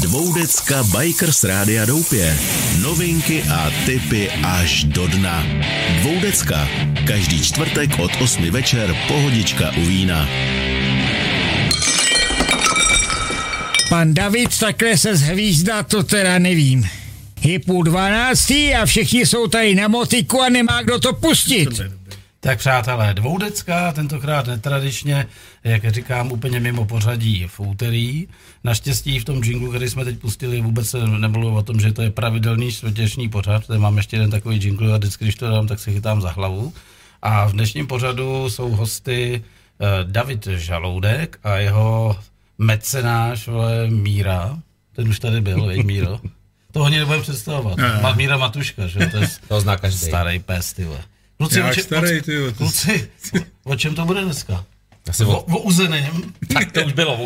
Dvoudecka Bikers Rádia Doupě. Novinky a tipy až do dna. Dvoudecka. Každý čtvrtek od 8 večer pohodička u vína. Pan David takhle se zhvízdá, to teda nevím. Je půl dvanáctý a všichni jsou tady na motiku a nemá kdo to pustit. Tak přátelé, dvoudecka, tentokrát netradičně, jak říkám, úplně mimo pořadí v úterý. Naštěstí v tom jinglu, který jsme teď pustili, vůbec se nebylo o tom, že to je pravidelný čtvrtěční pořad. Tady mám ještě jeden takový jingle a vždycky, když to dám, tak se chytám za hlavu. A v dnešním pořadu jsou hosty eh, David Žaloudek a jeho mecenáš, vole, Míra. Ten už tady byl, veď Míro. To ani nebudeme představovat. Míra Matuška, že to je To zná každý. starý pes, ty vole. Kluci, Jak o če- starý, ty jo, to- Kluci, o čem to bude dneska? Asi O, o, uzeném. tak to už bylo. O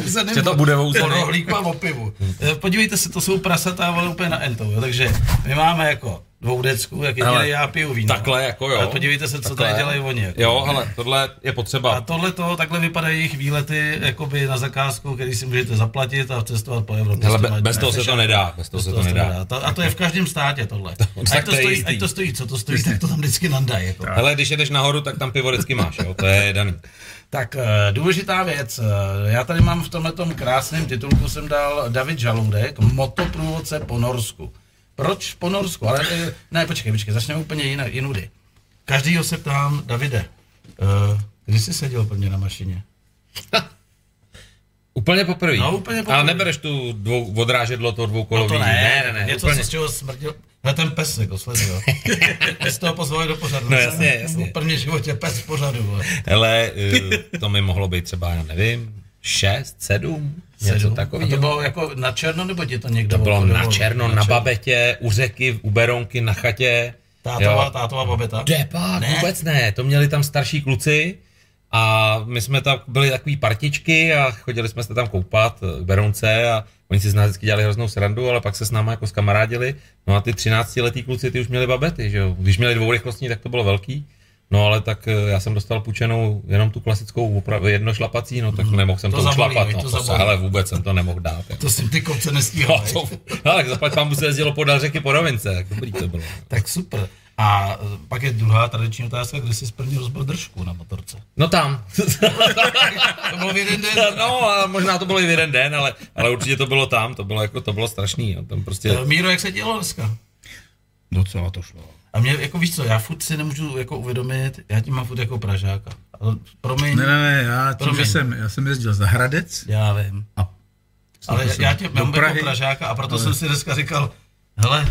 uzeném. Že to bude rohlíku a o pivu. Eh, Podívejte se, to jsou prasatá, ale úplně na entou. Jo. Takže my máme jako dvoudecku, jak jediný Hele, já piju víno. takhle jako jo. Ale podívejte se, co Takhle. tady dělají oni. Jako. Jo, ale tohle je A potřeba. tohle to, takhle vypadají jejich výlety jakoby na zakázku, který si můžete zaplatit a cestovat po Evropě. Hele, S be- těma- bez toho se to nedá. Bez toho se to nedá. To- A to je v každém státě tohle. Ať to, to je stojí, ať to stojí, co to stojí, tak to tam vždycky nandají. Jako. Hele, když jedeš nahoru, tak tam pivo vždycky máš, jo, to je daný. Tak eh, důležitá věc. eh, Já tady mám v tomhle krásném titulku jsem dal David Žaloudek, motoprůvodce po Norsku. Proč po Norsku? Ale eh, ne, počkej, počkej, začneme úplně jinak, jinudy. Každýho se ptám, Davide, eh, kdy jsi seděl prvně na mašině? Úplně poprvé. No, úplně poprvé. Ale nebereš tu dvou, odrážedlo to dvoukolový. No to ne, ne, ne, ne něco, úplně. z čeho smrdil. Ne, ten pes, jako sleduju. Ty jsi toho pozvali do pořadu. No, jasně, jasně. V první životě pes v pořadu. Hele, eh, to mi mohlo být třeba, já nevím, šest, sedm, něco takového. to bylo jako na černo, nebo ti to někdo To bylo na černo, na babetě, u řeky, u Beronky, na chatě. Tátová, Jo. tátová babeta? Depak, Ne. vůbec ne, to měli tam starší kluci a my jsme tam byli takový partičky a chodili jsme se tam koupat k Berounce a oni si z nás vždycky dělali hroznou srandu, ale pak se s námi jako skamarádili. No a ty 13 letý kluci, ty už měli babety, že jo. Když měli dvourychlostní, tak to bylo velký. No ale tak eh, já jsem dostal půjčenou jenom tu klasickou opra- jedno šlapací, no tak nemohl jsem To to, ušlapat, viď, no, to to, se, zabolí. ale vůbec jsem to nemohl dát. Jako. To jsem ty kopce No, nestíhal. to, ale tak zaplať pán se jezdilo podél řeky po rovince, jak dobrý to bylo. Tak super. A eh, pak je druhá tradiční otázka, kdy jsi první rozbil držku na motorce. No tam. To bylo v jeden den. No, a možná to bylo i v jeden den, ale, ale určitě to bylo tam, to bylo jako, to bylo strašný, jo. tam prostě, Eh, Míro, jak se dělo dneska? Docela to šlo. A mě, jako víš co, já furt si nemůžu jako uvědomit, já tě mám furt jako Pražáka. Ale promiň, Ne, ne, ne, já tím, Promiň. že jsem, já jsem jezdil za Hradec já vím. a Ale já, já tě mám jako Pražáka a proto ale- jsem si dneska říkal, hele,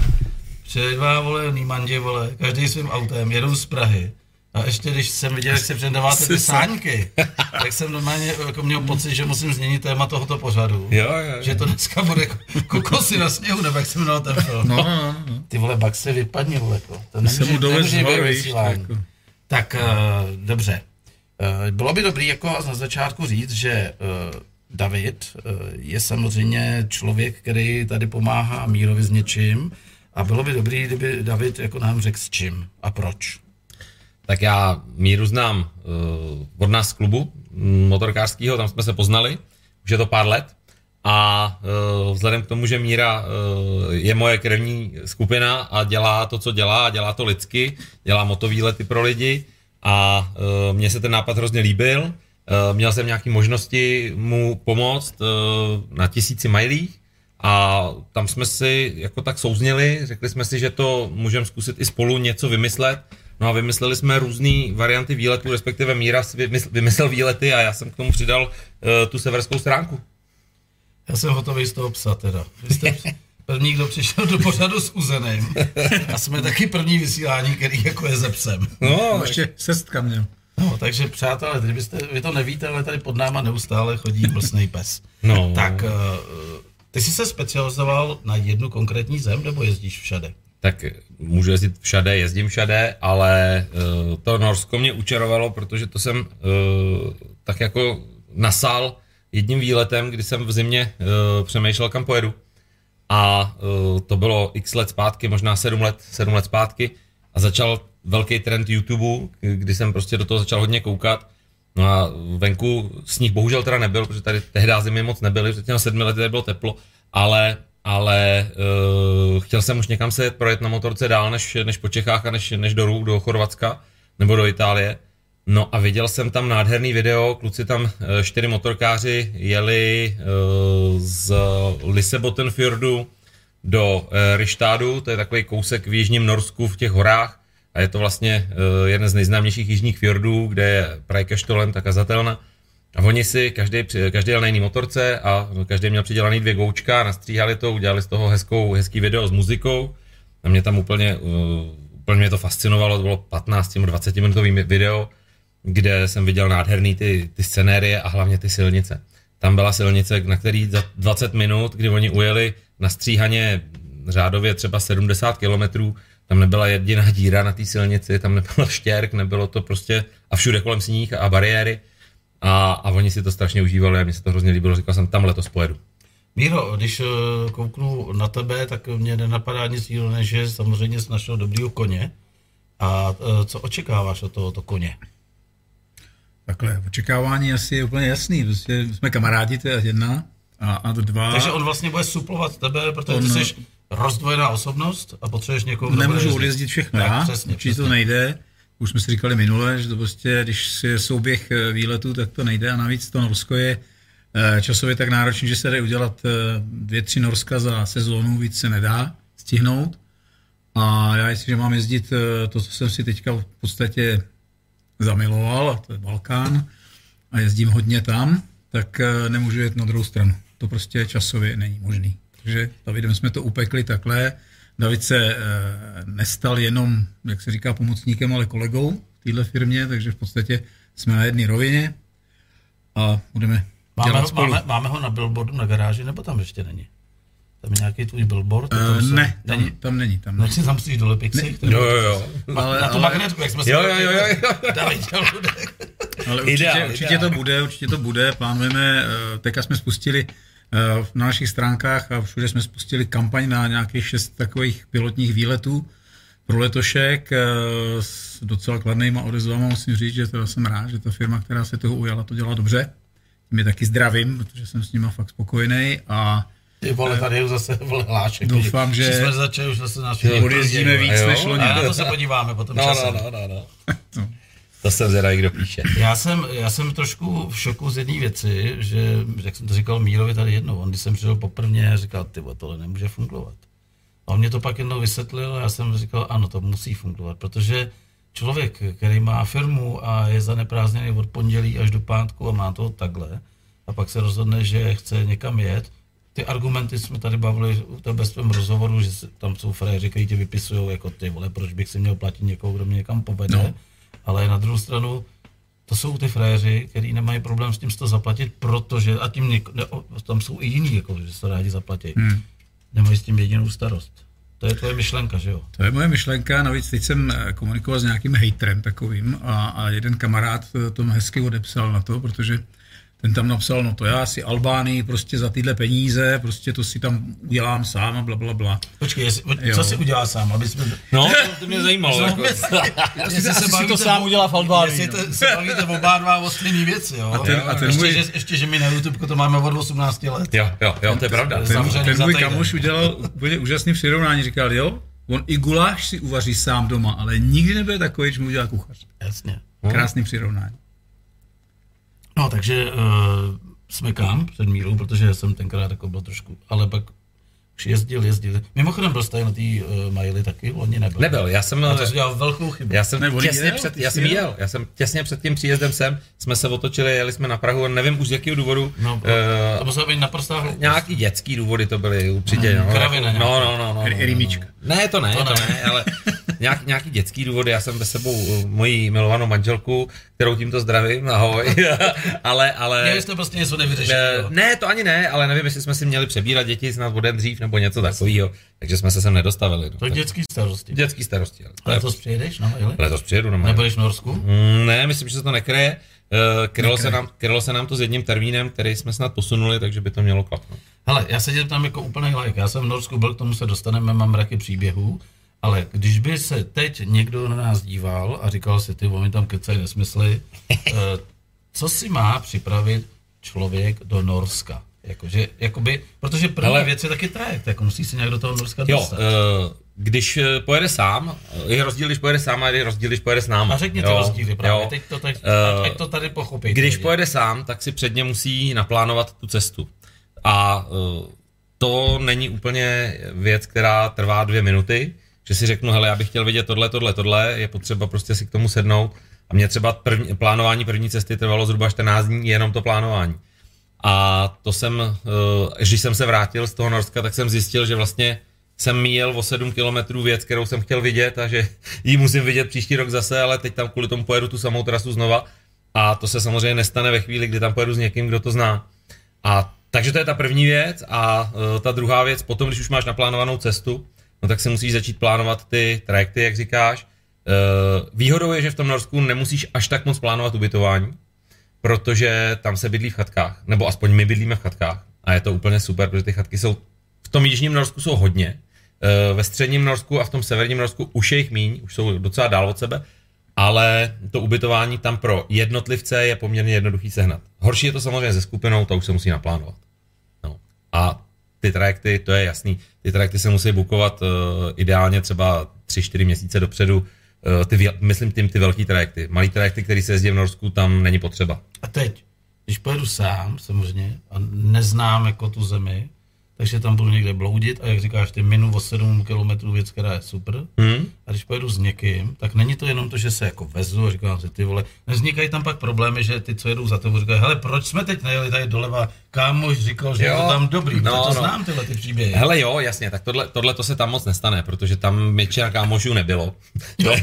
předvá, vole, Nýmandi, vole, každý svým autem, jedou z Prahy. A ještě když jsem viděl, jak se předáváte ty sáňky, tak jsem normálně jako měl pocit, že musím změnit téma tohoto pořadu. jo, jo, Že to dneska bude ko- kokosy na sněhu, nebo jak se jmenoval ten film. no, no, no. Ty vole, bak se vypadni, vole, jako. To Když se mu dovez nemůže být zhor, víš, vysílání. jako. Tak uh, dobře. Uh, bylo by dobré jako na začátku říct, že uh, David uh, je samozřejmě člověk, který tady pomáhá Mírovi s něčím a bylo by dobré, kdyby David jako nám řekl s čím a proč. Tak já Míru znám uh, od nás z klubu mm, motorkářského, tam jsme se poznali, už je to pár let. A uh, vzhledem k tomu, že Míra uh, je moje krevní skupina a dělá to, co dělá, a dělá to lidsky, dělá motovýlety pro lidi a uh, mně se ten nápad hrozně líbil. Uh, měl jsem nějaké možnosti mu pomoct uh, na tisíci majlích a tam jsme si jako tak souzněli, řekli jsme si, že to můžeme zkusit i spolu něco vymyslet. No a vymysleli jsme různé varianty výletů, respektive Míra si vymysl- vymyslel výlety a já jsem k tomu přidal uh, tu severskou stránku. Já jsem hotový z toho psa teda. Vy jste první, kdo přišel do pořadu s uzeným. A jsme taky první vysílání, který jako je ze psem. No, Ještě sestka měl. No, takže přátelé, kdybyste, vy to nevíte, ale tady pod náma neustále chodí mlsný pes. No. Tak uh, ty jsi se specializoval na jednu konkrétní zem, nebo jezdíš všade? Tak můžu jezdit všade, jezdím všade, ale uh, to Norsko mě učarovalo, protože to jsem uh, tak jako nasál jedním výletem, kdy jsem v zimě uh, přemýšlel, kam pojedu. A uh, to bylo x let zpátky, možná sedm let, sedm let zpátky a začal velký trend YouTube, kdy jsem prostě do toho začal hodně koukat No a venku sníh bohužel teda nebyl, protože tady tehdy zimy moc nebyly, před těmi sedmi lety tady bylo teplo, ale, ale uh, chtěl jsem už někam se projet na motorce dál než, než po Čechách a než, než do, do Chorvatska nebo do Itálie. No a viděl jsem tam nádherný video, kluci tam eh, čtyři motorkáři jeli uh, z Lisebotenfjordu do uh, to je takový kousek v jižním Norsku v těch horách a je to vlastně uh, jeden z nejznámějších jižních fjordů, kde je Prajkeštolem, ta kazatelna. A oni si, každý, každý jel na jiný motorce a každý měl přidělaný dvě goučka, nastříhali to, udělali z toho hezkou, hezký video s muzikou. A mě tam úplně, uh, úplně mě to fascinovalo, to bylo 15-20 minutový video, kde jsem viděl nádherný ty, ty scenérie a hlavně ty silnice. Tam byla silnice, na který za 20 minut, kdy oni ujeli na stříhaně řádově třeba 70 kilometrů, tam nebyla jediná díra na té silnici, tam nebyl štěrk, nebylo to prostě a všude kolem sníh a bariéry a, a oni si to strašně užívali a mně se to hrozně líbilo, říkal jsem, tam letos pojedu. Míro, když eh, kouknu na tebe, tak mě nenapadá nic jiného, než že samozřejmě jsi našel dobrýho koně. A eh, co očekáváš od tohoto koně? Takhle, očekávání asi je úplně jasný. Prostě jsme kamarádi, to je jedna. A, a dva... Takže on vlastně bude suplovat tebe, protože on... ty jsi rozdvojená osobnost a potřebuješ někoho, Nemůžu odjezdit všechno já, přesně, určitě přesně. to nejde. Už jsme si říkali minule, že to prostě, když je souběh eh, výletu, tak to nejde a navíc to Norsko je eh, časově tak náročný, že se jde udělat eh, dvě, tři Norska za sezónu, víc se nedá stihnout. A já jestliže mám jezdit to, co jsem si teďka v podstatě zamiloval, to je Balkán, a jezdím hodně tam, tak nemůžu jet na druhou stranu. To prostě časově není možný. Takže Davidem jsme to upekli takhle. David se nestal jenom, jak se říká, pomocníkem, ale kolegou v téhle firmě, takže v podstatě jsme na jedné rovině a budeme máme dělat ho, spolu. Máme, máme ho na billboardu na garáži, nebo tam ještě není? Tam je nějaký tvůj billboard? Uh, tam se, ne, tam, není, tam není. Tam není. tam musíš dolepit si? Jo, jo, jo. Ale, na tu ale, magnetku, jak jsme jo, jo, jo, jo, jo. David Ale určitě, ideál, určitě ideál. to bude, určitě to bude. Plánujeme, eh, teďka jsme spustili eh, na našich stránkách a všude jsme spustili kampaň na nějakých šest takových pilotních výletů pro letošek s docela kladnýma odezvama musím říct, že to jsem rád, že ta firma, která se toho ujala, to dělá dobře. Mě taky zdravím, protože jsem s nima fakt spokojený a ty vole, tady je zase vole hlášek. Doufám, že jsme začali už zase naši odjezdíme víc než loni. Na to se podíváme potom no, časem. No, no, no, no. To jsem zvědavý, kdo píše. Já jsem, já jsem trošku v šoku z jedné věci, že, jak jsem to říkal Mírovi tady jednou, on když jsem přišel poprvé, říkal, ty tohle nemůže fungovat. A on mě to pak jednou vysvětlil a já jsem říkal, ano, to musí fungovat, protože člověk, který má firmu a je zaneprázdněný od pondělí až do pátku a má to takhle, a pak se rozhodne, že chce někam jet, ty argumenty jsme tady bavili u tebe svém rozhovoru, že tam jsou fréři, kteří tě vypisují jako ty vole, proč bych si měl platit někoho, kdo mě někam povede. No. Ale na druhou stranu, to jsou ty fréři, kteří nemají problém s tím to zaplatit, protože, a tím něko, ne, tam jsou i jiní, jako, že se rádi zaplatí. Hmm. Nemají s tím jedinou starost. To je tvoje myšlenka, že jo? To je moje myšlenka, navíc teď jsem komunikoval s nějakým hejtrem takovým a, a jeden kamarád to hezky odepsal na to, protože ten tam napsal, no to já si Albánii prostě za tyhle peníze, prostě to si tam udělám sám a bla, bla, bla. Počkej, jestli, co si udělá sám, aby jsme... No, to, to mě zajímalo. jako. jestli se si to sám udělá v Albánii. Jestli no. se bavíte oba dva o stejné věci, jo. A ten, a ten ještě, můj... že, ještě, že my na YouTube to máme od 18 let. Jo, jo, jo, to je pravda. Ten, ten můj kamoš udělal úplně úžasný přirovnání, říkal, jo, on i guláš si uvaří sám doma, ale nikdy nebude takový, že mu udělá kuchař. Jasně. Krásný přirovnání. No, takže uh, jsme kam před mírou, protože jsem tenkrát jako byl trošku, ale pak už jezdil, jezdil. Mimochodem byl jste na té uh, Majli taky, loni nebyl. Nebyl, já jsem... A to udělal velkou chybu. Já jsem Nebo těsně jel, před, já jsem jel? jel, já jsem těsně před tím příjezdem sem, jsme se otočili, jeli jsme na Prahu, nevím už z jakého důvodu. No, eh, to muselo být naprostá hloupost. Nějaký dětský důvody to byly určitě. No, kravina no, no, no, no, no, no. Ne, to ne, To to, ne. ne, ale nějak, nějaký dětský důvody. Já jsem ve sebou eh, moji milovanou manželku, kterou tímto zdravím, ahoj. ale, ale... Měli jste prostě něco nevyřešit. Eh, jo. Ne, to ani ne, ale nevím, jestli jsme si měli přebírat děti snad vodem dřív nebo něco takového. Takže jsme se sem nedostavili. No. To je dětský starosti. Dětský starosti. Ale to je, to přijedeš na Majli? letos přijedu na Nebudeš v Norsku? Mm, Ne, myslím, že se to nekryje. Eh, Krylo se, nám, krylo se nám to s jedním termínem, který jsme snad posunuli, takže by to mělo klapnout. Hele, já se tě tam jako úplný like. Já jsem v Norsku byl, k tomu se dostaneme, mám mraky příběhů. Ale když by se teď někdo na nás díval a říkal si, ty oni tam kecají nesmysly, eh, co si má připravit člověk do Norska? Jakože, jakoby, protože první Hele, věc je taky trajekt, jako musí se nějak do toho Norska dostat. Jo, uh, když eh, pojede sám, je rozdíl, když pojede sám a je rozdíl, když pojede s náma. A řekni ty rozdíly právě, jo. teď to, teď, uh, ať to tady pochopí. Když lidi. pojede sám, tak si předně musí naplánovat tu cestu. A uh, to není úplně věc, která trvá dvě minuty, že si řeknu, hele, já bych chtěl vidět tohle, tohle, tohle, je potřeba prostě si k tomu sednout. A mě třeba první, plánování první cesty trvalo zhruba 14 dní, jenom to plánování. A to jsem, eh, když jsem se vrátil z toho Norska, tak jsem zjistil, že vlastně jsem míjel o 7 kilometrů věc, kterou jsem chtěl vidět a že ji musím vidět příští rok zase, ale teď tam kvůli tomu pojedu tu samou trasu znova. A to se samozřejmě nestane ve chvíli, kdy tam pojedu s někým, kdo to zná. A takže to je ta první věc a uh, ta druhá věc, potom, když už máš naplánovanou cestu, no tak se musíš začít plánovat ty trajekty, jak říkáš. Uh, výhodou je, že v tom Norsku nemusíš až tak moc plánovat ubytování, protože tam se bydlí v chatkách, nebo aspoň my bydlíme v chatkách a je to úplně super, protože ty chatky jsou tom jižním Norsku jsou hodně, ve středním Norsku a v tom severním Norsku už je jich míň, už jsou docela dál od sebe, ale to ubytování tam pro jednotlivce je poměrně jednoduchý sehnat. Horší je to samozřejmě se skupinou, to už se musí naplánovat. No. A ty trajekty, to je jasný, ty trajekty se musí bukovat uh, ideálně třeba 3-4 měsíce dopředu, Eh, ty, myslím tím ty velký trajekty. Malý trajekty, který se jezdí v Norsku, tam není potřeba. A teď, když pojedu sám, samozřejmě, a neznám jako tu zemi, takže tam budu někde bloudit a jak říkáš, ty minu o 7 km věc, která je super. Hmm. A když pojedu s někým, tak není to jenom to, že se jako vezu a říkám si, ty vole, nevznikají tam pak problémy, že ty, co jedou za tebou, říkají, hele, proč jsme teď nejeli tady doleva, kámoš říkal, že jo, je to tam dobrý, no, to no. znám tyhle ty příběhy. Hele jo, jasně, tak tohle, tohle to se tam moc nestane, protože tam většina kámošů nebylo. to, je,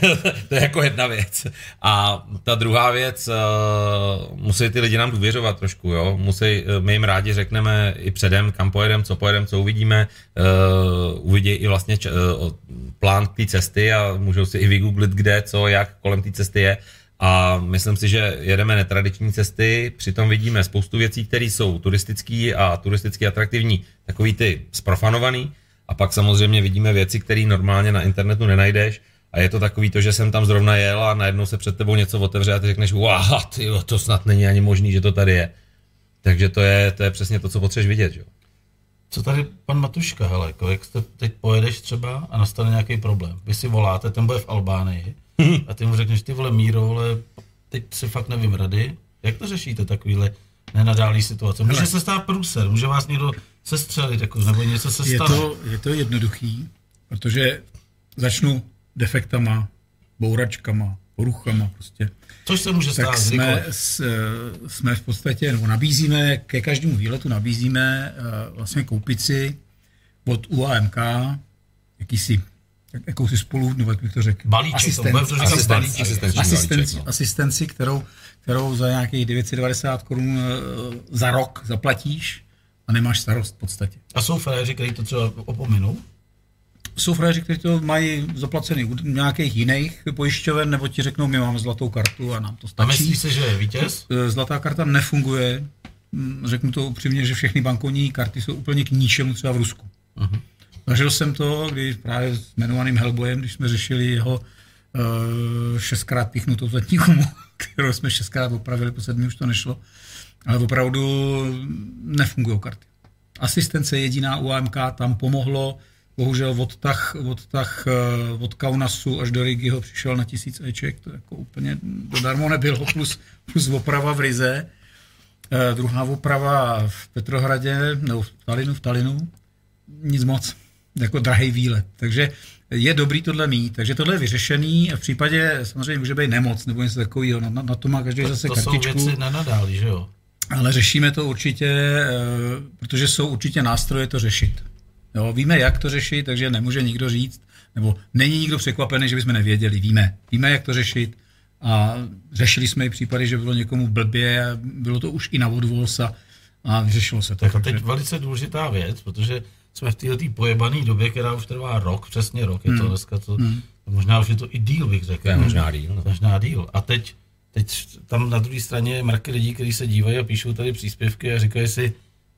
to je jako jedna věc. A ta druhá věc, uh, musí ty lidi nám důvěřovat trošku, jo, musí, uh, my jim rádi řekneme i předem, kam pojedeme, co pojedeme, co uvidíme, uh, uvidí i vlastně č- uh, plán té cesty a můžou si i vygooglit, kde, co, jak kolem té cesty je. A myslím si, že jedeme netradiční cesty, přitom vidíme spoustu věcí, které jsou turistický a turisticky atraktivní, takový ty sprofanovaný. A pak samozřejmě vidíme věci, které normálně na internetu nenajdeš. A je to takový to, že jsem tam zrovna jel a najednou se před tebou něco otevře a ty řekneš, wow, ty, to snad není ani možný, že to tady je. Takže to je, to je přesně to, co potřebuješ vidět. Jo? Co tady pan Matuška, hele, jako jak jste teď pojedeš třeba a nastane nějaký problém. Vy si voláte, ten bude v Albánii a ty mu řekneš, ty vole Míro, vole, teď si fakt nevím rady. Jak to řešíte takovýhle nenadálý situace? Může se stát průser, může vás někdo sestřelit, jako, nebo něco se stane. Je to, je to jednoduchý, protože začnu defektama, bouračkama, poruchama prostě. Což se může stát. Tak jsme, s, eh, jsme v podstatě, nebo nabízíme, ke každému výletu nabízíme uh, vlastně koupit si od UAMK jakýsi jak, jakousi spolu, nebo jak bych to řekl, balíček, asistent, to asistent, balíček, asistenci, asistenci, no. asistenci, kterou, kterou za nějakých 990 korun uh, za rok zaplatíš a nemáš starost v podstatě. A jsou fréři, kteří to třeba opominou? Jsou frajeři, kteří to mají zaplacený u nějakých jiných pojišťoven, nebo ti řeknou, my máme zlatou kartu a nám to stačí. A myslíš si, že je vítěz? E, zlatá karta nefunguje. Mm, řeknu to upřímně, že všechny bankovní karty jsou úplně k ničemu třeba v Rusku. Uh-huh. Zažil jsem to, když právě s jmenovaným Helbojem, když jsme řešili jeho uh, šestkrát píchnutou zadní gumu, kterou jsme šestkrát opravili, po sedmi už to nešlo. Ale opravdu nefungují karty. Asistence jediná UAMK tam pomohlo, bohužel odtah, odtah eh, od Kaunasu až do Rigiho přišel na tisíc Eček, to jako úplně dodarmo nebylo, plus, plus oprava v Rize. Uh, druhá oprava v Petrohradě, nebo v Talinu, v Talinu, nic moc, jako drahý výlet. Takže je dobrý tohle mít, takže tohle je vyřešený a v případě samozřejmě může být nemoc nebo něco takového, na, na to má každý zase to kartičku. To jsou věci nenadály, že jo? Ale řešíme to určitě, uh, protože jsou určitě nástroje to řešit. Jo, víme, jak to řešit, takže nemůže nikdo říct, nebo není nikdo překvapený, že bychom nevěděli. Víme, víme, jak to řešit. A řešili jsme i případy, že bylo někomu blbě, bylo to už i na odvoz a, a vyřešilo se to. Tak a teď velice důležitá věc, protože jsme v této pojebané době, která už trvá rok, přesně rok, je to hmm. dneska to, hmm. možná už je to i díl, bych řekl. Je možná díl. No. Možná díl. A teď, teď tam na druhé straně je mraky lidí, kteří se dívají a píšou tady příspěvky a říkají si,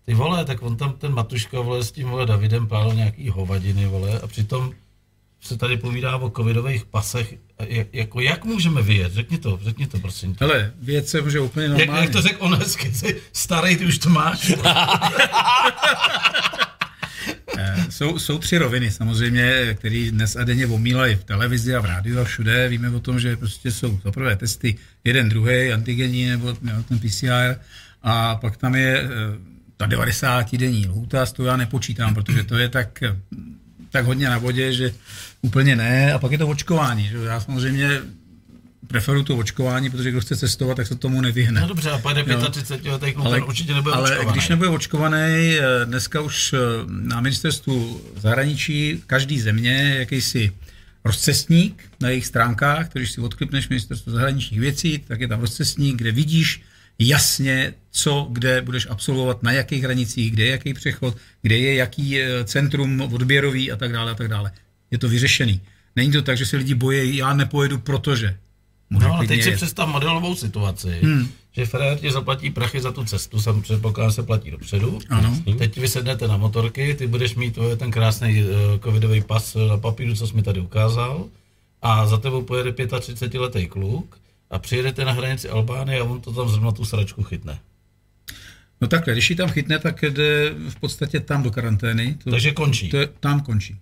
ty vole, tak on tam ten Matuška, vole, s tím, vole, Davidem pálil nějaký hovadiny, vole, a přitom se tady povídá o covidových pasech, jak, jako jak můžeme vyjet? Řekni to, řekni to, prosím. Ale vyjet se může úplně normálně. Jak, jak to řekl on hezky, jsi starý, ty už to máš. Eh, jsou, jsou tři roviny samozřejmě, které dnes a denně omílají v televizi a v rádiu a všude. Víme o tom, že prostě jsou za prvé testy jeden, druhý, antigenní nebo jo, ten PCR a pak tam je eh, ta 90 denní lhůta, to já nepočítám, protože to je tak, tak hodně na vodě, že úplně ne. A pak je to očkování. Že? Já samozřejmě preferuju to očkování, protože kdo chce cestovat, tak se tomu nevyhne. No dobře, a pojede 35 letý kluk, ale, určitě nebude ale očkovaný. když nebude očkovaný, eh, dneska už eh, na ministerstvu zahraničí každý země jakýsi rozcestník na jejich stránkách, když si odklipneš ministerstvo zahraničních věcí, tak je tam rozcestník, kde vidíš jasně, co, kde budeš absolvovat, na jakých hranicích, kde je jaký přechod, kde je jaký eh, centrum odběrový a tak dále a tak dále. Je to vyřešený. Není to tak, že se lidi bojí, já nepojedu, protože. Může no ale teď si jet. představ modelovou situaci, hmm. že Ferrer ti zaplatí prachy za tu cestu, sam předpokládám se platí dopředu. Ano. Teď vy sednete na motorky, ty budeš mít ten krásný uh, covidový pas na papíru, co jsi mi tady ukázal, a za tebou pojede 35-letý kluk a přijedete na hranici Albánie a on to tam zrovna tu sračku chytne. No takhle, když ji tam chytne, tak jde v podstatě tam do karantény. To, Takže končí. To je, tam končí.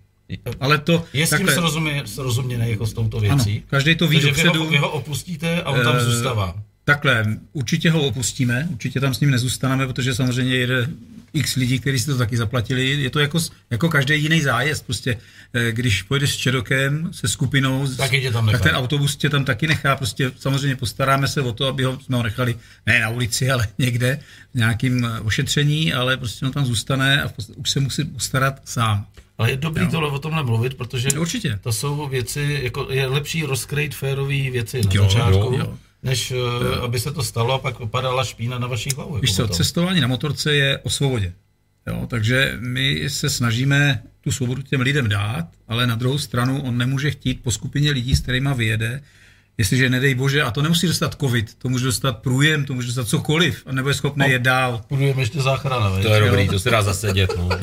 Ale to... Je s tím takhle, srozuměné jako s touto věcí? Ano, každý to ví Takže dopředu. Vy ho, vy ho opustíte a on tam zůstává. Takhle, určitě ho opustíme, určitě tam s ním nezůstaneme, protože samozřejmě jede x lidí, kteří si to taky zaplatili. Je to jako, jako každý jiný zájezd. Prostě, když pojedeš s Čedokem, se skupinou, taky tě tam tak ten autobus tě tam taky nechá. Prostě samozřejmě postaráme se o to, aby ho, jsme ho nechali ne na ulici, ale někde v nějakým ošetření, ale prostě on tam zůstane a už se musí postarat sám. Ale je dobrý tohle o tomhle mluvit, protože Určitě. to jsou věci, jako je lepší rozkrýt férové věci na jo, začátku, jo, jo. Než jo. aby se to stalo a pak padala špína na vaší hlavu. Víš co, cestování na motorce je o svobodě. Jo, takže my se snažíme tu svobodu těm lidem dát, ale na druhou stranu on nemůže chtít po skupině lidí, s kterými vyjede, jestliže nedej bože, a to nemusí dostat covid, to může dostat průjem, to může dostat cokoliv a nebude schopný no, je dál. Průjem ještě záchrana, To je dobrý, to se dá zasedět. No. Uh,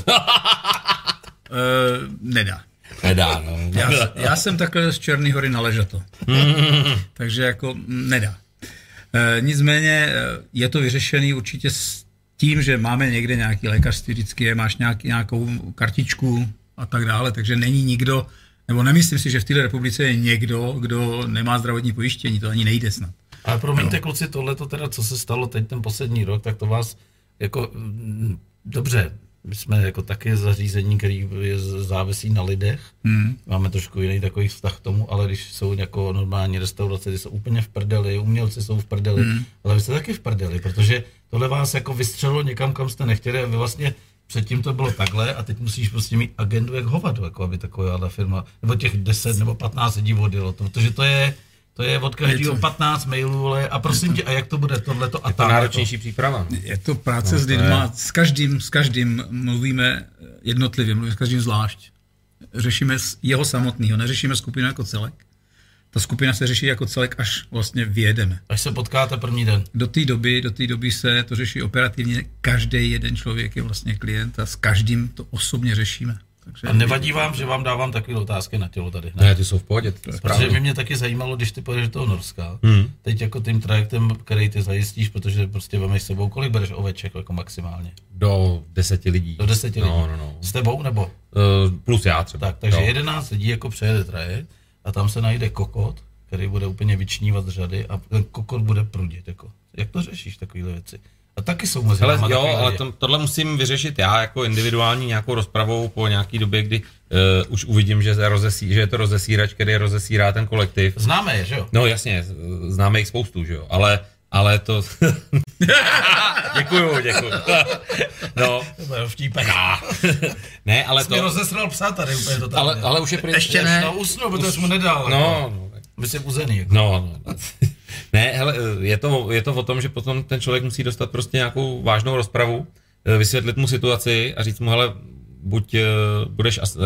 nedá. Nedá, no. Já, já jsem takhle z Černý hory na Ležato. Takže jako nedá. E, nicméně je to vyřešený určitě s tím, že máme někde nějaký lékařství, vždycky je, máš nějaký, nějakou kartičku a tak dále, takže není nikdo, nebo nemyslím si, že v této republice je někdo, kdo nemá zdravotní pojištění, to ani nejde snad. Ale promiňte, no. kluci, tohle teda, co se stalo teď ten poslední rok, tak to vás jako, dobře, my jsme jako taky zařízení, který je závisí na lidech. Hmm. Máme trošku jiný takový vztah k tomu, ale když jsou jako normální restaurace, ty jsou úplně v prdeli, umělci jsou v prdeli, hmm. ale vy jste taky v prdeli, protože tohle vás jako vystřelilo někam, kam jste nechtěli a vy vlastně předtím to bylo takhle a teď musíš prostě mít agendu jak hovado, jako aby taková firma, nebo těch 10 nebo 15 lidí odjelo, protože to je, to je od každého 15 mailů, ale a prosím tě, a jak to bude tohleto a je to náročnější jako? příprava. Je to práce no, s lidma, je... s každým, s každým mluvíme jednotlivě, mluvíme s každým zvlášť. Řešíme jeho samotného, neřešíme skupinu jako celek. Ta skupina se řeší jako celek, až vlastně vyjedeme. Až se potkáte první den. Do té doby, do té doby se to řeší operativně. Každý jeden člověk je vlastně klient a s každým to osobně řešíme. Takže a nevadí vám, že vám dávám takové otázky na tělo tady? Ne, ne ty jsou v pohodě. Protože by mě taky zajímalo, když ty pojedeš do toho Norska, hmm. teď jako tím trajektem, který ty zajistíš, protože prostě vemeš s sebou, kolik bereš oveček jako maximálně? Do deseti lidí. Do deseti lidí. No, no, no. S tebou nebo? Uh, plus já třeba. Tak, takže jedenáct lidí jako přejede trajekt a tam se najde kokot, který bude úplně vyčnívat z řady a ten kokot bude prudit. Jako. Jak to řešíš, takovéhle věci? A taky jsou mezi Hele, jo, ale to, tohle musím vyřešit já jako individuální nějakou rozpravou po nějaký době, kdy uh, už uvidím, že, rozesí, že je to rozesírač, který rozesírá ten kolektiv. Známe je, že jo? No jasně, známe jich spoustu, že jo, ale, ale to... děkuju, děkuju. no. To je vtípek. ne, ale to... Jsi rozesral psa tady úplně to Ale, ale už je pryč. Ještě ne. No usnul, protože jsi mu nedal. No, jako. no. My jsi uzený. Jako. No, no. Ne, hele, je to, je to o tom, že potom ten člověk musí dostat prostě nějakou vážnou rozpravu, eh, vysvětlit mu situaci a říct mu, hele, buď uh, budeš as, uh,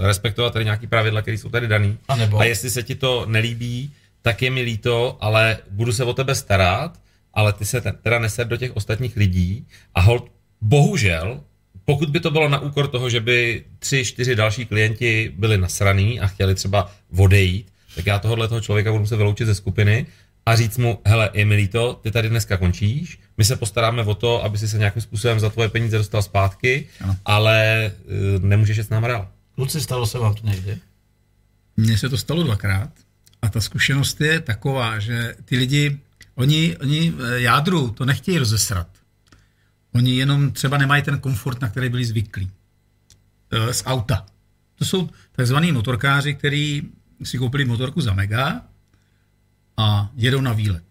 respektovat tady nějaký pravidla, které jsou tady daný. A, nebo? a jestli se ti to nelíbí, tak je mi líto, ale budu se o tebe starat, ale ty se teda neser do těch ostatních lidí a hold, bohužel, pokud by to bylo na úkor toho, že by tři, čtyři další klienti byli nasraný a chtěli třeba odejít, tak já tohohle toho člověka budu muset vyloučit ze skupiny a říct mu, hele, je mi líto, ty tady dneska končíš, my se postaráme o to, aby si se nějakým způsobem za tvoje peníze dostal zpátky, ano. ale uh, nemůžeš jít s náma dál. Kluci, stalo se vám to někdy? Mně se to stalo dvakrát a ta zkušenost je taková, že ty lidi, oni, oni eh, jádru to nechtějí rozesrat. Oni jenom třeba nemají ten komfort, na který byli zvyklí. Eh, z auta. To jsou takzvaní motorkáři, kteří si koupili motorku za mega a jedou na výlet.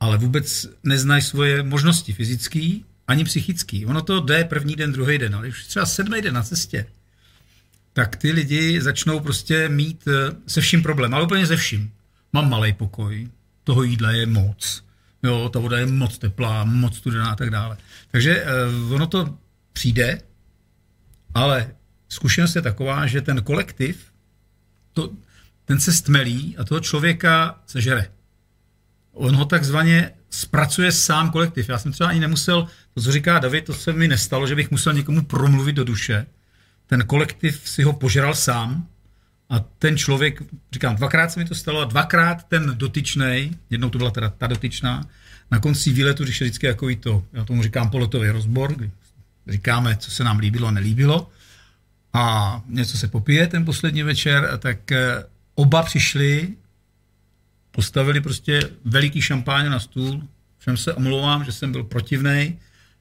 Ale vůbec neznají svoje možnosti fyzické ani psychické. Ono to jde první den, druhý den, ale už třeba sedmý den na cestě, tak ty lidi začnou prostě mít eh, se vším problém, ale úplně ze vším. Mám malý pokoj, toho jídla je moc, jo, ta voda je moc teplá, moc studená a tak dále. Takže uh, ono to přijde, ale zkušenost je taková, že ten kolektiv, to, ten se stmelí a toho člověka sežere. On ho takzvaně zpracuje sám kolektiv. Já jsem třeba ani nemusel, to, co říká David, to se mi nestalo, že bych musel někomu promluvit do duše. Ten kolektiv si ho požral sám a ten člověk, říkám, dvakrát se mi to stalo a dvakrát ten dotyčný, jednou to byla teda ta dotyčná, na konci výletu, když je vždycky jako to, já tomu říkám polotový rozbor, kdy říkáme, co se nám líbilo a nelíbilo a něco se popije ten poslední večer, tak eh, oba přišli, postavili prostě veliký šampáň na stůl, všem se omlouvám, že jsem byl protivnej,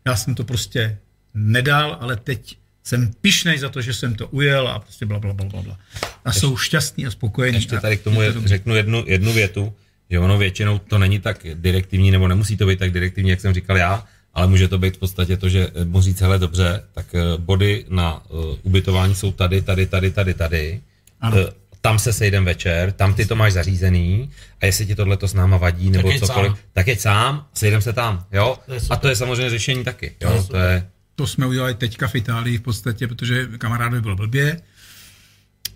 já jsem to prostě nedal, ale teď jsem pišnej za to, že jsem to ujel a prostě bla, bla, bla, bla. bla. A ještě, jsou šťastní a spokojení. Ještě tady k tomu je, řeknu jednu, jednu větu, že ono většinou to není tak direktivní, nebo nemusí to být tak direktivní, jak jsem říkal já, ale může to být v podstatě to, že mohu říct, hele, dobře, tak eh, body na uh, ubytování jsou tady, tady, tady, tady, tady. Ano. Uh, tam se sejdem večer, tam ty to máš zařízený a jestli ti tohle to s náma vadí nebo tak cokoliv, sám. tak jeď sám, sejdem se tam, jo? To a to je samozřejmě řešení taky, jo? To, to je to jsme udělali teďka v Itálii v podstatě, protože kamarádovi bylo blbě,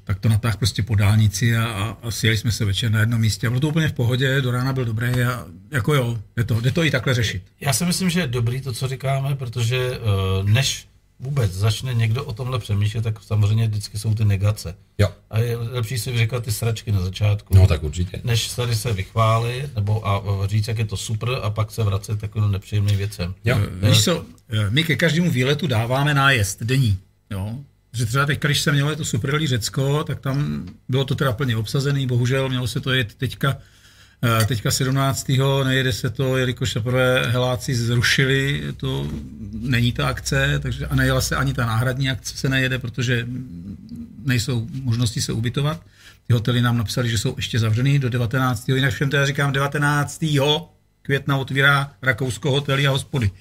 tak to natáhl prostě po dálnici a, a, a sjeli jsme se večer na jednom místě a bylo to úplně v pohodě, do rána byl dobrý a jako jo, jde to, jde to i takhle řešit. Já si myslím, že je dobrý to, co říkáme, protože uh, než vůbec začne někdo o tomhle přemýšlet, tak samozřejmě vždycky jsou ty negace. Jo. A je lepší si říkat ty sračky na začátku. No tak určitě. Než tady se vychválit, nebo a říct, jak je to super, a pak se vracet takovým nepříjemným věcem. Jo. Ne? Víš co, my ke každému výletu dáváme nájezd denní. Jo. Že třeba teď, když jsem měl to superlí Řecko, tak tam bylo to teda plně obsazený, bohužel mělo se to jet teďka Eh, teďka 17. nejede se to, jelikož teprve heláci zrušili, to není ta akce, takže a nejela se ani ta náhradní akce se nejede, protože nejsou možnosti se ubytovat. Ty hotely nám napsali, že jsou ještě zavřený do 19. Jinak všem teda říkám 19. května otvírá Rakousko hotely a hospody.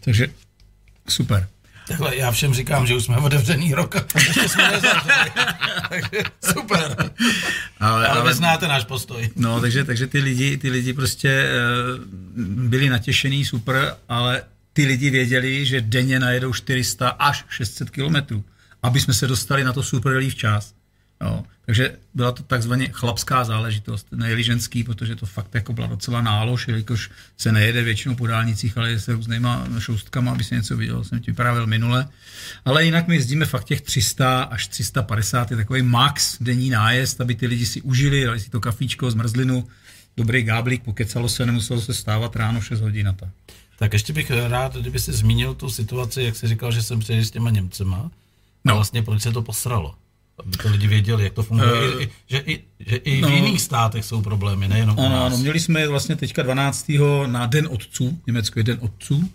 Takže super. Takhle já všem říkám, že už jsme otevřený rok a ještě jsme nezavřeli. takže super. Ale, ale, ale znáte náš postoj. No, takže, takže ty lidi, ty lidi prostě uh, byli natěšený, super, ale ty lidi věděli, že denně najedou 400 až 600 kilometrů, aby jsme se dostali na to super relief čas. Jo. Takže byla to takzvaně chlapská záležitost, nejeli ženský, protože to fakt jako byla docela nálož, jelikož se nejede většinou po dálnicích, ale je se různýma šoustkama, aby se něco viděl, jsem ti vyprávěl minule. Ale jinak my jezdíme fakt těch 300 až 350, je takový max denní nájezd, aby ty lidi si užili, dali si to kafíčko, zmrzlinu, dobrý gáblík, pokecalo se, nemuselo se stávat ráno 6 hodin na to. Tak ještě bych rád, kdyby si zmínil tu situaci, jak jsi říkal, že jsem přijel s těma Němcema, no. a vlastně proč se to posralo aby to lidi věděli, jak to funguje, uh, I, že, i, že i no, v jiných státech jsou problémy, nejenom ano, u nás. Ano, měli jsme vlastně teďka 12. na Den otců, Německo je Den otců,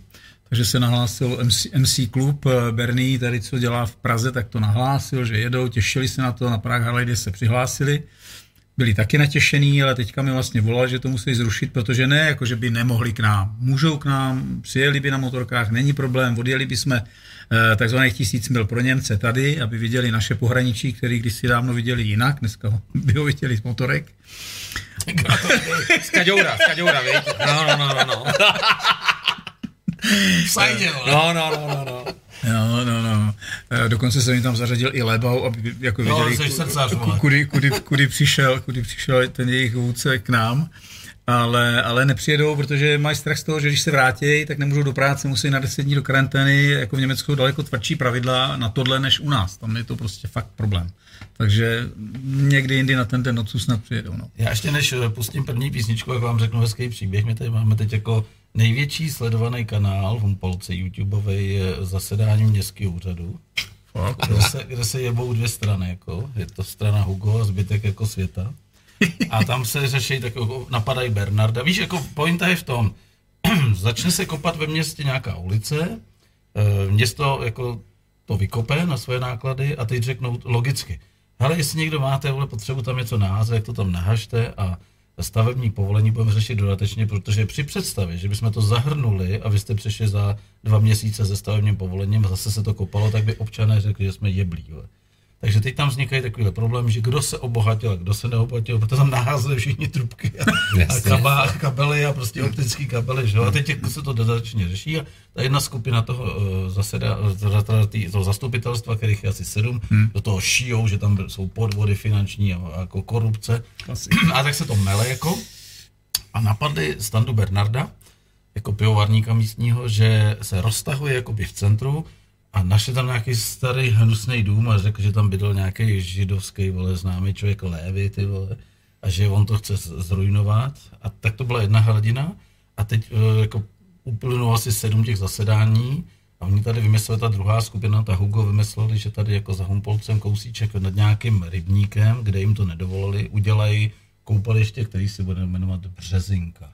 takže se nahlásil MC, MC klub eh, Berný, tady co dělá v Praze, tak to nahlásil, že jedou, těšili se na to, na Prague Harley se přihlásili, byli taky natěšení, ale teďka mi vlastně volali, že to musí zrušit, protože ne, jako že by nemohli k nám. Můžou k nám, přijeli by na motorkách, není problém, odjeli by jsme takzvaných tisíc mil pro Němce tady, aby viděli naše pohraničí, který když si dávno viděli jinak, dneska by ho viděli z motorek. z Kaďoura, z Kaďoura, No, no, no, no, no. no, no, no, no, no. No, no, no. Eh, dokonce jsem jim tam zařadil i lebau, aby jako no, viděli, kudy, kudy, kudy, přišel, kudy přišel ten jejich vůdce k nám. Ale, ale nepřijedou, protože mají strach z toho, že když se vrátí, tak nemůžou do práce, musí na 10 dní do karantény, jako v Německu daleko tvrdší pravidla na tohle než u nás. Tam je to prostě fakt problém. Takže někdy jindy na ten den nocu snad přijedou. No. Já ještě než eh, pustím první písničku, jak vám řeknu hezký příběh, my tady máme teď jako největší sledovaný kanál v Humpolce YouTubeový je zasedání městského úřadu. Kde se, kde se jebou dvě strany, jako. je to strana Hugo a zbytek jako světa. A tam se řeší, tak jako napadají Bernarda. Víš, jako pointa je v tom, začne se kopat ve městě nějaká ulice, eh, město jako to vykope na své náklady a teď řeknou logicky, hele, jestli někdo máte vole, potřebu tam něco naházet, jak to tam nahažte a stavební povolení budeme řešit dodatečně, protože při představě, že bychom to zahrnuli a vy jste přišli za dva měsíce se stavebním povolením a zase se to kopalo, tak by občané řekli, že jsme jeblí. Vole. Takže teď tam vznikají takovýhle problémy, že kdo se obohatil a kdo se neobohatil, protože tam naházeli všichni trubky a, a kaba, kabely a prostě optické kabely, že? A teď se to dodatečně řeší a ta jedna skupina toho uh, zaseda, uh, toho zastupitelstva, kterých je asi sedm, hmm. do toho šijou, že tam jsou podvody finanční a, a jako korupce. Asi. A tak se to mele jako a napadli Standu Bernarda, jako pivovarníka místního, že se roztahuje jakoby v centru, a našli tam nějaký starý hnusný dům a řekl, že tam bydl nějaký židovský, vole, známý člověk Lévy, ty vole, a že on to chce zrujnovat. A tak to byla jedna hladina. A teď e, jako uplynulo asi sedm těch zasedání a oni tady vymysleli, ta druhá skupina, ta Hugo, vymysleli, že tady jako za Humpolcem kousíček nad nějakým rybníkem, kde jim to nedovolili, udělají koupaliště, který si bude jmenovat Březinka.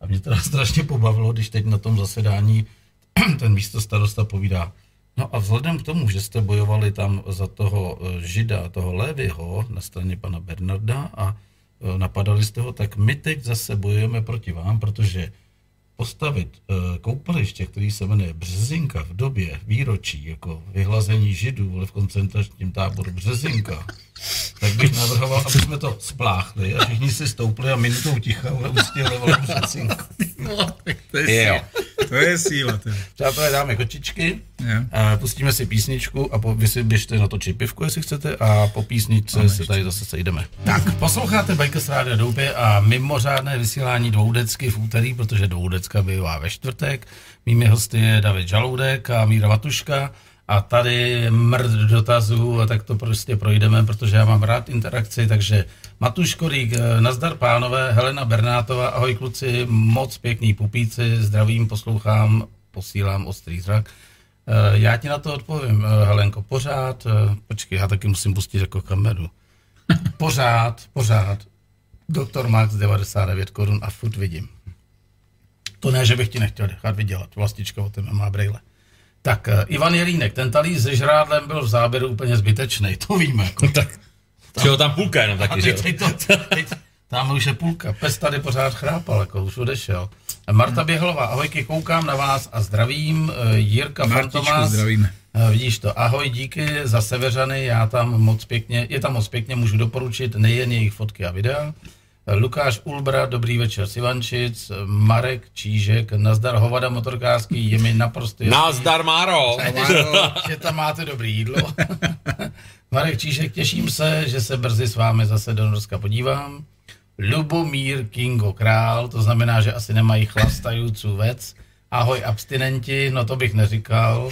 A mě teda strašně pobavilo, když teď na tom zasedání ten místo starosta povídá, No a vzhledem k tomu, že jste bojovali tam za toho eh, žida, toho Lévyho na straně pana Bernarda a eh, napadali jste ho, tak my teď zase bojujeme proti vám, protože postavit uh, koupaliště, který se jmenuje Březinka v době výročí, jako vyhlazení židů v koncentračním táboru Březinka, tak bych navrhoval, aby jsme to spláchli a všichni si stoupli a minutou ticha ustěhovali Březinku. No, tak to je, jo. To je síla. To. Přátelé, dáme kočičky, a pustíme si písničku a po, vy si běžte na to pivku, jestli chcete, a po písničce se tady zase sejdeme. Tak, posloucháte Bajkes Rádia Doupě a mimořádné vysílání dvoudecky v úterý, protože dvoudecka bývá ve čtvrtek. Mými hosty je David Žaloudek a Míra Matuška. A tady mrd dotazů a tak to prostě projdeme, protože já mám rád interakci, takže Matuš Korík, eh, nazdar pánové, Helena Bernátová, ahoj kluci, moc pěkný pupíci, zdravím, poslouchám, posílám ostrý zrak. Eh, já ti na to odpovím, eh, Helenko, pořád, počkej, já taky musím pustit jako kameru. Pořád, pořád, doktor Max 99 korun a furt vidím. To ne, že bych ti nechtěl nechat vydělat, vlastička o tom má brejle. Tak uh, Ivan Jelínek, ten talí se žrádlem byl v záběru úplně zbytečný, to víme. Jako. tak, tam, tam půlka jenom taky, že teď, to, teď, tam už je půlka. Pes tady pořád chrápal, jako už odešel. Marta Běhlová, ahojky, koukám na vás a zdravím. Eh, Jirka Fantomas. zdravíme. Eh, vidíš to, ahoj, díky za Severany, já tam moc pěkně, je tam moc pěkně, můžu doporučit nejen jejich fotky a videa, Lukáš Ulbra, dobrý večer z Ivančic, Marek Čížek, nazdar Hovada motorkářský, je mi naprosto jasný. Nazdar Máro. že tam máte dobrý jídlo. Marek Čížek, těším se, že se brzy s vámi zase do Norska podívám. Lubomír Kingo Král, to znamená, že asi nemají chlastající vec. Ahoj abstinenti, no to bych neříkal.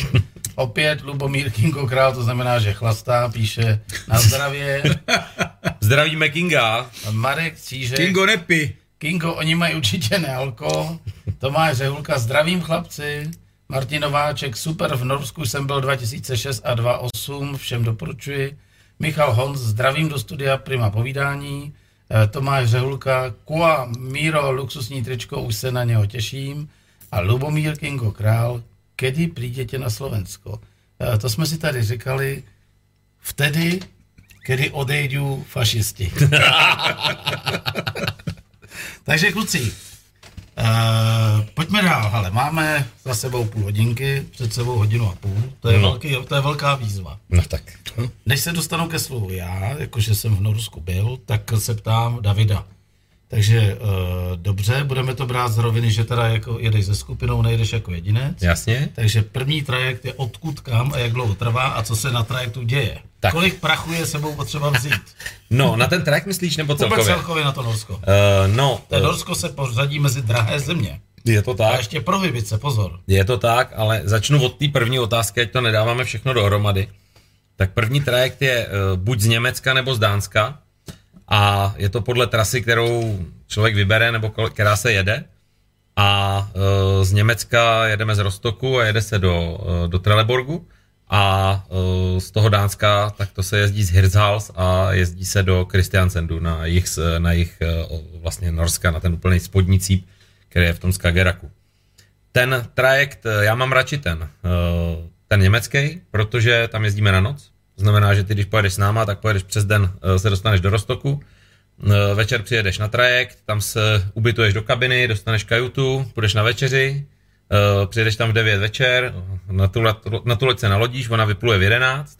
Opět Lubomír Kingo Král, to znamená, že chlastá, píše na zdravě. Zdravíme Kinga. Marek Cížek. Kingo nepi. Kingo, oni mají určitě nealko. Tomáš Řehulka, zdravím chlapci. Martin Nováček, super, v Norsku jsem byl 2006 a 2008, všem doporučuji. Michal Honz, zdravím do studia Prima povídání. Eh, Tomáš Řehulka, Kua Míro, luxusní tričko, už se na něho těším. A Lubomír Kingo Král, kedy přijdete na Slovensko? Eh, to jsme si tady říkali vtedy, kedy odejdu fašisti. Takže kluci, uh, pojďme dál, ale máme za sebou půl hodinky, před sebou hodinu a půl, to je, no. velký, to je velká výzva. No tak. Než se dostanu ke slovu já, jakože jsem v Norsku byl, tak se ptám Davida. Takže uh, dobře, budeme to brát z roviny, že teda jako jedeš se skupinou, nejdeš jako jedinec. Jasně. Takže první trajekt je odkud kam a jak dlouho trvá a co se na trajektu děje. Tak. Kolik prachu je sebou potřeba vzít? No, na ten trajekt myslíš, nebo celkově? Vůbec celkově na to Norsko. Uh, no. To uh, Norsko se pořadí mezi drahé země. Je to tak. A ještě prohybice, pozor. Je to tak, ale začnu od té první otázky, ať to nedáváme všechno dohromady. Tak první trajekt je uh, buď z Německa nebo z Dánska a je to podle trasy, kterou člověk vybere nebo která se jede. A uh, z Německa jedeme z Rostoku a jede se do, uh, do Trelleborgu a uh, z toho Dánska tak to se jezdí z Hirtshals a jezdí se do Kristiansendu na jich, na jich vlastně Norska, na ten úplný spodní cíp, který je v tom Skageraku. Ten trajekt, já mám radši ten, ten německý, protože tam jezdíme na noc. Znamená, že ty, když pojedeš s náma, tak pojedeš přes den, uh, se dostaneš do Rostoku, večer přijedeš na trajekt, tam se ubytuješ do kabiny, dostaneš kajutu, půjdeš na večeři, Uh, přijedeš tam v 9 večer, na tu, na tu loď se nalodíš, ona vypluje v 11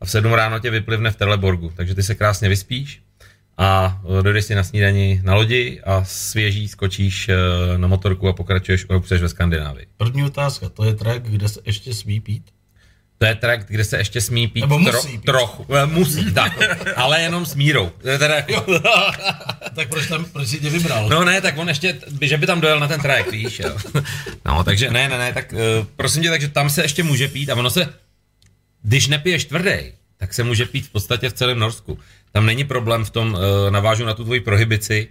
a v 7 ráno tě vyplivne v Teleborgu, takže ty se krásně vyspíš a eh, dojdeš si na snídani na lodi a svěží skočíš na motorku a pokračuješ a ve Skandinávii. První otázka, to je track, kde se ještě smí pít? To je track, kde se ještě smí pít, Nebo musí tro, pít. trochu. Musí, tak, ale jenom s mírou. Teda jako... tak proč, tam, proč jsi tě vybral? No ne, tak on ještě, že by tam dojel na ten track, víš, jo. No, takže ne, ne, ne, tak uh, prosím tě, takže tam se ještě může pít a ono se, když nepiješ tvrdý, tak se může pít v podstatě v celém Norsku. Tam není problém v tom, uh, navážu na tu tvoji prohibici,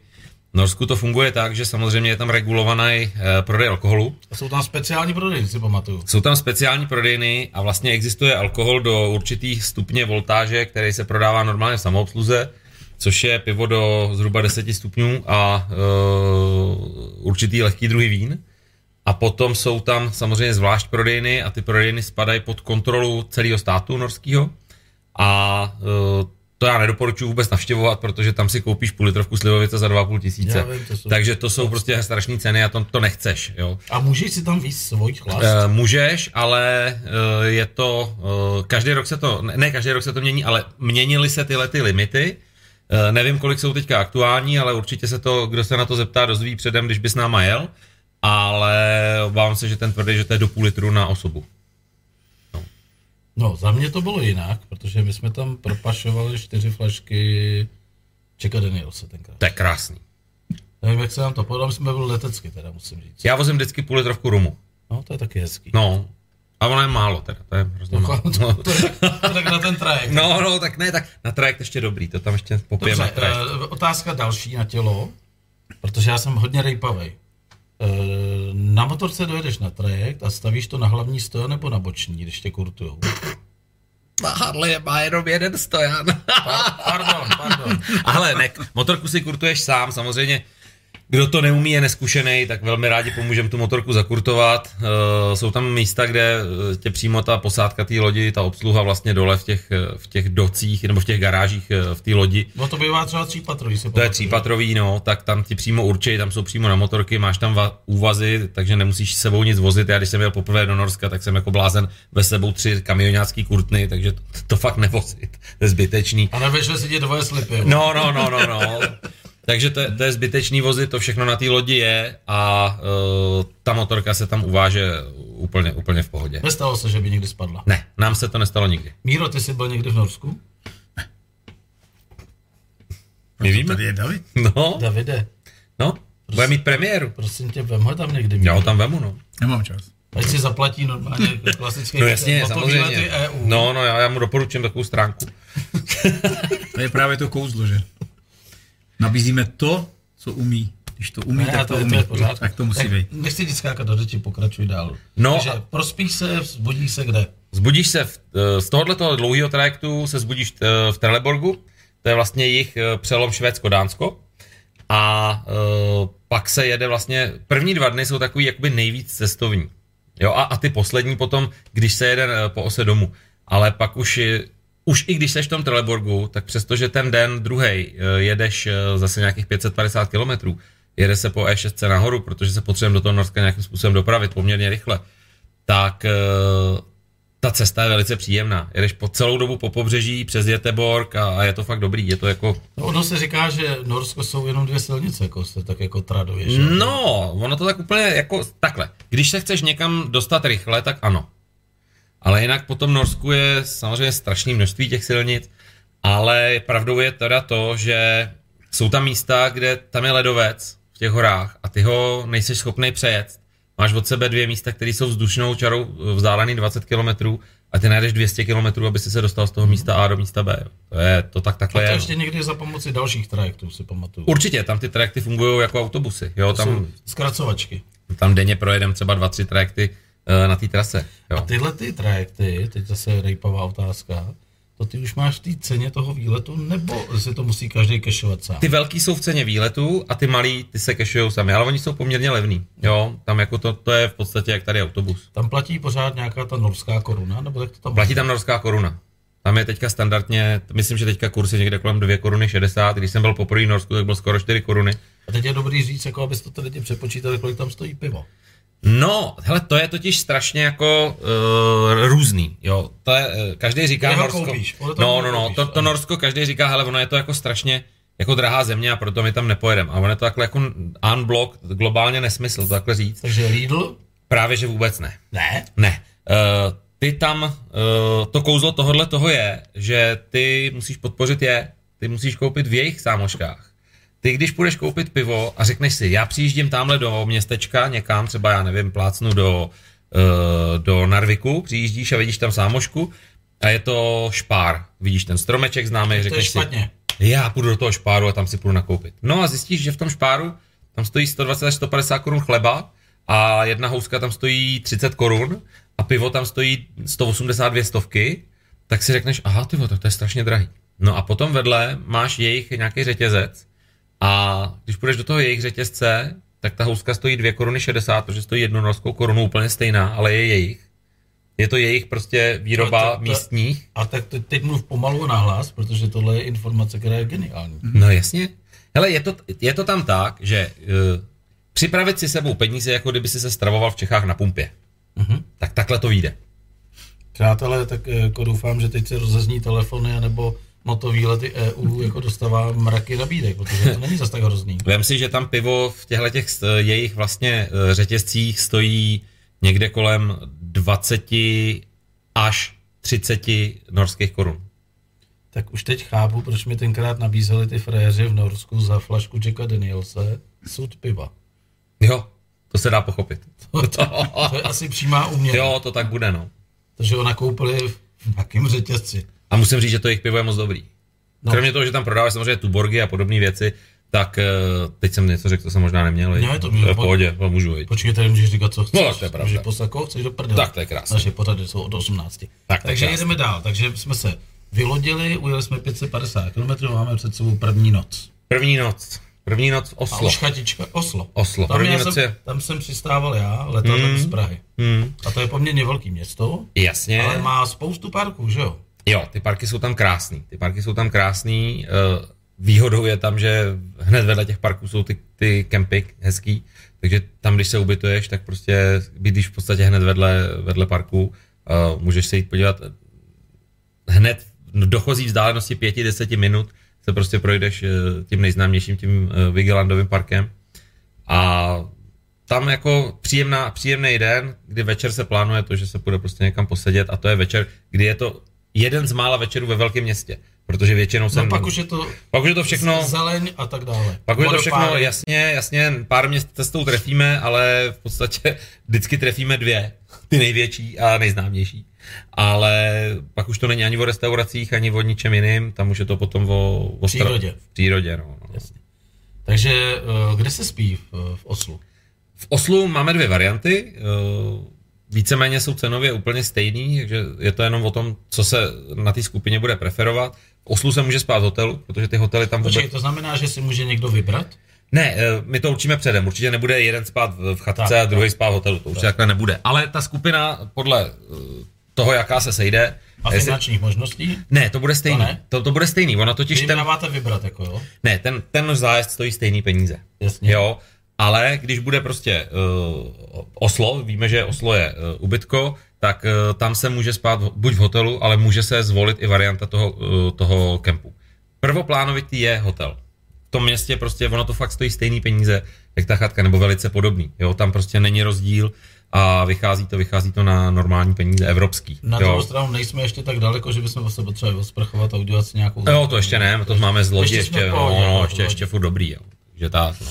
Norsku to funguje tak, že samozřejmě je tam regulovaný eh, prodej alkoholu. A jsou tam speciální prodejny, si pamatuju. Jsou tam speciální prodejny a vlastně existuje alkohol do určitých stupně voltáže, který se prodává normálně v samoobsluze, což je pivo do zhruba 10 stupňů a uh, určitý lehký druhý vín. A potom jsou tam samozřejmě zvlášť prodejny a ty prodejny spadají pod kontrolu celého státu norského. A uh, to já nedoporučuji vůbec navštěvovat, protože tam si koupíš půl litrovku slivovice za 2,5 tisíce. Vím, to jsou... Takže to jsou prostě strašné ceny a to, to nechceš. Jo. A můžeš si tam víc svůj chlast? Uh, můžeš, ale uh, je to, uh, každý rok se to, ne každý rok se to mění, ale měnily se tyhle ty limity. Uh, nevím, kolik jsou teďka aktuální, ale určitě se to, kdo se na to zeptá, dozví předem, když bys náma jel. Ale obávám se, že ten tvrdý, že to je do půl litru na osobu. No, za mě to bylo jinak, protože my jsme tam propašovali čtyři flašky Čeka Danielse tenkrát. To je krásný. Nevím, jak se nám to podal, jsme byli letecky, teda musím říct. Já vozím vždycky půl litrovku rumu. No, to je taky hezký. No, a ono je málo teda, to je hrozně málo. To, to, to, je, to tak na ten trajekt. No, no, tak ne, tak na trajekt ještě dobrý, to tam ještě popijeme Dobře. Uh, otázka další na tělo, protože já jsem hodně rejpavej. Uh, na motorce dojedeš na trajekt a stavíš to na hlavní stojan nebo na boční, když tě kurtujou? Harley má jenom jeden stojan. pardon, pardon. Ale ne, motorku si kurtuješ sám, samozřejmě kdo to neumí, je neskušený, tak velmi rádi pomůžeme tu motorku zakurtovat. Uh, jsou tam místa, kde eh, tě přímo ta posádka té lodi, ta obsluha vlastně dole v těch, eh, v těch docích nebo v těch garážích v té lodi. No to bývá třeba třípatrový. Se to je třípatrový, no, tak tam ti přímo určitě, tam jsou přímo na motorky, máš tam va- úvazy, takže nemusíš s sebou nic vozit. Já když jsem jel poprvé do Norska, tak jsem jako blázen ve sebou tři kamionácký kurtny, takže to, to fakt nevozit. To je zbytečný. A nevešle si tě dvoje slipy. No, no, no, no, no. Takže to, to je zbytečný vozit, to všechno na té lodi je a uh, ta motorka se tam uváže úplně, úplně v pohodě. Nestalo se, že by někdy spadla? Ne, nám se to nestalo nikdy. Míro, ty jsi byl někdy v Norsku? My víme. Tady je David. No. Davide. No, prosím, bude mít premiéru. Prosím tě, vem ho tam někdy. Míro. Já ho tam vemu, no. Nemám čas. Ať si zaplatí normálně klasický No jasně, samozřejmě. EU. No, no, já, já mu doporučím takovou stránku. to je právě to kouzlo, že? Nabízíme to, co umí. Když to umí, ne, tak to, to umí. To je tak to musí být. Nechci ti skákat do řeči, pokračuj dál. No, Takže prospíš se, zbudíš se kde? Zbudíš se v, eh, z tohoto dlouhého trajektu se zbudíš eh, v Trelleborgu, to je vlastně jich eh, přelom Švédsko-Dánsko. A uh, pak se jede vlastně, první dva dny jsou takový jakoby nejvíc cestovní. Jo, a, a ty poslední potom, když se jede po ose domů. Ale pak už už i když seš v tom Trelleborgu, tak přestože ten den druhý eh, jedeš eh, zase nějakých 550 km, jede se po E6 nahoru, protože se potřebujeme do toho Norska nějakým způsobem dopravit poměrně rychle, tak eh, ta cesta je velice příjemná. Jedeš po celou dobu po pobřeží přes Jeteborg a, a je to fakt dobrý. Je to jako... No, ono se říká, že Norsko jsou jenom dvě silnice, jako se tak jako traduje. Že? No, ono to tak úplně jako takhle. Když se chceš někam dostat rychle, tak ano. Ale jinak po tom Norsku je samozřejmě strašné množství těch silnic, ale pravdou je teda to, že jsou tam místa, kde tam je ledovec v těch horách a ty ho nejsi schopný přejet. Máš od sebe dvě místa, které jsou vzdušnou čarou vzdálený 20 km a ty najdeš 200 km, aby si se dostal z toho místa A do místa B. To je to tak takhle a to je. ještě někdy za pomoci dalších trajektů si pamatuju. Určitě, tam ty trajekty fungují jako autobusy. Jo, to tam, jsou zkracovačky. Tam denně projedeme třeba dva, tři trajekty na té trase. Jo. A tyhle ty trajekty, teď zase rejpavá otázka, to ty už máš v té ceně toho výletu, nebo si to musí každý kešovat sám? Ty velký jsou v ceně výletu a ty malý, ty se kešují sami, ale oni jsou poměrně levný. Jo, tam jako to, to je v podstatě jak tady autobus. Tam platí pořád nějaká ta norská koruna, nebo tak to tam Platí tam norská koruna. Tam je teďka standardně, myslím, že teďka kurz je někde kolem 2 koruny 60, když jsem byl poprvé v Norsku, tak byl skoro 4 koruny. A teď je dobrý říct, jako abyste to lidi přepočítali, kolik tam stojí pivo. No, hele, to je totiž strašně jako uh, různý, jo. To je, uh, každý říká Kde ho Norsko. koupíš? No, no, no, koupíš, to, to. Norsko každý říká, hele, ono je to jako strašně jako drahá země a proto my tam nepojedeme. A ono je to takhle jako unblock, globálně nesmysl to takhle říct. Takže Lidl? Právě, že vůbec ne. Ne. Ne. Uh, ty tam, uh, to kouzlo tohohle toho je, že ty musíš podpořit je, ty musíš koupit v jejich sámoškách. Ty, když půjdeš koupit pivo a řekneš si, já přijíždím tamhle do městečka někam, třeba já nevím, plácnu do, uh, do Narviku, přijíždíš a vidíš tam sámošku a je to špár. Vidíš ten stromeček známý, To je řekneš si, já půjdu do toho špáru a tam si půjdu nakoupit. No a zjistíš, že v tom špáru tam stojí 120 až 150 korun chleba a jedna houska tam stojí 30 korun a pivo tam stojí 182 stovky, tak si řekneš, aha, ty tak to je strašně drahý. No a potom vedle máš jejich nějaký řetězec a když půjdeš do toho jejich řetězce, tak ta houska stojí 2 koruny 60, protože stojí jednu norskou korunu úplně stejná, ale je jejich. Je to jejich prostě výroba To- to- to- místních. A tak te- teď mluv pomalu a nahlas, protože tohle je informace, která je geniální. No jasně. Hele, je to, je to tam tak, že uh, připravit si sebou peníze, jako kdyby si se stravoval v Čechách na pumpě. Mhm. Tak takhle to vyjde. Přátelé, tak eh, jako doufám, že teď se rozezní telefony, nebo motovýlety EU jako dostává mraky nabídek, protože to není zas tak hrozný. Vem si, že tam pivo v těchto těch st- jejich vlastně eh, řetězcích stojí někde kolem 20 až 30 norských korun. Tak už teď chápu, proč mi tenkrát nabízeli ty fréři v Norsku za flašku Jacka Danielse sud piva. Jo, to se dá pochopit. To, to, to je asi přímá uměna. Jo, to tak bude, no. Takže ho nakoupili v nějakém řetězci. A musím říct, že to jejich pivo je moc dobrý. No. No. Kromě toho, že tam prodávají samozřejmě tuborgy a podobné věci, tak eh, teď jsem něco řekl, co jsem možná neměl. Ne, to je v bylo- pohodě, to můžu jít. Počkej, tady můžeš říkat, co chceš. No, to je pravda. Můžeš posako, chceš do prdele. Tak, to je krásné. Naše pořady jsou od 18. Tak, Takže krásné. jdeme dál. Takže jsme se vylodili, ujeli jsme 550 km, máme před sebou první noc. První noc. První noc v A Oslo. už chatička, Oslo. Oslo. Tam, První noc jsem, je- tam jsem přistával já, letadlem Hmm. z Prahy. Hmm. A to je poměrně velký město, Jasně. ale má spoustu parků, že jo? Jo, ty parky jsou tam krásný. Ty parky jsou tam krásný. eh, Výhodou je tam, že hned vedle těch parků jsou ty, ty kempy hezký, takže tam, když se ubytuješ, tak prostě bydlíš v podstatě hned vedle, vedle parku. Uh, můžeš se jít podívat hned v dochozí vzdálenosti 5-10 minut se prostě projdeš eh, tím nejznámějším, tím eh, Vigelandovým parkem. A tam jako příjemná, příjemný den, kdy večer se plánuje to, že se půjde prostě někam posedět a to je večer, kdy je to jeden z mála večerů ve velkém městě, protože většinou No jsem... pak už je to pak už je to všechno... zeleň a tak dále. Pak už je to všechno, jasně, jasně, pár měst cestou trefíme, ale v podstatě vždycky trefíme dvě, ty největší a nejznámější. Ale pak už to není ani o restauracích, ani o ničem jiným, tam už je to potom o... o stra- Přírodě. V přírodě, no. no. Jasně. Takže eh, kde se spí v, v Oslu? V Oslu máme dvě varianty, eh, víceméně jsou cenově úplně stejný, takže je to jenom o tom, co se na té skupině bude preferovat. V Oslu se může spát v hotelu, protože ty hotely tam vůbec... Počkej, to znamená, že si může někdo vybrat? Ne, eh, my to určíme předem. Určitě nebude jeden spát v chatce Tak, a druhý tak. spát v hotelu. To určitě takhle nebude. Ale ta skupina podle eh, toho, jaká se sejde... A jestli- finančních možností? Ne, to bude stejný. To ne? To, to bude stejný. Ona totiž Vy ten... dáváte vybrat, jako jo? Ne, ten, ten zájezd stojí stejný peníze. Jasně. Jo, ale když bude prostě uh, Oslo, víme, že Oslo je uh, ubytko, tak uh, tam se může spát v- buď v hotelu, ale může se zvolit i varianta toho, uh, toho kempu. Prvoplánovitý je hotel. V tom městě prostě ono to fakt stojí stejný peníze, jak ta chatka, nebo velice podobný. Jo, tam prostě není rozdíl a vychází to, vychází to na normální peníze evropský. Na druhou stranu nejsme ještě tak daleko, že bychom se potřebovali osprchovat a udělat si nějakou... Jo, to ještě ne, to máme z lodi ještě, ještě, no, no, ještě, ještě furt dobrý, jo. Takže tak, no.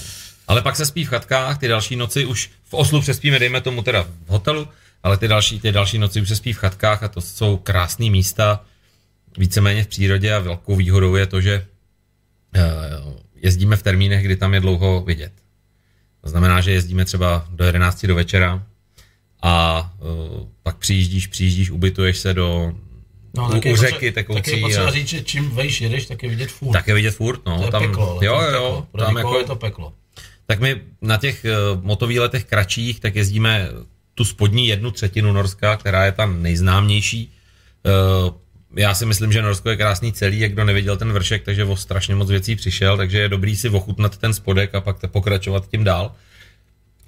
Ale pak se spí v chatkách, ty další noci už v Oslu přespíme, dejme tomu teda v hotelu, ale ty další, ty další noci už se spí v chatkách a to jsou krásné místa, víceméně v přírodě a velkou výhodou je to, že eh, jezdíme v termínech, kdy tam je dlouho vidět. To znamená, že jezdíme třeba do 11 do večera a uh, pak přijíždíš, přijíždíš, ubytuješ se do No, u, u řeky tekoucí. Tak je potřeba říct, že čím vejš jedeš, tak je vidět furt. Tak je vidět furt, no. To je tam, peklo, jo, jo, jo, Pro tam jako, je to peklo. Tak my na těch uh, motovýletech kratších, tak jezdíme tu spodní jednu třetinu Norska, která je tam nejznámější. Uh, já si myslím, že Norsko je krásný celý, jak kdo neviděl ten vršek, takže o strašně moc věcí přišel, takže je dobrý si ochutnat ten spodek a pak pokračovat tím dál.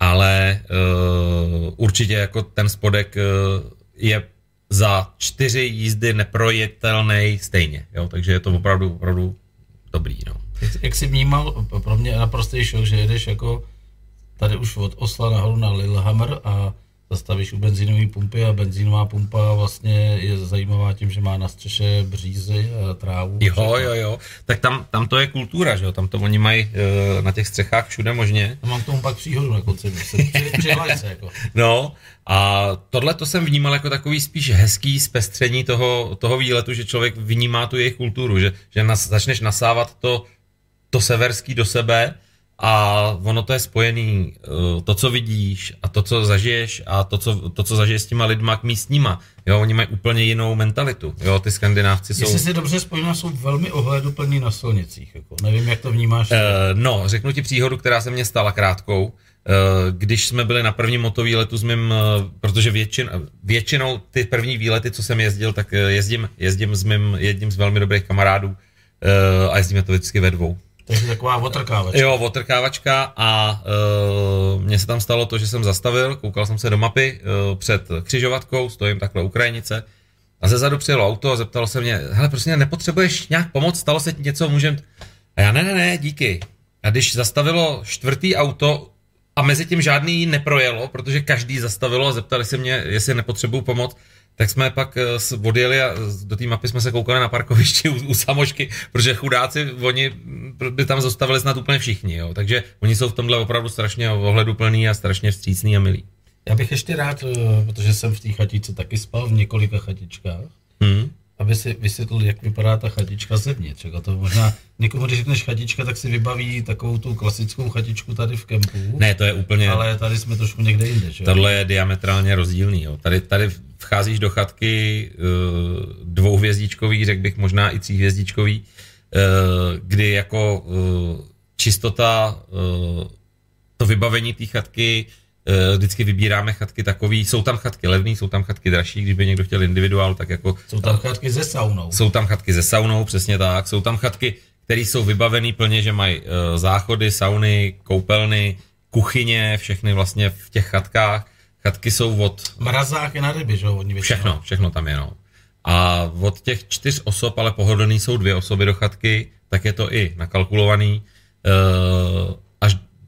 Ale uh, určitě jako ten spodek uh, je za čtyři jízdy neprojetelný stejně, jo? takže je to opravdu, opravdu dobrý. No. Jak, jak jsi vnímal, pro mě naprostý šok, že jedeš jako tady už od Osla nahoru na Lillehammer a zastavíš u benzínové pumpy a benzínová pumpa vlastně je zajímavá tím, že má na střeše břízy a trávu. Jo, jo, jo. Tak tam, tam to je kultura, že jo? Tam to oni mají uh, na těch střechách všude možně. A mám k tomu pak příhodu na konci. se, jako. No, a tohle to jsem vnímal jako takový spíš hezký zpestření toho, toho výletu, že člověk vnímá tu jejich kulturu, že, že nas, začneš nasávat to, to severský do sebe a ono to je spojený, eh, to, co vidíš a to, co zažiješ a to, co, to, co zažiješ s těma lidma k místníma. Jo, oni mají úplně jinou mentalitu. Jo, ty skandinávci jsou... Jestli si dobře spojím, jsou velmi ohleduplní na silnicích. Jako. Nevím, jak to vnímáš. Uh, no, řeknu ti příhodu, která se mě stala krátkou. Uh, když jsme byli na prvním motovýletu s mým, protože většin, většinou ty první výlety, co jsem jezdil, tak jezdím, jezdím s mým jedním z velmi dobrých kamarádů a jezdíme to vždycky ve dvou. Takže taková otrkávačka. Jo, otrkávačka a uh, mně se tam stalo to, že jsem zastavil, koukal jsem se do mapy uh, před křižovatkou, stojím takhle u krajnice a ze zadu přijelo auto a zeptalo se mě, hele, prostě nepotřebuješ nějak pomoct, stalo se ti něco, můžem... A já ne, ne, ne, díky. A když zastavilo čtvrtý auto a mezi tím žádný neprojelo, protože každý zastavilo a zeptali se mě, jestli nepotřebuju pomoc, tak jsme pak eh, odjeli a do té mapy jsme se koukali na parkovišti u, u Samošky, protože chudáci, oni by tam zastavili snad úplně všichni, jo. takže oni jsou v tomhle opravdu strašně ohleduplný a strašně vstřícný a milý. Já bych ještě rád, eh, protože jsem v té chatičce taky spal v několika chatičkách, hmm aby si vysvětlil, jak vypadá ta chatička zevnitř. Jako to možná někomu, když řekneš chatička, tak si vybaví takovou tu klasickou chatičku tady v kempu. Ne, to je úplně... Ale tady jsme trošku někde jinde, že? Tohle je diametrálně rozdílný. Jo. Tady, tady vcházíš do chatky uh, dvouhvězdičkový, řekl bych možná i tříhvězdičkový, uh, kdy jako uh, čistota, to vybavení té chatky Eh, vždycky vybíráme chatky takový, jsou tam chatky levný, jsou tam chatky dražší, když by někdo chtěl individuál, tak jako... Jsou tam chatky ze saunou. Jsou tam chatky ze saunou, přesně tak. Jsou tam chatky, které jsou vybavené plně, že mají uh, záchody, sauny, koupelny, kuchyně, všechny vlastně v těch chatkách. Chatky jsou od... Mrazáky na ryby, že jo? Všechno, všechno tam je, no. A od těch čtyř osob, ale pohodlný jsou dvě osoby do chatky, tak je to i nakalkulovaný. Uh,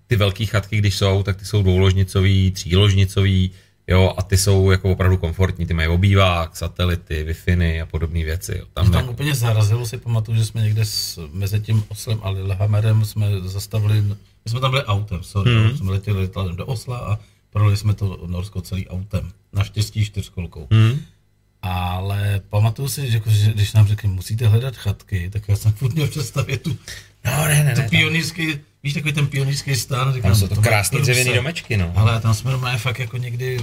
ty velké chatky, když jsou, tak ty jsou dvouložnicový, tříložnicový, jo, a ty jsou jako opravdu komfortní, ty mají obývák, satelity, wi a podobné věci. Jo. Tam, tam jako... úplně zarazilo, si pamatuju, že jsme někde s, mezi tím Oslem a Lillehammerem jsme zastavili, my jsme tam byli autem, sorry, hmm. jsme letěli letadlem do Osla a projeli jsme to Norsko celý autem, naštěstí čtyřkolkou. Hmm. Ale pamatuju si, že, jako, že když nám řekli, musíte hledat chatky, tak já jsem furt měl představit tu, no, ne, ne, tu ne, pionýrský, víš, takový ten pionýrský stán. Říkám, jsou to, to krásný dřevěný domečky, no. Ale tam jsme normálně fakt jako někdy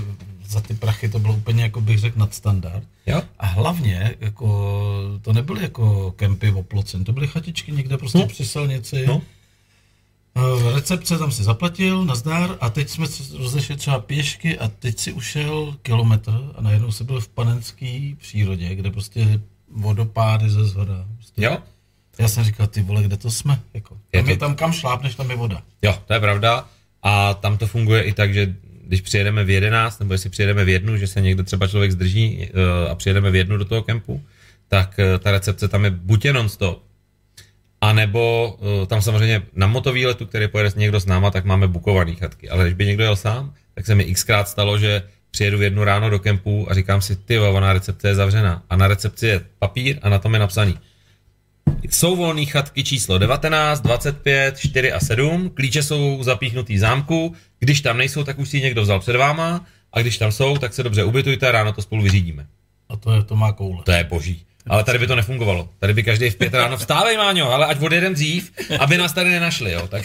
za ty prachy to bylo úplně, jako bych řekl, nadstandard. Jo? A hlavně, jako, to nebyly jako kempy v oplocen, to byly chatičky někde prostě no. při silnici. No. Eh, recepce tam si zaplatil, nazdár, a teď jsme rozešli třeba pěšky a teď si ušel kilometr a najednou se byl v panenské přírodě, kde prostě vodopády ze zhora. Prostě. Jo? Já jsem říkal, ty vole, kde to jsme? Jako, tam, je to... je tam kam šlápneš, tam je voda. Jo, to je pravda. A tam to funguje i tak, že když přijedeme v 11, nebo jestli přijedeme v jednu, že se někdo třeba člověk zdrží uh, a přijedeme v jednu do toho kempu, tak uh, ta recepce tam je buď jenom stop, a nebo uh, tam samozřejmě na motovýletu, který pojede někdo s náma, tak máme bukovaný chatky. Ale když by někdo jel sám, tak se mi xkrát stalo, že přijedu v jednu ráno do kempu a říkám si, ty ona recepce je zavřená. A na recepci je papír a na tom je napsaný. Jsou volné chatky číslo 19, 25, 4 a 7, klíče jsou zapíchnutý v zámku, když tam nejsou, tak už si někdo vzal před váma a když tam jsou, tak se dobře ubytujte a ráno to spolu vyřídíme. A to, je, to má koule. To je boží. Ale tady by to nefungovalo. Tady by každý v pět ráno vstávej, Máňo, ale ať odjedem dřív, aby nás tady nenašli, jo. Tak...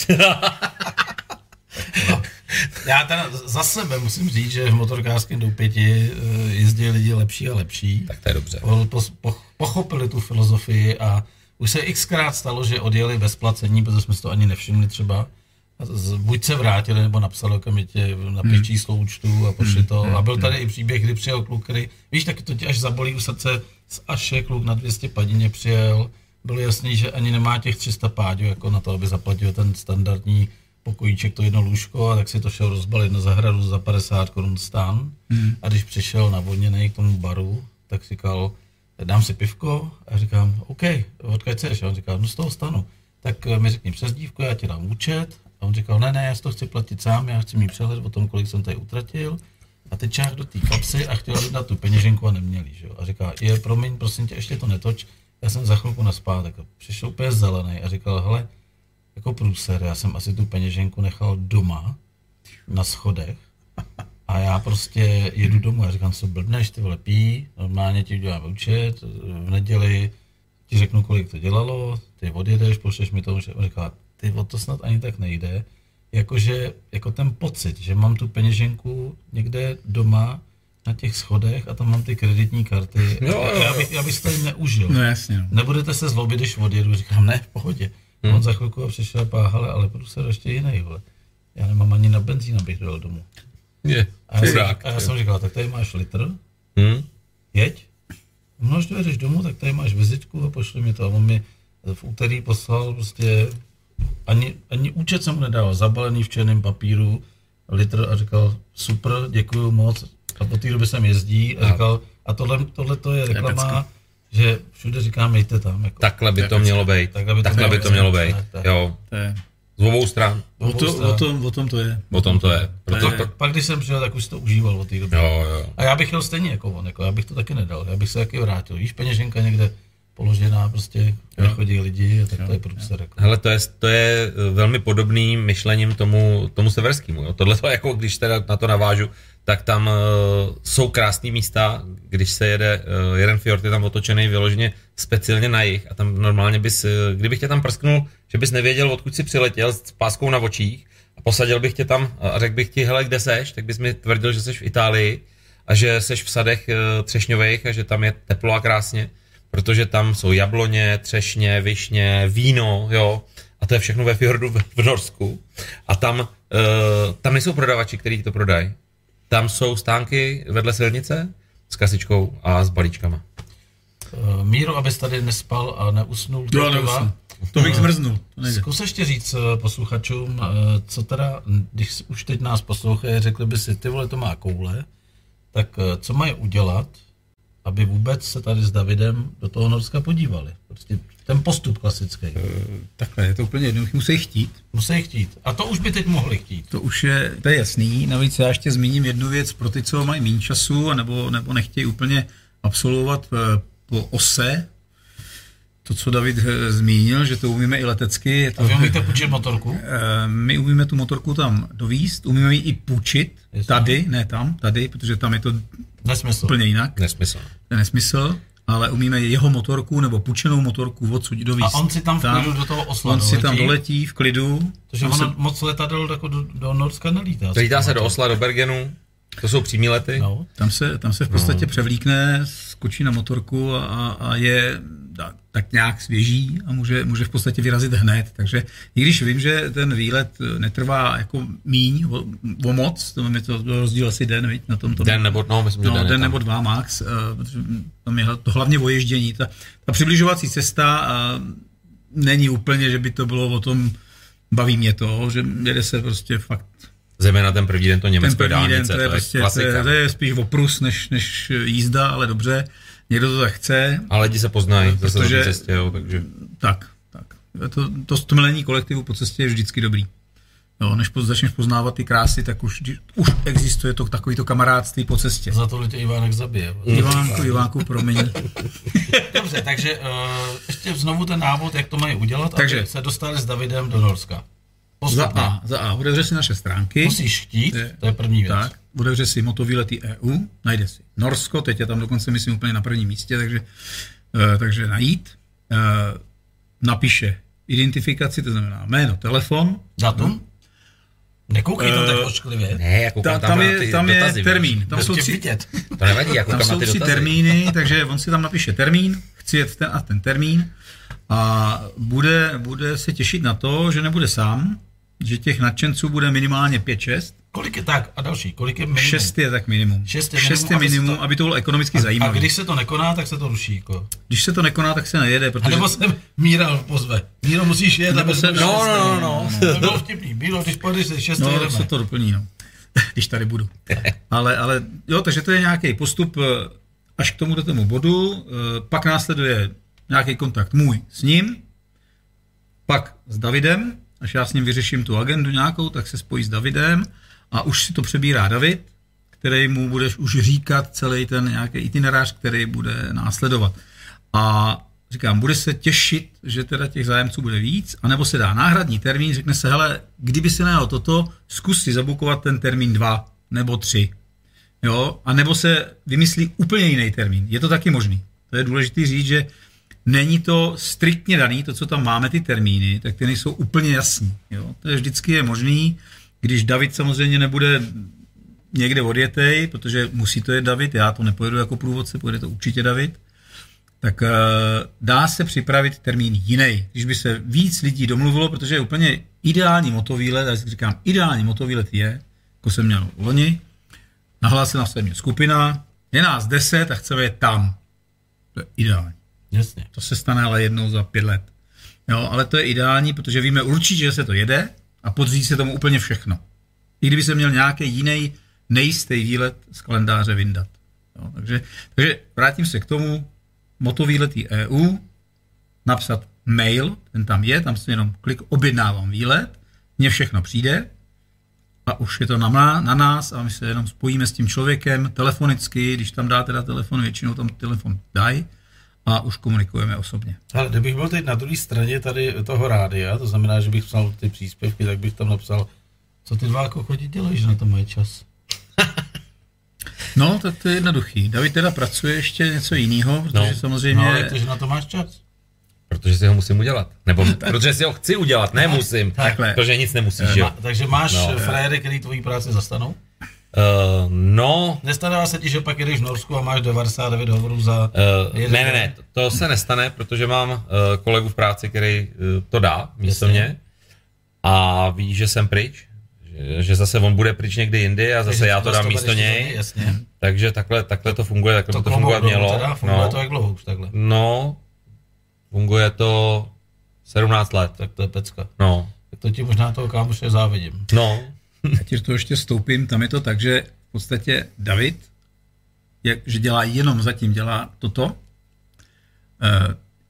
no. Já teda za sebe musím říct, že v motorkářském doupěti eh, jezdí lidi lepší a lepší. Tak to je dobře. Po, po, pochopili tu filozofii a už se xkrát stalo, že odjeli bez placení, protože jsme si to ani nevšimli třeba. Buď se vrátili, nebo napsali okamžitě na hmm. číslo účtu a pošli to. Hmm. A byl tady i příběh, kdy přijel kluk, který, víš, taky to tě až zabolí u srdce, z Aše kluk na 200 padině přijel. Bylo jasný, že ani nemá těch 300 pádů, jako na to, aby zaplatil ten standardní pokojíček, to jedno lůžko, a tak si to šel rozbalit na zahradu za 50 korun stan. Hmm. A když přišel navodněný k tomu baru, tak říkal, dám si pivko a říkám, OK, odkud chceš? A on říkal, no z toho stanu. Tak eh, mi řekni přezdívku, já ti dám účet. A on říkal, ne, ne, já si to chci platit sám, já chci mít přehled o tom, kolik jsem tady utratil. A teď čách do té kapsy a chtěl dát tu peněženku a neměli, že jo. A říkal, je, promiň, prosím tě, ještě to netoč, já jsem za chvilku na spátek. Přišel úplně zelený a říkal, hele, jako průser, já jsem asi tu peněženku nechal doma na schodech a já prostě jedu domů a říkám, co blbneš, ty vole, pí, normálně ti udělám účet, v neděli ti řeknu, kolik to dělalo, ty odjedeš, pošleš mi to, a říká, ty o to snad ani tak nejde, jakože, jako ten pocit, že mám tu peněženku někde doma, na těch schodech a tam mám ty kreditní karty. Jo, jo, Já, bych, já bych to neužil. No jasně. No. Nebudete se zlobit, když odjedu, říkám, ne, v pohodě. Hmm. On za chvilku přišel a páhale, ale prostě ještě jiný, vole. Já nemám ani na benzín, abych dojel domů. Je, a, já jsem, a já jsem říkal, tak tady máš litr, hmm? jeď, no až dojedeš domů, tak tady máš vizitku a pošli mi to. A on mi v úterý poslal prostě, ani, ani účet jsem mu nedal, zabalený v černém papíru, litr a říkal, super, děkuji moc. A po té době jsem jezdí a říkal, a tohle, tohle to je reklama, že všude říkám, mějte tam. Jako. Takhle by to mělo být. Takhle by to, Takhle by to mělo být. Jo. To je. Z obou stran. O, to, o, tom, o tom to je. O tom to je. Proto, to... Pak, když jsem přijel, tak už to užíval od té doby. Jo, jo. A já bych chtěl stejně jako on, jako já bych to taky nedal. Já bych se taky vrátil. Víš, peněženka někde položená, prostě nechodí lidi a tak jo, to je průser. Jako. Hele, to je, to je eh, velmi podobný myšlením tomu, tomu severskému. Tohle to jako, když teda na to navážu, tak tam uh, jsou krásné místa, když se jede, uh, jeden fjord je tam otočený vyloženě speciálně na jich a tam normálně bys, uh, kdybych tě tam prsknul, že bys nevěděl, odkud si přiletěl s páskou na očích a posadil bych tě tam a řekl bych ti, hele, kde seš, tak bys mi tvrdil, že seš v Itálii a že seš v sadech uh, třešňových a že tam je teplo a krásně, protože tam jsou jabloně, třešně, višně, víno, jo, a to je všechno ve fjordu v, v Norsku. A tam, uh, tam nejsou prodavači, kteří to prodají tam jsou stánky vedle silnice s kasičkou a s balíčkama. Uh, Míro, abys tady nespal a neusnul. Jo, neusnul. To bych zmrznul. Zkus ještě říct eh, posluchačům, eh, co teda, když už teď nás poslouchají, řekli by si, ty vole, to má koule, tak co mají udělat, aby vůbec se tady s Davidem do toho Norska podívali? Prostě ten postup klasický. Uh, takhle, je to úplně jednoduché. Musí chtít. Musí chtít. A to už by teď mohli chtít. To už je, to je jasný. Navíc já ještě zmíním jednu věc pro ty, co mají méně času, nebo, nebo nechtějí úplně absolvovat eh, po ose, to, co David eh, zmínil, že to umíme i letecky. Je to, A vy umíte půjčit motorku? My umíme tu motorku tam dovíst, umíme ji i půjčit Jestli. tady, ne tam, tady, protože tam je to Nesmysl. úplně jinak. Nesmysl. To je nesmysl ale umíme jeho motorku nebo půjčenou motorku odsud dovíst. A on si tam v klidu do toho osla On doletí. si tam doletí v klidu. Takže ono se... moc letadel jako do, do Norska nelítá. Lítá se do Osla, do Bergenu, to jsou přímý lety. No. Tam, se, tam se v podstatě no. převlíkne, skočí na motorku a, a je tak nějak svěží a může, může v podstatě vyrazit hned. Takže i když vím, že ten výlet netrvá jako míň o, o moc, to je to rozdíl asi den, viď, na tom. Den nebo, no, myslím, no, den, den nebo dva max, uh, protože tam je to hlavně o ježdění. Ta, ta přibližovací cesta uh, není úplně, že by to bylo o tom, baví mě to, že jede se prostě fakt Zejména ten první den to německé dálnice, den, to je, to, prostě, je klasika. To je, to je spíš oprus než, než jízda, ale dobře, někdo to tak chce. A lidi se poznají zase protože, na cestě, jo, takže... Tak, tak. To, to stomilení kolektivu po cestě je vždycky dobrý. Jo, než začneš poznávat ty krásy, tak už, už existuje to takovýto kamarádství po cestě. Za to tě Ivánek zabije. Ivánku, Ivánku, promiň. Dobře, takže uh, ještě znovu ten návod, jak to mají udělat, takže, aby se dostali s Davidem do Norska. Postupně. Za A, za A, otevře si naše stránky. Musíš chtít, to je první věc. Tak, otevře si motovýlety EU, najde si Norsko, teď je tam dokonce myslím úplně na prvním místě, takže, uh, takže najít. Uh, napíše identifikaci, to znamená jméno, telefon. Datum? Nekoukej to tak eh, ošklivě. Ne, jako ta, tam, tam je, tam je termín. Tam jsou, tři, to nevadí, jako tam jsou tři termíny, takže on si tam napíše termín, chci jet ten a ten termín a bude, bude se těšit na to, že nebude sám, že těch nadšenců bude minimálně 5-6. Kolik je tak? A další, kolik je minimum? Šest je tak minimum. Šest je minimum, Šest je minimum aby, to, aby to bylo ekonomicky a, zajímavé. A když se to nekoná, tak se to ruší. Jako. Když se to nekoná, tak se nejede. Protože... A nebo se Míra pozve. Míro, musíš jet, aby se... No, no, no, no. To bylo vtipný. Míro, když pojedeš se šest, no, jedeme. se to doplní, no. když tady budu. ale, ale jo, takže to je nějaký postup eh, až k tomu do tomu bodu. Eh, pak následuje nějaký kontakt můj s ním, pak s Davidem, až já s ním vyřeším tu agendu nějakou, tak se spojí s Davidem a už si to přebírá David, který mu budeš už říkat celý ten nějaký itinerář, který bude následovat. A říkám, bude se těšit, že teda těch zájemců bude víc, anebo se dá náhradní termín, řekne se, hele, kdyby se najel toto, zkus si zabukovat ten termín dva nebo tři. Jo, a nebo se vymyslí úplně jiný termín. Je to taky možný. To je důležité říct, že není to striktně daný, to, co tam máme, ty termíny, tak ty nejsou úplně jasní. Jo? To je vždycky je možný, když David samozřejmě nebude někde odjetej, protože musí to je David, já to nepojedu jako průvodce, pojede to určitě David, tak uh, dá se připravit termín jiný. Když by se víc lidí domluvilo, protože je úplně ideální motovýlet, já si říkám, ideální motovýlet je, jako jsem měl loni, nahlásila se mě skupina, je nás deset a chceme je tam. To je ideální. Jasně. To se stane ale jednou za pět let. Jo, ale to je ideální, protože víme určitě, že se to jede a podřídí se tomu úplně všechno. I kdyby se měl nějaký jiný nejistý výlet z kalendáře vyndat. Jo, takže, takže vrátím se k tomu, motovýletý EU, napsat mail, ten tam je, tam si jenom klik objednávám výlet, mně všechno přijde a už je to na, na nás a my se jenom spojíme s tím člověkem telefonicky, když tam dá teda telefon, většinou tam telefon dají, a už komunikujeme osobně. Ale kdybych byl teď na druhé straně tady toho rádia, to znamená, že bych psal ty příspěvky, tak bych tam napsal, co ty dva jako chodí dělají, že na to mají čas. no, tak to je jednoduchý. David teda pracuje ještě něco jiného, protože no. samozřejmě... No, ale to, že na to máš čas. Protože si ho musím udělat. Nebo protože si ho chci udělat, ne musím. Takhle. Protože nic nemusíš, eh, jo. takže máš no. frajery, který tvojí práci zastanou? Uh, no. Nestane se ti, že pak jdeš v Norsku a máš 99 hovorů za... Uh, ne, ne, ne, to se nestane, protože mám uh, kolegu v práci, který uh, to dá místo Jasně. mě a ví, že jsem pryč, že, že zase on bude pryč někdy jindy a zase Takže já to dám místo něj. Jasně. Takže takhle, takhle to funguje, takhle to, to fungovat mělo. Teda, funguje no. to jak dlouho už takhle? No, funguje to 17 let. Tak to je pecka. No. Tak to ti možná toho kámoše závidím. No. Já ti to ještě stoupím, tam je to tak, že v podstatě David, jak, že dělá jenom zatím, dělá toto, uh,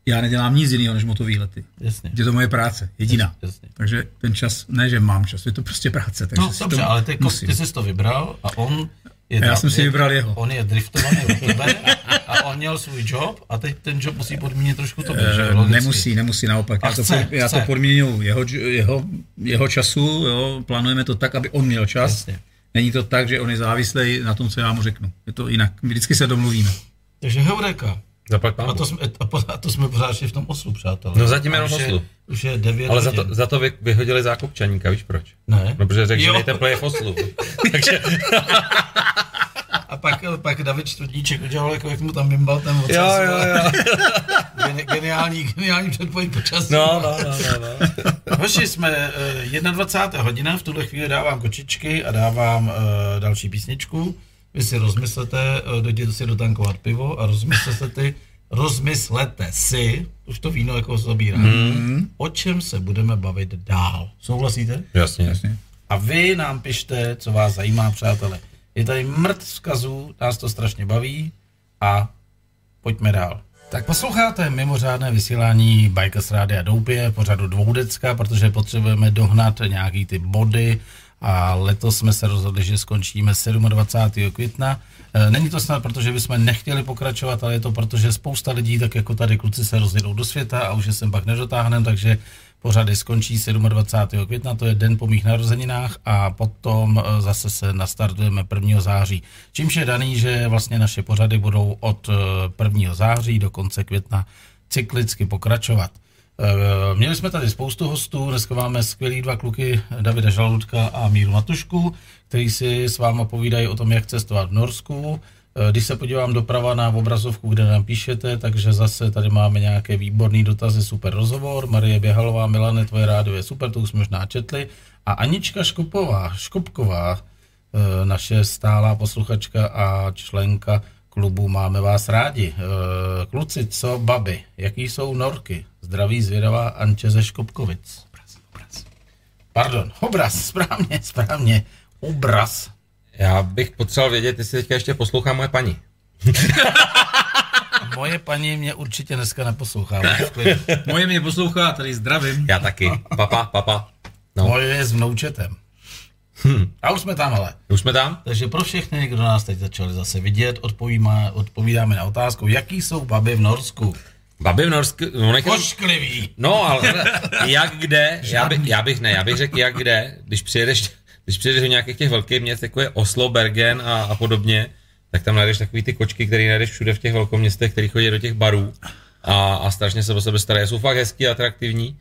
já nedělám nic jiného než motovýlety. Jasně. Je to moje práce, jediná. Jasně. Takže ten čas, ne, že mám čas, je to prostě práce. Takže no dobře, ale ty, ty jsi to vybral a on je já jsem si vybral jeho. On je driftovaný od tebe a on měl svůj job a teď ten job musí podmínit trošku to, že? Eh, Logicky. Nemusí, nemusí, naopak. A já, chce, to, já chce. to podmínuju jeho, jeho, jeho času, jo, plánujeme to tak, aby on měl čas. Jasně. Není to tak, že on je závislý na tom, co já mu řeknu. Je to jinak. My vždycky se domluvíme. Takže Heureka. Zaplať a to, jsme, a to jsme pořád v tom oslu, přátelé. No zatím jenom oslu. Už je 9 Ale za to, za to vy, vyhodili zákupčaníka, víš proč? Ne. No, protože řekl, že nejteplej je v oslu. Takže... A pak, pak David Čtvrtníček udělal, jako jak mu tam vymbal ten ocas. Jo, jo, jo. geniální, geniální předpověď počasí. No, no, no, no. no. Hoši, jsme uh, 21. hodina, v tuhle chvíli dávám kočičky a dávám uh, další písničku. Vy si rozmyslete, uh, dojděte si dotankovat pivo a rozmyslete ty, rozmyslete si, už to víno jako zabírá, mm. o čem se budeme bavit dál. Souhlasíte? Jasně, jasně. A vy nám pište, co vás zajímá, přátelé. Je tady mrt vzkazů, nás to strašně baví a pojďme dál. Tak posloucháte mimořádné vysílání Bikers Rádia Doupě, pořadu dvoudecka, protože potřebujeme dohnat nějaký ty body a letos jsme se rozhodli, že skončíme 27. května. E, není to snad, protože bychom nechtěli pokračovat, ale je to proto, že spousta lidí, tak jako tady kluci, se rozjedou do světa a už je sem pak nedotáhneme, takže pořady skončí 27. května, to je den po mých narozeninách a potom e, zase se nastartujeme 1. září. Čímž je daný, že vlastně naše pořady budou od 1. E, září do konce května cyklicky pokračovat. E, měli jsme tady spoustu hostů, dneska máme skvělý dva kluky, Davida Žaludka a Míru Matušku, kteří si s váma povídají o tom, jak cestovat v Norsku. Eh, když se podívám doprava na obrazovku, kde nám píšete, takže zase tady máme nějaké výborné dotazy, super rozhovor. Marie Běhalová, Milane, tvoje rádio je super, to už jsme možná četli. A Anička Škopová, Škopková, eh, naše stálá posluchačka a členka klubu Máme vás rádi. Eh, kluci, co baby, jaký jsou norky? Zdraví zvědavá Anče ze Škopkovic. Obraz, obraz. Pardon, obraz, správně, správně. Obraz. Já bych potřeboval vědět, jestli teďka ještě poslouchá moje paní. Moje paní mě určitě dneska neposlouchá. Moje mě poslouchá, tady zdravím. Já taky. Papa, papa. No. Moje je s vnoučetem. Hmm. A už jsme tam, ale. Už jsme tam? Takže pro všechny, kdo nás teď začali zase vidět, odpovíme, odpovídáme na otázku, jaký jsou baby v Norsku. Baby v Norsku, no nechám... Pošklivý. No, ale jak kde, já, by, já bych ne, já bych řekl jak kde, když přijedeš když přijdeš do nějakých těch velkých měst, jako je Oslo, Bergen a, a podobně, tak tam najdeš takový ty kočky, které najdeš všude v těch velkoměstech, které chodí do těch barů a, a strašně se o sebe starají. Jsou fakt hezký a atraktivní.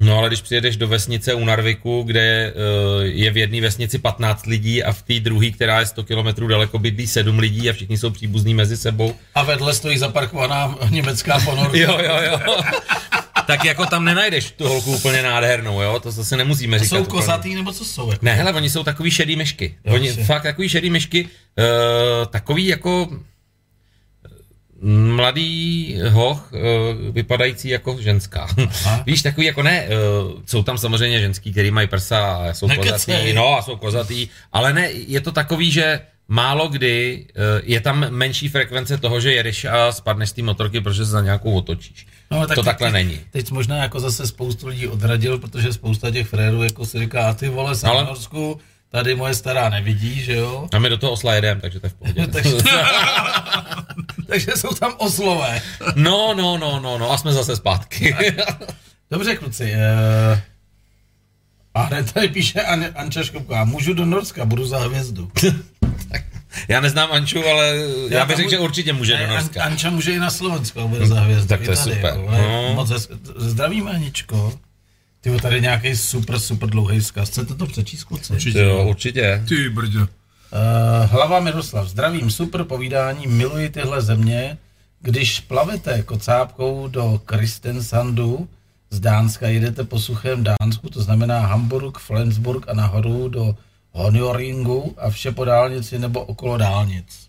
No ale když přijedeš do vesnice u Narviku, kde je, eh, je v jedné vesnici 15 lidí a v té druhé, která je 100 km daleko, bydlí 7 lidí a všichni jsou příbuzní mezi sebou. A vedle stojí zaparkovaná německá ponorka. jo, jo, jo tak jako tam nenajdeš tu holku úplně nádhernou, jo? To zase nemusíme říkat. Jsou kozatý nebo co jsou? Jako? Ne, hele, oni jsou takový šedý myšky. Jo, oni si. fakt takový šedý myšky, uh, takový jako eh, mladý hoch, uh, vypadající jako ženská. Aha. Víš, takový jako ne, uh, jsou tam samozřejmě ženský, který mají prsa a jsou Nekecej. kozatý, no a jsou kozatý, ale ne, je to takový, že málo kdy je tam menší frekvence toho, že jedeš a spadneš z té motorky, protože se za nějakou otočíš. No, tak to takhle teď, není. Teď možná jako zase spoustu lidí odradil, protože spousta těch frérů jako si říká, a ty vole, jsem Ale... v Norsku, tady moje stará nevidí, že jo? A my do toho osla jedem, takže to je v pohodě. takže, jsou tam oslové. no, no, no, no, no, a jsme zase zpátky. Dobře, kluci. Uh... A hned tady píše An- Anča Škopka, můžu do Norska, budu za hvězdu. Já neznám Anču, ale já, já bych řekl, že určitě může ne, do Norska. An, Anča může i na Slovensko, bude za hvězdu. Tak to je tady, super. Jako, no. Moc zdravíme, Aničko. Ty tady nějaký super, super dlouhý zkaz. Chcete to přečíst, kluci? Určitě. Jo, určitě. Ty brďo. Uh, hlava Miroslav, zdravím, super povídání, miluji tyhle země. Když plavete kocápkou do Kristensandu z Dánska, jedete po suchém Dánsku, to znamená Hamburg, Flensburg a nahoru do Honioringu a vše po dálnici nebo okolo dálnic?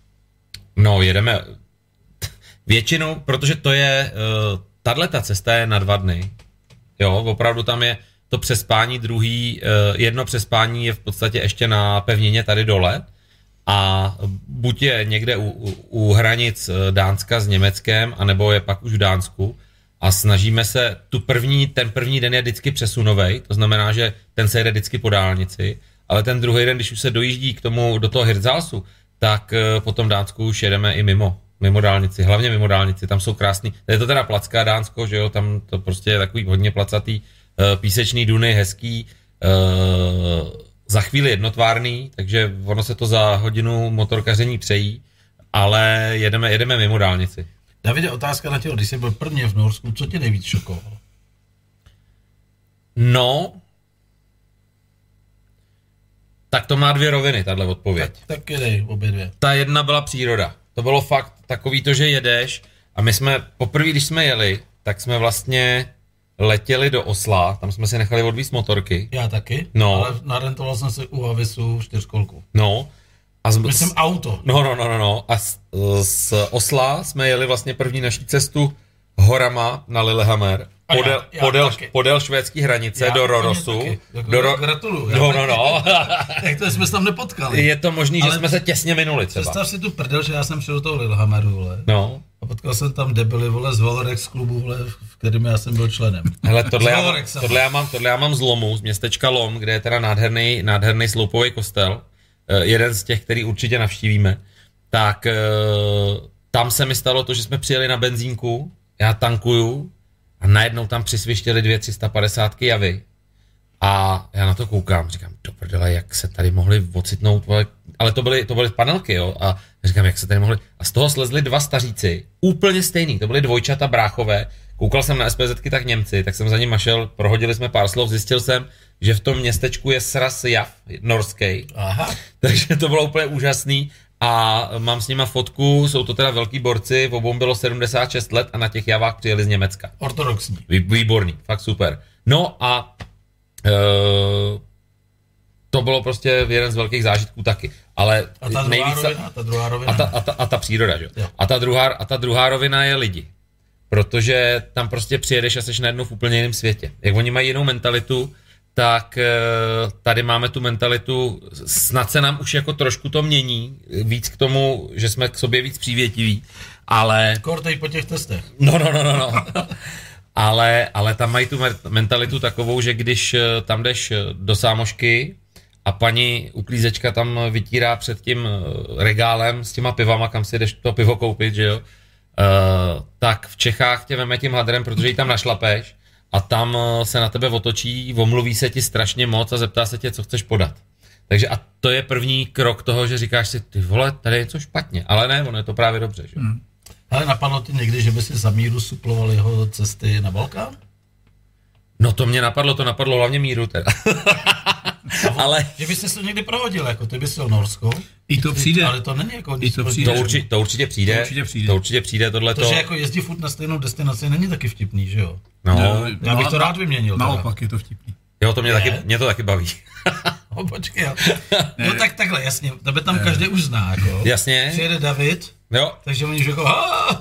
No, jedeme většinou, protože to je, uh, tahle ta cesta je na dva dny. Jo, opravdu tam je to přespání druhý, uh, jedno přespání je v podstatě ještě na pevnině tady dole a buď je někde u, u, u hranic eh, Dánska s Německem, anebo je pak už v Dánsku. A snažíme se tu první, ten první den je vždycky přesunovej, to znamená, že ten se jede vždycky po dálnici ale ten druhý den, když už se dojíždí k tomu, do toho Hirtzhalsu, tak uh, potom Dánsku už jedeme i mimo, mimo dálnici, hlavně mimo dálnici, tam jsou krásný, je to teda placká Dánsko, že jo, tam to prostě je takový hodně placatý, písečný duny, hezký, uh, za chvíli jednotvárný, takže ono se to za hodinu motorkaření přejí, ale jedeme, jedeme mimo dálnici. Davide, otázka na tělo, když jsi byl prvně v Norsku, co tě nejvíc šokovalo? No, tak to má dvě roviny, tahle odpověď. Tak, tak jedej, obě dvě. Ta jedna byla příroda. To bylo fakt takový to, že jedeš a my jsme, poprvé, když jsme jeli, tak jsme vlastně letěli do Osla, tam jsme si nechali odvízt motorky. Já taky, no. ale narentoval jsem si u Havisu čtyřkolku. No. A z, Myslím auto. No, no, no, no, no. A z, z Osla jsme jeli vlastně první naší cestu horama na Lillehammer podél, já, já podél, podél švédské hranice já do Rorosu. Jako do ro... Gratuluju. No, no, no. Jak to jsme se tam nepotkali. Je to možný, Ale že jsme se těsně minuli třeba. Představ si tu prdel, že já jsem šel do toho Lillehammeru, vole. No. A potkal jsem tam debily, vole, z Valorex klubu, vole, v kterým já jsem byl členem. Hele, tohle, já, tohle, já mám, tohle já mám z Lomu, z městečka Lom, kde je teda nádherný, nádherný sloupový kostel, uh, jeden z těch, který určitě navštívíme, tak uh, tam se mi stalo to, že jsme přijeli na benzínku, já tankuju a najednou tam přisvištěli dvě 350 javy. A já na to koukám, říkám, do prdele, jak se tady mohli ocitnout, ale to byly, to byly panelky, jo, a říkám, jak se tady mohli, a z toho slezli dva staříci, úplně stejný, to byly dvojčata bráchové, koukal jsem na SPZky tak Němci, tak jsem za ním šel, prohodili jsme pár slov, zjistil jsem, že v tom městečku je sraz jav norský. Aha. Takže to bylo úplně úžasný a mám s nima fotku, jsou to teda velký borci, v obou bylo 76 let a na těch javách přijeli z Německa. Ortodoxní. Výborný, fakt super. No a e, to bylo prostě jeden z velkých zážitků taky. Ale a ta druhá nejvíc, rovina, a ta druhá rovina. A ta, a ta, a ta příroda, že? Jo. A, ta druhá, a ta druhá rovina je lidi. Protože tam prostě přijedeš a jsi najednou v úplně jiném světě. Jak oni mají jinou mentalitu, tak eh, tady máme tu mentalitu, snad se nám už jako trošku to mění, víc k tomu, že jsme k sobě víc přívětiví, ale... Kortej po těch testech. No, no, no, no, no. ale, ale tam mají tu mentalitu takovou, že když eh, tam jdeš eh, do sámošky a paní uklízečka tam vytírá před tím regálem s těma pivama, kam si jdeš to pivo koupit, že jo, uh, tak v Čechách tě veme tím hadrem, protože ji tam našlapeš a tam eh, se na tebe otočí, omluví se ti strašně moc a zeptá se tě, co chceš podat. Takže a to je první krok toho, že říkáš si, ty vole, tady je něco špatně, ale ne, ono je to právě dobře, že? Hmm. Ale napadlo ti někdy, že by si za míru suploval jeho cesty na Balkán? No to mě napadlo, to napadlo hlavně míru teda. ale... Že byste se to někdy prohodil, jako ty bys Norsko. I to přijde. Ale to není jako I to, přijde. To, urči, to, určitě přijde. To určitě přijde. To určitě přijde tohle to. že jako jezdí furt na stejnou destinaci není taky vtipný, že jo? No. no já bych to rád vyměnil. Naopak je to vtipný. Jo, to mě, taky, mě to taky baví. no, počkej, jo. No tak takhle, jasně, tebe tam každý už zná, jako. Jasně. Přijede David, jo. takže oni jako,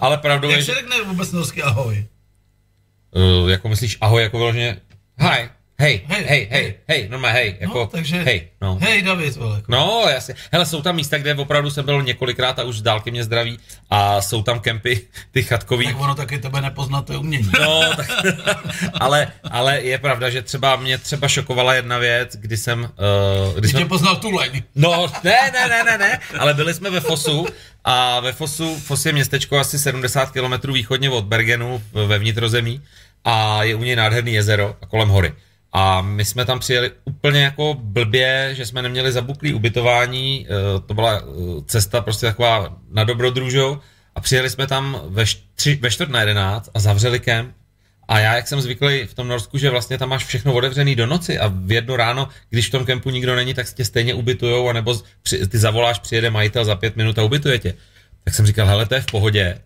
ale pravdou Jak se řekne vůbec norsky ahoj? Uh, jako myslíš ahoj, jako vyloženě, hi, hej, hej, hej, hej, hej, normálně hej, no, jako, no, takže, hej, no. Hej, David, vole. Jako. No, jasně. Hele, jsou tam místa, kde opravdu jsem byl několikrát a už z dálky mě zdraví a jsou tam kempy, ty chatkový. Tak ono taky tebe nepoznat, to je umění. No, tak, ale, ale je pravda, že třeba mě třeba šokovala jedna věc, kdy jsem... Uh, kdy jsme... tě poznal tuleň. No, ne, ne, ne, ne, ne, ale byli jsme ve Fosu a ve Fosu, Fos je městečko asi 70 km východně od Bergenu ve vnitrozemí a je u něj nádherný jezero a kolem hory. A my jsme tam přijeli úplně jako blbě, že jsme neměli zabuklý ubytování, eh, to byla eh, cesta prostě taková na dobrodružou a přijeli jsme tam ve, tři, ve čtvrt na jedenáct a zavřeli kemp. A já, jak jsem zvyklý v tom Norsku, že vlastně tam máš všechno otevřený do noci a v jedno ráno, když v tom kempu nikdo není, tak tě stejně ubytujou, anebo ty zavoláš, přijede majitel za pět minut a ubytuje tě. Tak jsem říkal, hele, to je v pohodě.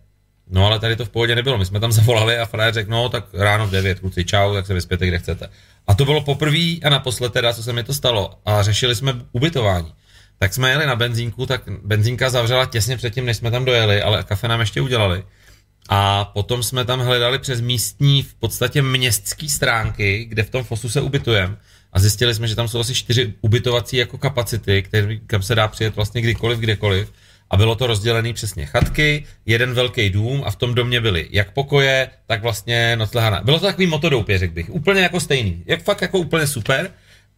No ale tady to v pohodě nebylo. My jsme tam zavolali a frajer řekl, no tak ráno v 9, kluci, čau, tak se vyspěte, kde chcete. A to bylo poprvé a naposled teda, co se mi to stalo. A řešili jsme ubytování. Tak jsme jeli na benzínku, tak benzínka zavřela těsně předtím, než jsme tam dojeli, ale kafe nám ještě udělali. A potom jsme tam hledali přes místní, v podstatě městské stránky, kde v tom fosu se ubytujeme. A zjistili jsme, že tam jsou asi čtyři ubytovací jako kapacity, které, kam se dá přijet vlastně kdykoliv, kdekoliv a bylo to rozdělené přesně chatky, jeden velký dům a v tom domě byly jak pokoje, tak vlastně noclehana. Bylo to takový motodoupě, řekl bych, úplně jako stejný, jak fakt jako úplně super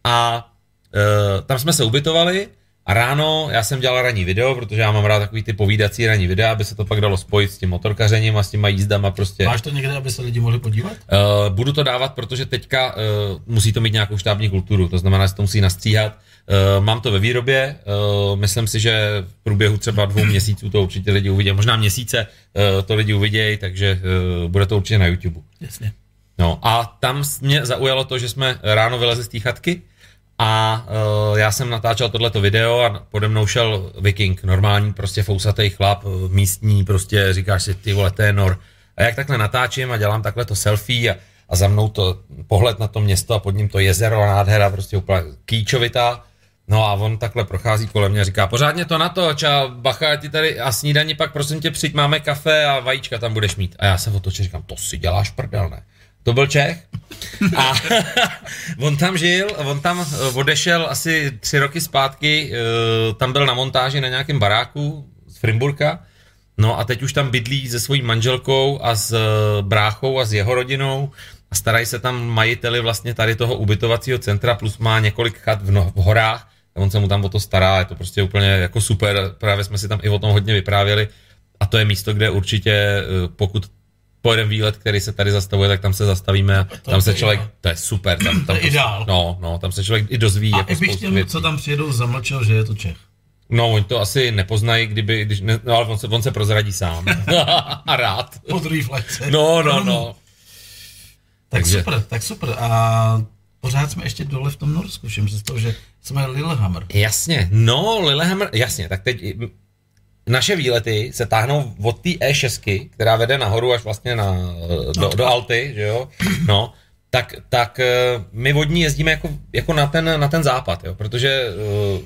a e, tam jsme se ubytovali a ráno já jsem dělal ranní video, protože já mám rád takový ty povídací ranní videa, aby se to pak dalo spojit s tím motorkařením a s těma jízdama prostě. Máš to někde, aby se lidi mohli podívat? Uh, budu to dávat, protože teďka uh, musí to mít nějakou štábní kulturu, to znamená, že to musí nastříhat. Uh, mám to ve výrobě, uh, myslím si, že v průběhu třeba dvou měsíců to určitě lidi uvidí, možná měsíce uh, to lidi uvidějí, takže uh, bude to určitě na YouTube. Jasně. No a tam mě zaujalo to, že jsme ráno vylezli z té chatky, a uh, já jsem natáčel tohleto video a pode mnou šel viking, normální prostě fousatý chlap, eh, místní, prostě říkáš si, ty vole, tenor. A jak takhle natáčím a dělám takhle to selfie a, a za mnou to pohled na to město a pod ním to jezero a nádhera, prostě úplně kýčovitá. No a on takhle prochází kolem mě a říká, pořádně to na to, ča, bacha, ti tady a snídaní pak prosím tě přijď, máme kafe a vajíčka tam budeš mít. A já se otočím, říkám, to si děláš prdel, ne? To byl Čech. A on tam žil, on tam eh, odešel asi tři roky zpátky, eh, tam byl na montáži na nějakém baráku z Frimburka No a teď už tam bydlí se svojí manželkou a s bráchou a s jeho rodinou a starají se tam majiteli vlastně tady toho ubytovacího centra, plus má několik chat v, no, v horách, a on se mu tam o to stará, je to prostě úplně jako super, právě jsme si tam i o tom hodně vyprávěli a to je místo, kde určitě, eh, pokud pojedeme výlet, který se tady zastavuje, tak tam se zastavíme a tam se člověk, to je super. Tam, tam to je prostě, ideál. No, no, tam se člověk i dozví. A jako bych spoustu chtěl, věcí. co tam přijedou, zamlčel, že je to Čech. No, oni to asi nepoznají, kdyby, když ne, no, ale on se, on se prozradí sám. a rád. Po druhý flexce. No, no, no. Tak Takže- super, tak super. A pořád jsme ještě dole v tom Norsku, všem se z toho, že jsme Lillehammer. Jasně, no, Lillehammer, jasně, tak teď naše výlety se táhnou od té E6, která vede nahoru až vlastně na, do, do Alty, že jo, no, tak, tak eh, my od ní jezdíme jako, jako na, ten, na ten západ, jo, protože uh,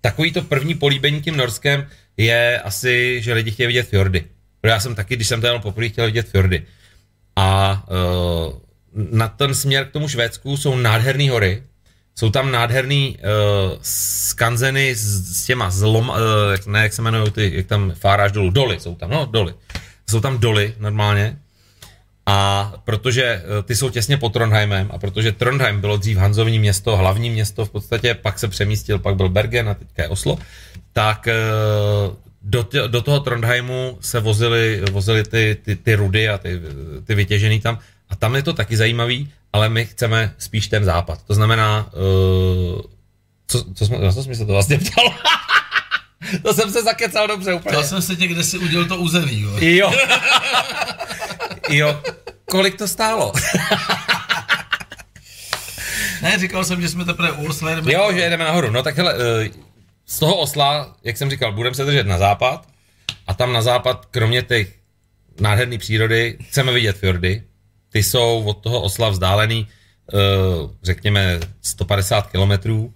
takový to první políbení tím Norskem je asi, že lidi chtějí vidět fjordy. Protože Já jsem taky, když jsem tady poprvé chtěl vidět fjordy. A uh, na ten směr k tomu Švédsku jsou nádherné hory, jsou tam nádherný uh, skanzeny s, s těma zlom, uh, jak, ne, jak se jmenují ty, jak tam fáráš dolů, doly jsou tam, no doly. Jsou tam doly normálně. A protože uh, ty jsou těsně pod Trondheimem a protože Trondheim bylo dřív Hanzovní město, hlavní město v podstatě, pak se přemístil, pak byl Bergen a teďka je Oslo, tak uh, do, tě, do toho Trondheimu se vozily, vozily ty, ty, ty rudy a ty, ty vytěžený tam a tam je to taky zajímavý, ale my chceme spíš ten západ. To znamená, uh, co, co jsme, na co jsme se to vlastně ptal? to jsem se zakecal dobře úplně. Ptal jsem se tě, kde si udělal to území. Jo. Jo. jo. Kolik to stálo? Ne, říkal jsem, že jsme teprve u Osla. jdeme- Jo, že jedeme nahoru. No tak hele, eh, z toho osla, jak jsem říkal, budeme se držet na západ a tam na západ, kromě těch nádherné přírody, chceme vidět fjordy. Ty jsou od toho osla vzdálený, eh, řekněme, 150 kilometrů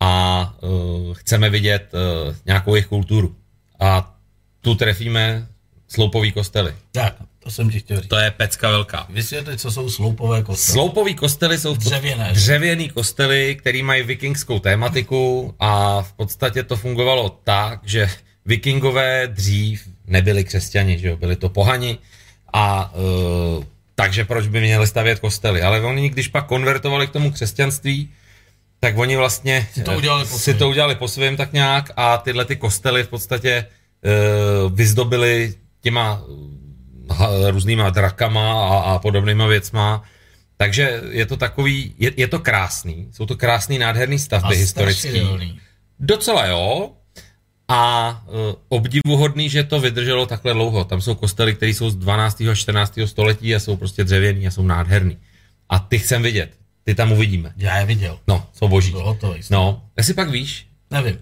a eh, chceme vidět eh, nějakou jejich kulturu. A tu trefíme sloupový kostely. Tak, to jsem ti chtěl říct. To je pecka velká. Vysvětlit, co jsou sloupové kostely. Sloupový kostely jsou Dřevěné. dřevěný kostely, který mají vikingskou tématiku a v podstatě to fungovalo tak, že vikingové dřív nebyli křesťani, že jo, byli to pohani a uh, takže proč by měli stavět kostely. Ale oni, když pak konvertovali k tomu křesťanství, tak oni vlastně Si to udělali po si svém. to udělali po svém tak nějak a tyhle ty kostely v podstatě uh, vyzdobili těma ha- různýma drakama a, a podobnýma věcma. Takže je to takový, je, je to krásný, jsou to krásný, nádherný stavby A historický. Docela jo. A uh, obdivuhodný, že to vydrželo takhle dlouho. Tam jsou kostely, které jsou z 12. a 14. století a jsou prostě dřevěný a jsou nádherný. A ty chcem vidět. Ty tam uvidíme. Já je viděl. No, jsou boží. Byl hotový. No, jestli pak víš, Nevím.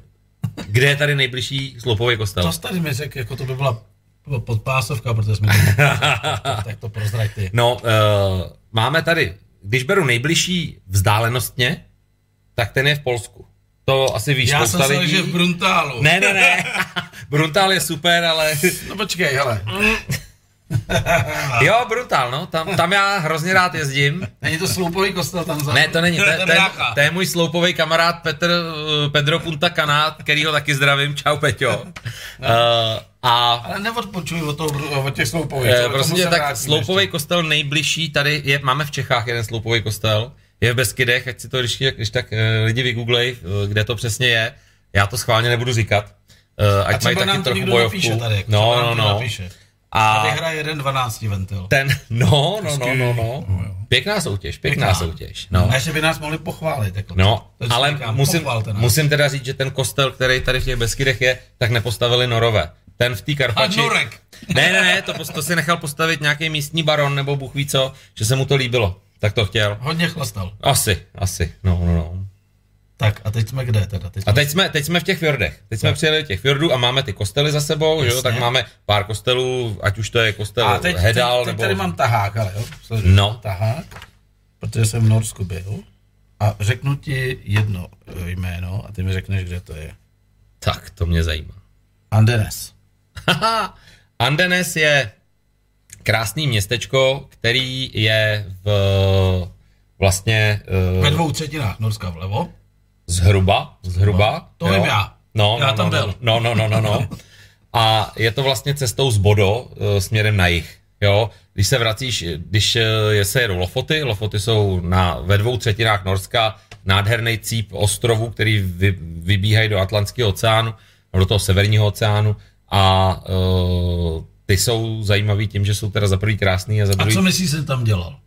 kde je tady nejbližší sloupový kostel? To tady mi řekl, jako to by byla podpásovka, protože jsme tak to prozrať ty. No, uh, máme tady, když beru nejbližší vzdálenostně, tak ten je v Polsku. To asi víš, Já jsem se že v Bruntálu. Ne, ne, ne. Bruntál je super, ale... No počkej, hele. Jo, Bruntál, no. Tam, tam já hrozně rád jezdím. Není to sloupový kostel tam za... Ne, to není. To, je- to, je- to je můj sloupový kamarád Petr, eh, Pedro Punta Cana, který ho taky zdravím. Čau, Peťo. Uh, a Ale neodpočuj od, toho, od těch sloupových. Eh, co- Prosím tomu tě, se tak sloupový ještě. kostel nejbližší tady je, máme v Čechách jeden sloupový kostel, je v Beskydech, ať si to když, když tak eh, lidi vygooglej, eh, kde to přesně je. Já to schválně nebudu říkat, eh, ať, A mají třeba taky nám to trochu někdo bojovku. napíše tady. jako no, no, nám to no. Napíše. A Tady hraje jeden 12 ventil. ten, no, no, no, no, no. Pěkná soutěž, pěkná, Pěkná. soutěž. No. Ne, že by nás mohli pochválit. Jako No, to, to ale říkám, musím, musím teda říct, že ten kostel, který tady v těch Beskydech je, tak nepostavili Norové. Ten v té Karpači... A Norek. Ne, ne, ne, to, to si nechal postavit nějaký místní baron nebo Bůh ví co, že se mu to líbilo. Tak to chtěl. Hodně chlastal. Asi, asi, no, no, no. Tak a teď jsme kde teda? Teď A teď jsme, teď jsme v těch fjordech. Teď jsme přijeli do těch fjordů a máme ty kostely za sebou, že jo? Jasně. Tak máme pár kostelů, ať už to je kostel a teď, Hedal, teď, teď nebo... tady mám tahák, ale jo? Sleduj. No. Tahák, protože jsem v Norsku byl. A řeknu ti jedno jméno a ty mi řekneš, kde to je. Tak, to mě zajímá. Andenes. Haha, Andenes je krásný městečko, který je v vlastně Ve uh, dvou třetinách Norska vlevo. zhruba, zhruba. To jo. vím já. No, Já no, tam no, byl. No, no, no, no, no. a je to vlastně cestou z Bodo e, směrem na jih. Jo, když se vracíš, když je se jedou Lofoty, Lofoty jsou na, ve dvou třetinách Norska, nádherný cíp ostrovů, který vy, vybíhají do Atlantského oceánu, do toho severního oceánu a uh, ty jsou zajímavý tím, že jsou teda za prvý krásný a za druhý... A co myslíš, že tam dělal?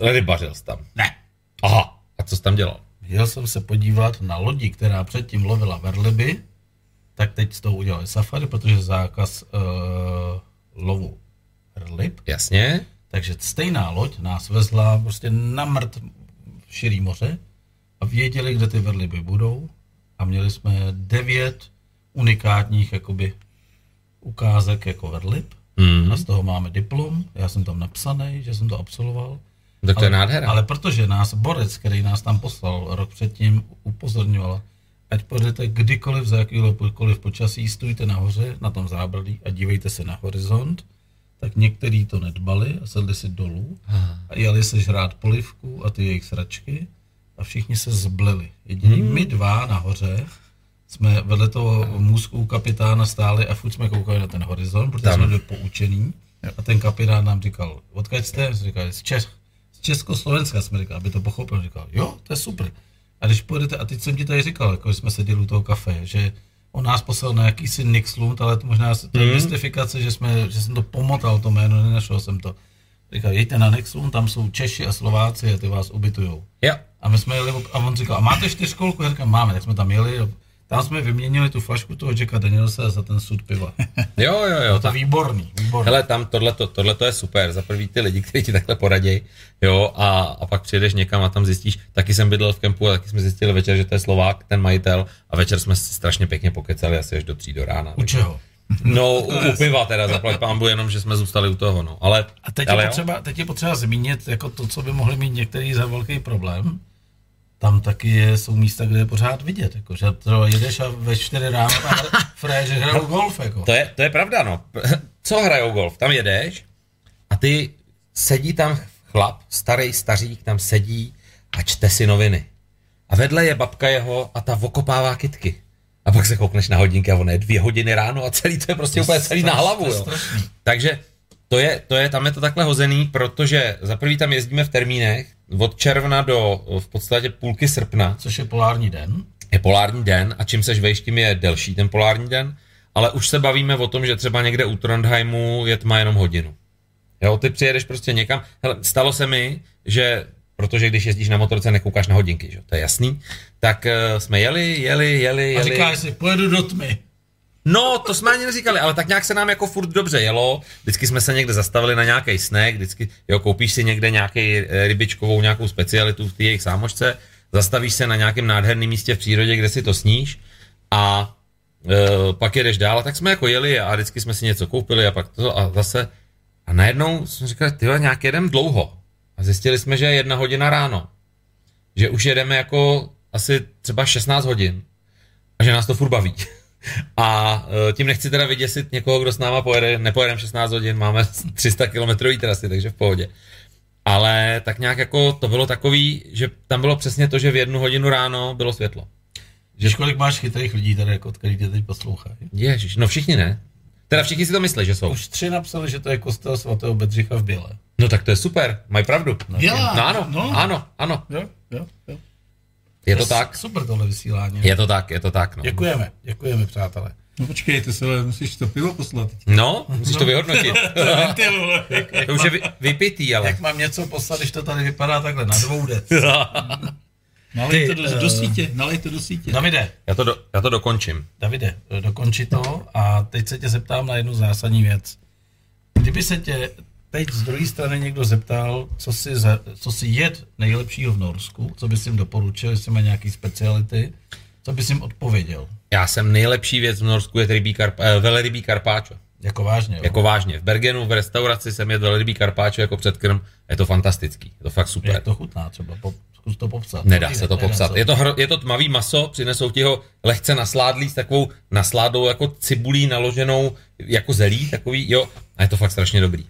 Rybařil jsi tam. Ne. Aha, a co jsi tam dělal? Jel jsem se podívat na lodi, která předtím lovila verliby, tak teď z toho udělali safari, protože zákaz uh, lovu verlib. Jasně. Takže stejná loď nás vezla prostě na mrt v širý moře a věděli, kde ty verliby budou a měli jsme devět unikátních jakoby ukázek jako verlib mm. a z toho máme diplom, já jsem tam napsaný, že jsem to absolvoval. Tak to ale, je nádhera. Ale protože nás Borec, který nás tam poslal rok předtím, upozorňoval, ať půjdete kdykoliv za jakýkoliv počasí, stůjte nahoře na tom zábradlí a dívejte se na horizont, tak některý to nedbali a sedli si dolů a jeli se žrát polivku a ty jejich sračky a všichni se zblili. Jediní hmm. my dva nahoře jsme vedle toho můzku kapitána stáli a furt jsme koukali na ten horizont, protože Tam. jsme byli poučený. A ten kapitán nám říkal, odkud jste? Jsme říkali, z, Čech, z Československa jsme říkali, aby to pochopil. Říkal, jo, to je super. A když pojedete, a teď jsem ti tady říkal, jako jsme seděli u toho kafe, že on nás poslal na jakýsi Nixlund, ale to možná to je mm. mystifikace, že, jsme, že jsem to pomotal, to jméno, nenašel jsem to. Říkal, jděte na Nixlund, tam jsou Češi a Slováci a ty vás ubytujou. Jo. A my jsme jeli, a on říkal, a máte čtyřkolku? Já říkám, máme, tak jsme tam jeli. Tam jsme vyměnili tu flašku toho Jacka Danielse za ten sud piva. jo, jo, jo. To je výborný, výborný. Hele, tam tohle to je super. Za prvý ty lidi, kteří ti takhle poradí, jo, a, a pak přijedeš někam a tam zjistíš, taky jsem bydlel v kempu a taky jsme zjistili večer, že to je Slovák, ten majitel, a večer jsme si strašně pěkně pokecali asi až do tří do rána. U čeho? No, u, u piva teda, zaplať pámbu, jenom, že jsme zůstali u toho, no. Ale, a teď, ale je potřeba, teď je potřeba zmínit jako to, co by mohli mít některý za velký problém, tam taky je, jsou místa, kde je pořád vidět, jako, že to jedeš a ve čtyři ráno a fréři hrajou golf. Jako. To, je, to je pravda, no. Co hrajou golf? Tam jedeš a ty sedí tam chlap, starý stařík tam sedí a čte si noviny. A vedle je babka jeho a ta okopává kitky. A pak se koukneš na hodinky a ono je dvě hodiny ráno a celý to je prostě to úplně celý na hlavu. Jo. Takže to je, to je, tam je to takhle hozený, protože za prvý tam jezdíme v termínech, od června do v podstatě půlky srpna. Což je polární den. Je polární den a čím seš vejš, tím je delší ten polární den. Ale už se bavíme o tom, že třeba někde u Trondheimu je tma jenom hodinu. Jo, ty přijedeš prostě někam. Hele, stalo se mi, že protože když jezdíš na motorce, nekoukáš na hodinky, že? to je jasný, tak uh, jsme jeli, jeli, jeli, jeli. A říkáš si, pojedu do tmy. No, to jsme ani neříkali, ale tak nějak se nám jako furt dobře jelo. Vždycky jsme se někde zastavili na nějaký snack, vždycky, jo, koupíš si někde nějaký eh, rybičkovou nějakou specialitu v té jejich sámošce, zastavíš se na nějakém nádherném místě v přírodě, kde si to sníš a e, pak jedeš dál. A tak jsme jako jeli a vždycky jsme si něco koupili a pak to a zase. A najednou jsme říkali, ty nějak jedem dlouho. A zjistili jsme, že je jedna hodina ráno. Že už jedeme jako asi třeba 16 hodin. A že nás to furt baví. A e, tím nechci teda vyděsit někoho, kdo s náma pojede, nepojedeme 16 hodin, máme 300 km trasy, takže v pohodě. Ale tak nějak jako to bylo takový, že tam bylo přesně to, že v jednu hodinu ráno bylo světlo. Že kolik máš chytrých lidí tady, jako, který tě teď poslouchají? Ježiš, no všichni ne. Teda všichni si to myslí, že jsou. Už tři napsali, že to je kostel svatého Bedřicha v Běle. No tak to je super, mají pravdu. No, no ano, no. ano, ano. Jo, jo, jo. Je to tak? Super tohle vysílání. Je to tak, je to tak. No. Děkujeme, děkujeme, přátelé. No počkej, ty se musíš to pivo poslat. No, musíš no. to vyhodnotit. to už je vy, vypitý, ale. Jak mám něco poslat, když to tady vypadá takhle na dvou dec. Nalej to do, do eh, sítě, nalej to do sítě. Davide. Já to, do, já to dokončím. Davide, dokonči to a teď se tě zeptám na jednu zásadní věc. Kdyby se tě teď z druhé strany někdo zeptal, co si, za, co si jed nejlepšího v Norsku, co bys jim doporučil, jestli má nějaký speciality, co bys jim odpověděl? Já jsem nejlepší věc v Norsku je rybí karpa, eh, velerybí karpáčo. Jako vážně, jo? Jako vážně. V Bergenu v restauraci jsem jedl velerybí karpáčo jako předkrm. Je to fantastický. Je to fakt super. Je to chutná třeba. Po, zkus to popsat. Nedá se to nedá popsat. Se. Je to, hro, je to tmavý maso, přinesou ti ho lehce nasládlý s takovou nasládou jako cibulí naloženou jako zelí, takový, jo. A je to fakt strašně dobrý.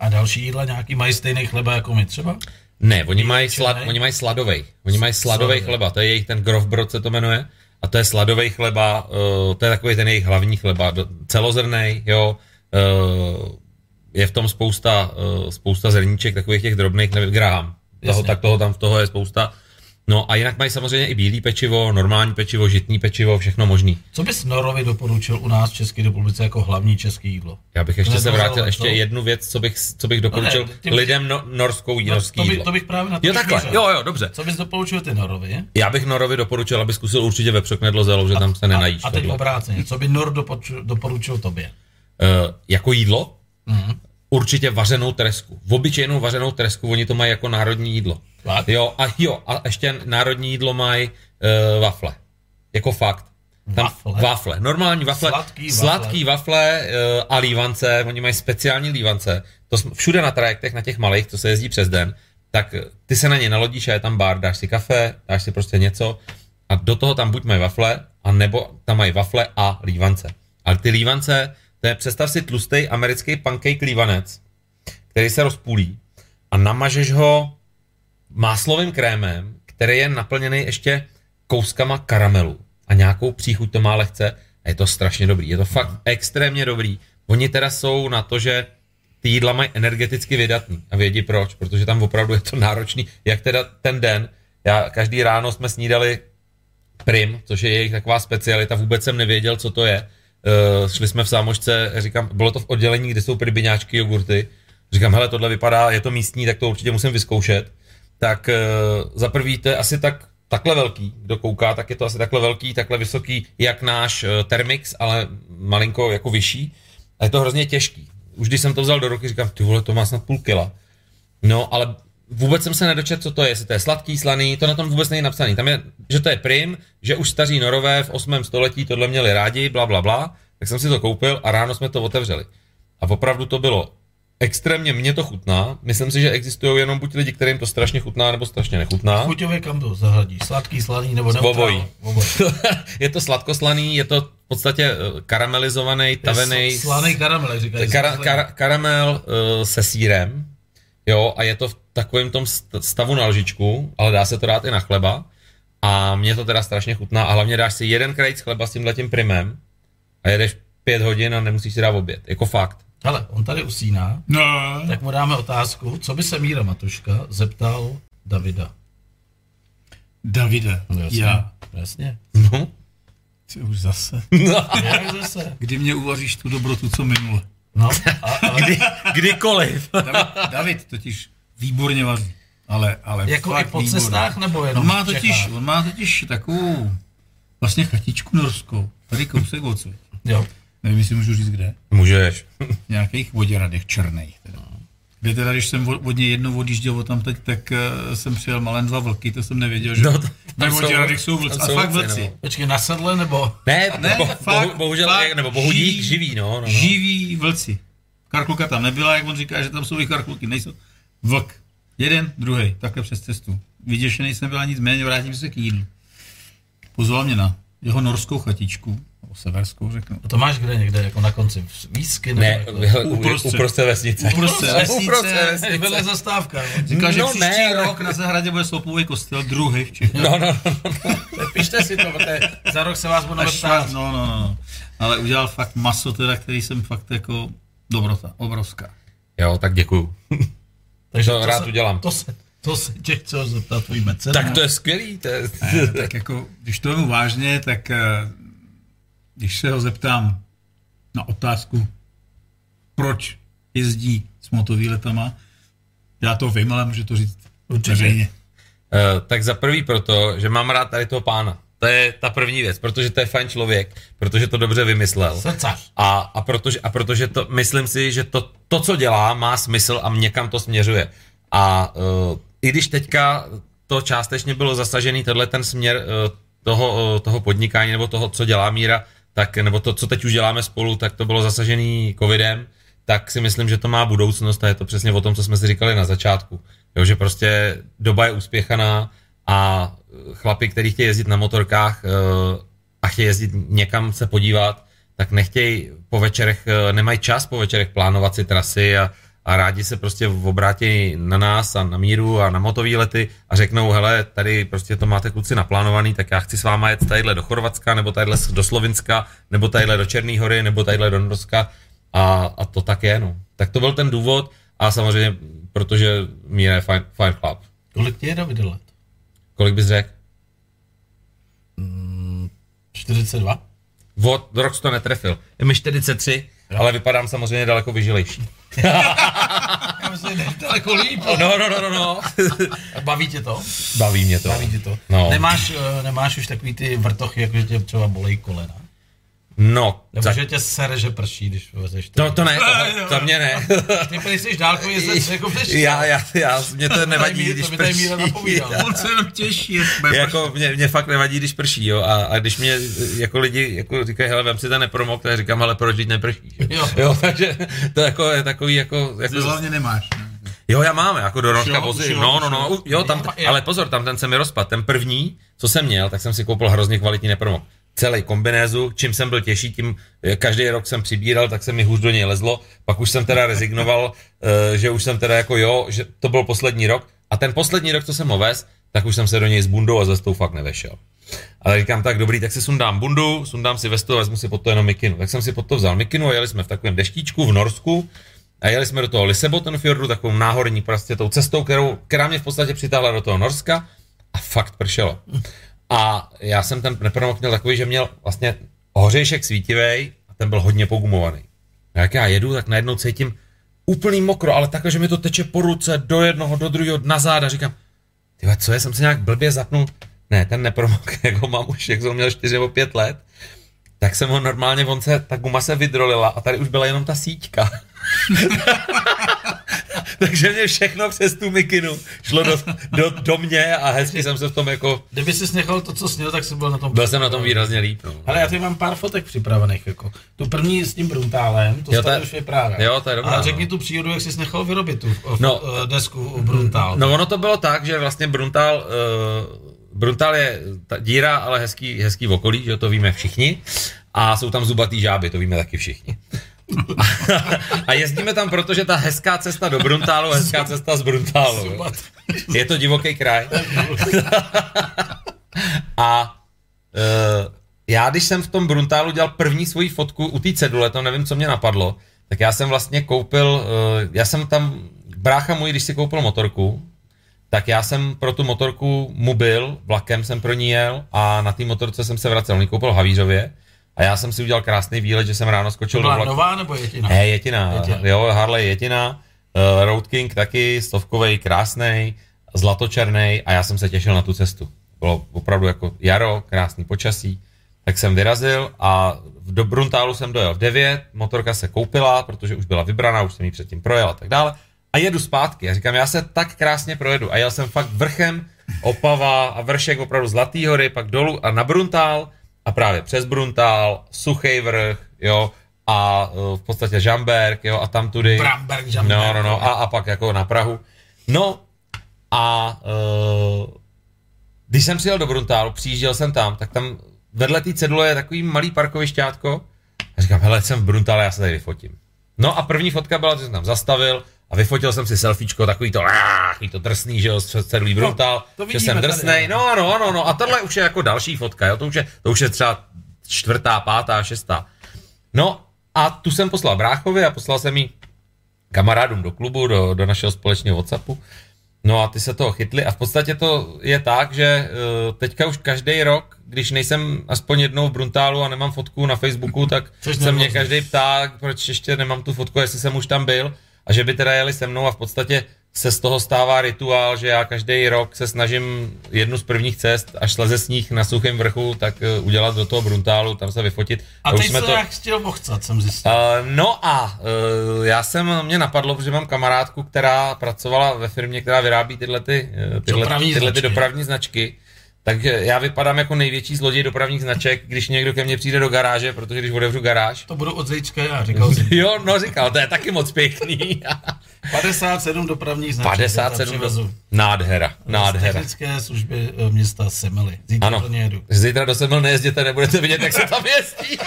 A další jídla nějaký mají stejný chleba jako my třeba? Ne, oni mají, slad, oni mají sladovej. Oni mají sladový chleba, to je jejich ten grofbrod se to jmenuje. a to je sladový chleba, uh, to je takový ten jejich hlavní chleba, celozrnej, jo, uh, je v tom spousta, uh, spousta zrníček, takových těch drobných, nevím, graham, toho, tak toho tam v toho je spousta. No a jinak mají samozřejmě i bílý pečivo, normální pečivo, žitný pečivo, všechno možný. Co bys Norovi doporučil u nás v České republice jako hlavní české jídlo? Já bych ještě se vrátil, ještě to? jednu věc, co bych, co bych doporučil no ne, lidem no, norskou no, norský to, by, to bych právě na to Jo takhle, jo jo, dobře. Co bys doporučil ty Norovi? Já bych Norovi doporučil, aby zkusil určitě vepřok nedlozelou, že a, tam se nenajíš. A, a teď obráceně, co by Nor doporučil, doporučil tobě? Uh, jako jídlo? Mm-hmm. Určitě vařenou tresku. V obyčejnou vařenou tresku, oni to mají jako národní jídlo. Fakt? Jo, a jo, a ještě národní jídlo mají uh, wafle. Jako fakt. Tam wafle. wafle. Normální wafle. Sladký wafle. Sladký wafle uh, a lívance. Oni mají speciální lívance. To jsme, všude na trajektech, na těch malých, co se jezdí přes den, tak ty se na ně nalodíš a je tam bar, dáš si kafe, dáš si prostě něco a do toho tam buď mají wafle, a nebo tam mají wafle a lívance. Ale ty lívance, to je, představ si tlustý americký pancake lívanec, který se rozpůlí a namažeš ho máslovým krémem, který je naplněný ještě kouskama karamelu a nějakou příchuť to má lehce a je to strašně dobrý. Je to fakt extrémně dobrý. Oni teda jsou na to, že ty jídla mají energeticky vydatný a vědí proč, protože tam opravdu je to náročný. Jak teda ten den, já každý ráno jsme snídali prim, což je jejich taková specialita, vůbec jsem nevěděl, co to je. Uh, šli jsme v sámošce, říkám, bylo to v oddělení, kde jsou pribiňáčky, jogurty. Říkám, hele, tohle vypadá, je to místní, tak to určitě musím vyzkoušet tak uh, za prvý to je asi tak takhle velký, kdo kouká, tak je to asi takhle velký, takhle vysoký, jak náš uh, Thermix, ale malinko jako vyšší. A je to hrozně těžký. Už když jsem to vzal do ruky, říkám, ty vole, to má snad půl kila. No, ale vůbec jsem se nedočetl, co to je, jestli to je sladký, slaný, to na tom vůbec není napsaný. Tam je, že to je prim, že už staří norové v 8. století tohle měli rádi, bla, bla, bla, tak jsem si to koupil a ráno jsme to otevřeli. A opravdu to bylo extrémně mě to chutná. Myslím si, že existují jenom buď lidi, kterým to strašně chutná, nebo strašně nechutná. Chuťově kam to zahradí? Sladký, slaný nebo neutrál? je to sladkoslaný, je to v podstatě eh, karamelizovaný, tavený. Slaný karamel, říkají. Kara, kar, karamel uh, se sírem. Jo, a je to v takovém tom stavu na lžičku, ale dá se to dát i na chleba. A mě to teda strašně chutná. A hlavně dáš si jeden krajíc chleba s tímhletím primem a jedeš pět hodin a nemusíš si dát oběd. Jako fakt. Hele, on tady usíná, no. tak mu dáme otázku, co by se Míra Matuška zeptal Davida. Davida, no, jasně, já. Jasně. No. Ty už zase. No. Jak zase? Kdy mě uvaříš tu dobrotu, co minule? No, a, ale... Kdy, kdykoliv. David, David totiž výborně vaří. Ale, ale jako fakt i po výborně. cestách nebo jenom on má, totiž, on má totiž takovou vlastně chatičku norskou. Tady kousek odsud. Jo. Nevím, jestli můžu říct kde. Můžeš. Nějakých voděradech černých. Teda. Kde teda, když jsem od něj jednou odjížděl tam teď, tak uh, jsem přijel malé dva vlky, to jsem nevěděl, že no, ve Voděradech jsou vlci. A fakt vlci. No. Počkej, na sedle nebo? Ne, ne bo, fakt, bohu, bohužel, fakt, nebo bohudík, živí, živí, no, no, no. Živí vlci. Karkulka tam nebyla, jak on říká, že tam jsou i karkulky, nejsou. Vlk. Jeden, druhý, takhle přes cestu. Vyděšený jsem byla nic méně, vrátím se k jídlu. Pozval mě na jeho norskou chatičku, severskou řeknu. A to máš kde někde, jako na konci výsky? Ne, jako, uprostřed. uprostřed vesnice. Uprostřed vesnice, uprostřed vesnice. Vedle zastávka. Říká, že no, příští ne, rok na zahradě bude sloupový kostel, druhý v Čechách. No, no, no. no. Pište si to, protože za rok se vás budu ptát. No, no, no. Ale udělal fakt maso, teda, který jsem fakt jako dobrota, obrovská. Jo, tak děkuju. Takže to, to rád se, udělám. To se, to se tě chci zeptat tvojí mece. Tak to je skvělý. To je... Ne, tak jako, když to je vážně, tak eh, když se ho zeptám na otázku, proč jezdí s motovýletama, já to vím, ale můžu to říct veřejně. Uh, tak za prvý proto, že mám rád tady toho pána. To je ta první věc, protože to je fajn člověk, protože to dobře vymyslel. Srdcař. A, a, protože, a protože to, myslím si, že to, to, co dělá, má smysl a někam to směřuje. A uh, i když teďka to částečně bylo zasažený, tenhle ten směr uh, toho, uh, toho podnikání nebo toho, co dělá Míra, tak, nebo to, co teď už děláme spolu, tak to bylo zasažený covidem, tak si myslím, že to má budoucnost a je to přesně o tom, co jsme si říkali na začátku. Jo, že prostě doba je úspěchaná a chlapi, kteří chtějí jezdit na motorkách uh, a chtějí jezdit někam se podívat, tak nechtějí po večerech, uh, nemají čas po večerech plánovat si trasy a, a rádi se prostě obrátí na nás a na míru a na motový lety a řeknou, hele, tady prostě to máte kluci naplánovaný, tak já chci s váma jet tadyhle do Chorvatska, nebo tadyhle do Slovinska, nebo tadyhle do Černé hory, nebo tadyhle do Norska a, a to tak je, no. Tak to byl ten důvod a samozřejmě, protože Míra je fajn, fajn chlap. Kolik ti je David let? Kolik bys řekl? Mm, 42. Vod, rok to netrefil. Je mi 43, jo. ale vypadám samozřejmě daleko vyžilejší. Já myslím, daleko líp. No, no, no, no, no. Baví tě to? Baví mě to. Baví tě to. No. Nemáš, eh, nemáš už takový ty vrtochy, jako že tě třeba bolej kolena? No, Nebo za... že tě sere, že prší, když vezeš to. To, ne, to, to mě ne. Ty jsi dálkový jezdec jako přečí. Já, já, já, mě to nevadí, Mír, když to prší. On se jenom těší. Jako mě, mě, fakt nevadí, když prší, jo. A, a když mě jako lidi jako říkají, hele, vem si ten nepromok, tak říkám, ale proč teď neprší? Jo. jo. takže to jako, je takový jako... jako Ty hlavně nemáš, ne? Jo, já mám, jako do rožka vozím. No, no, no, jo, tam, ale pozor, tam ten se mi rozpad. Ten první, co jsem měl, tak jsem si koupil hrozně kvalitní nepromok celý kombinézu, čím jsem byl těžší, tím eh, každý rok jsem přibíral, tak se mi hůř do něj lezlo, pak už jsem teda rezignoval, eh, že už jsem teda jako jo, že to byl poslední rok a ten poslední rok, co jsem ho vez, tak už jsem se do něj s bundou a s vestou fakt nevešel. Ale říkám tak, dobrý, tak si sundám bundu, sundám si vestu a vezmu si pod to jenom mikinu. Tak jsem si pod to vzal mikinu a jeli jsme v takovém deštíčku v Norsku a jeli jsme do toho Lisebotenfjordu, takovou náhorní prostě tou cestou, kterou, která mě v podstatě přitáhla do toho Norska a fakt pršelo. A já jsem ten nepromok měl takový, že měl vlastně hořejšek svítivej a ten byl hodně pogumovaný. A jak já jedu, tak najednou cítím úplný mokro, ale takhle, že mi to teče po ruce do jednoho, do druhého, na záda. Říkám, ty co je, jsem se nějak blbě zapnul. Ne, ten nepromok, jak ho mám už, jak jsem měl 4 nebo 5 let, tak jsem ho normálně, on se, ta guma se vydrolila a tady už byla jenom ta síťka. Takže mě všechno přes tu mikinu šlo do, do, do mě a hezky jsem se v tom jako... Kdyby jsi nechal to, co sněl, tak jsem byl na tom... Byl jsem na tom výrazně líp. No. Ale já tady mám pár fotek připravených. Jako. Tu první s tím bruntálem, to jo, tady už vyprávěl. Jo, to je dobrá. A řekni no. tu přírodu, jak jsi nechal vyrobit tu no, uh, desku bruntál. No ono to bylo tak, že vlastně bruntál... Uh, Bruntál je ta díra, ale hezký, hezký v okolí, že to víme všichni. A jsou tam zubatý žáby, to víme taky všichni. A jezdíme tam, protože ta hezká cesta do Bruntálu, hezká cesta z Bruntálu. Je to divoký kraj. A uh, já, když jsem v tom Bruntálu dělal první svoji fotku u té cedule, to nevím, co mě napadlo, tak já jsem vlastně koupil, uh, já jsem tam, brácha můj, když si koupil motorku, tak já jsem pro tu motorku mu byl, vlakem jsem pro ní jel a na té motorce jsem se vracel. On ji koupil Havířově a já jsem si udělal krásný výlet, že jsem ráno skočil do vlaku. nová nebo jetina? Ne, jetina. jetina. Jo, Harley jetina. Uh, Road King taky, stovkovej, krásný, zlatočerný a já jsem se těšil na tu cestu. Bylo opravdu jako jaro, krásný počasí. Tak jsem vyrazil a do Bruntálu jsem dojel v 9, motorka se koupila, protože už byla vybraná, už jsem ji předtím projel a tak dále. A jedu zpátky a říkám, já se tak krásně projedu. A jel jsem fakt vrchem Opava a vršek opravdu Zlatý hory, pak dolů a na Bruntál a právě přes Bruntál, Suchý vrch, jo, a uh, v podstatě Žamberg, jo, a tam tudy. Bramberg, Žamberg. No, no, no, a, a pak jako na Prahu. No, a uh, když jsem přijel do Bruntálu, přijížděl jsem tam, tak tam vedle té cedule je takový malý parkovišťátko. A říkám, hele, jsem v Bruntále, já se tady vyfotím. No a první fotka byla, že jsem tam zastavil, a vyfotil jsem si selfiečko, takový to, takový to drsný, že jo, celý brutal, no, že jsem drsnej, no. Ano, ano, no. A tohle už je jako další fotka, jo, to už je, to už je třeba čtvrtá, pátá, šestá. No a tu jsem poslal bráchovi a poslal jsem ji kamarádům do klubu, do, do našeho společného Whatsappu. No a ty se toho chytli. A v podstatě to je tak, že uh, teďka už každý rok, když nejsem aspoň jednou v Bruntálu a nemám fotku na Facebooku, tak se mě každý ptá, proč ještě nemám tu fotku, jestli jsem už tam byl a že by teda jeli se mnou a v podstatě se z toho stává rituál, že já každý rok se snažím jednu z prvních cest, až sleze sníh na suchém vrchu, tak eh, udělat do toho bruntálu, tam se vyfotit. A, a teď jsme to jak chtěl bochcat, jsem zjistil. Uh, no a uh, já jsem, mě napadlo, protože mám kamarádku, která pracovala ve firmě, která vyrábí tyhle, ty, tyhle, dopravní, tyhle ty dopravní značky tak já vypadám jako největší zloděj dopravních značek, když někdo ke mně přijde do garáže, protože když otevřu garáž. To budu od Zejčka já, říkal jsem. jo, no říkal, to je taky moc pěkný. 57 dopravních značek. 57 do... Nádhera, nádhera. Z technické služby eh, města Semily. Zítra ano. do jedu. Zítra do Semily nejezděte, nebudete vidět, jak se tam jezdí.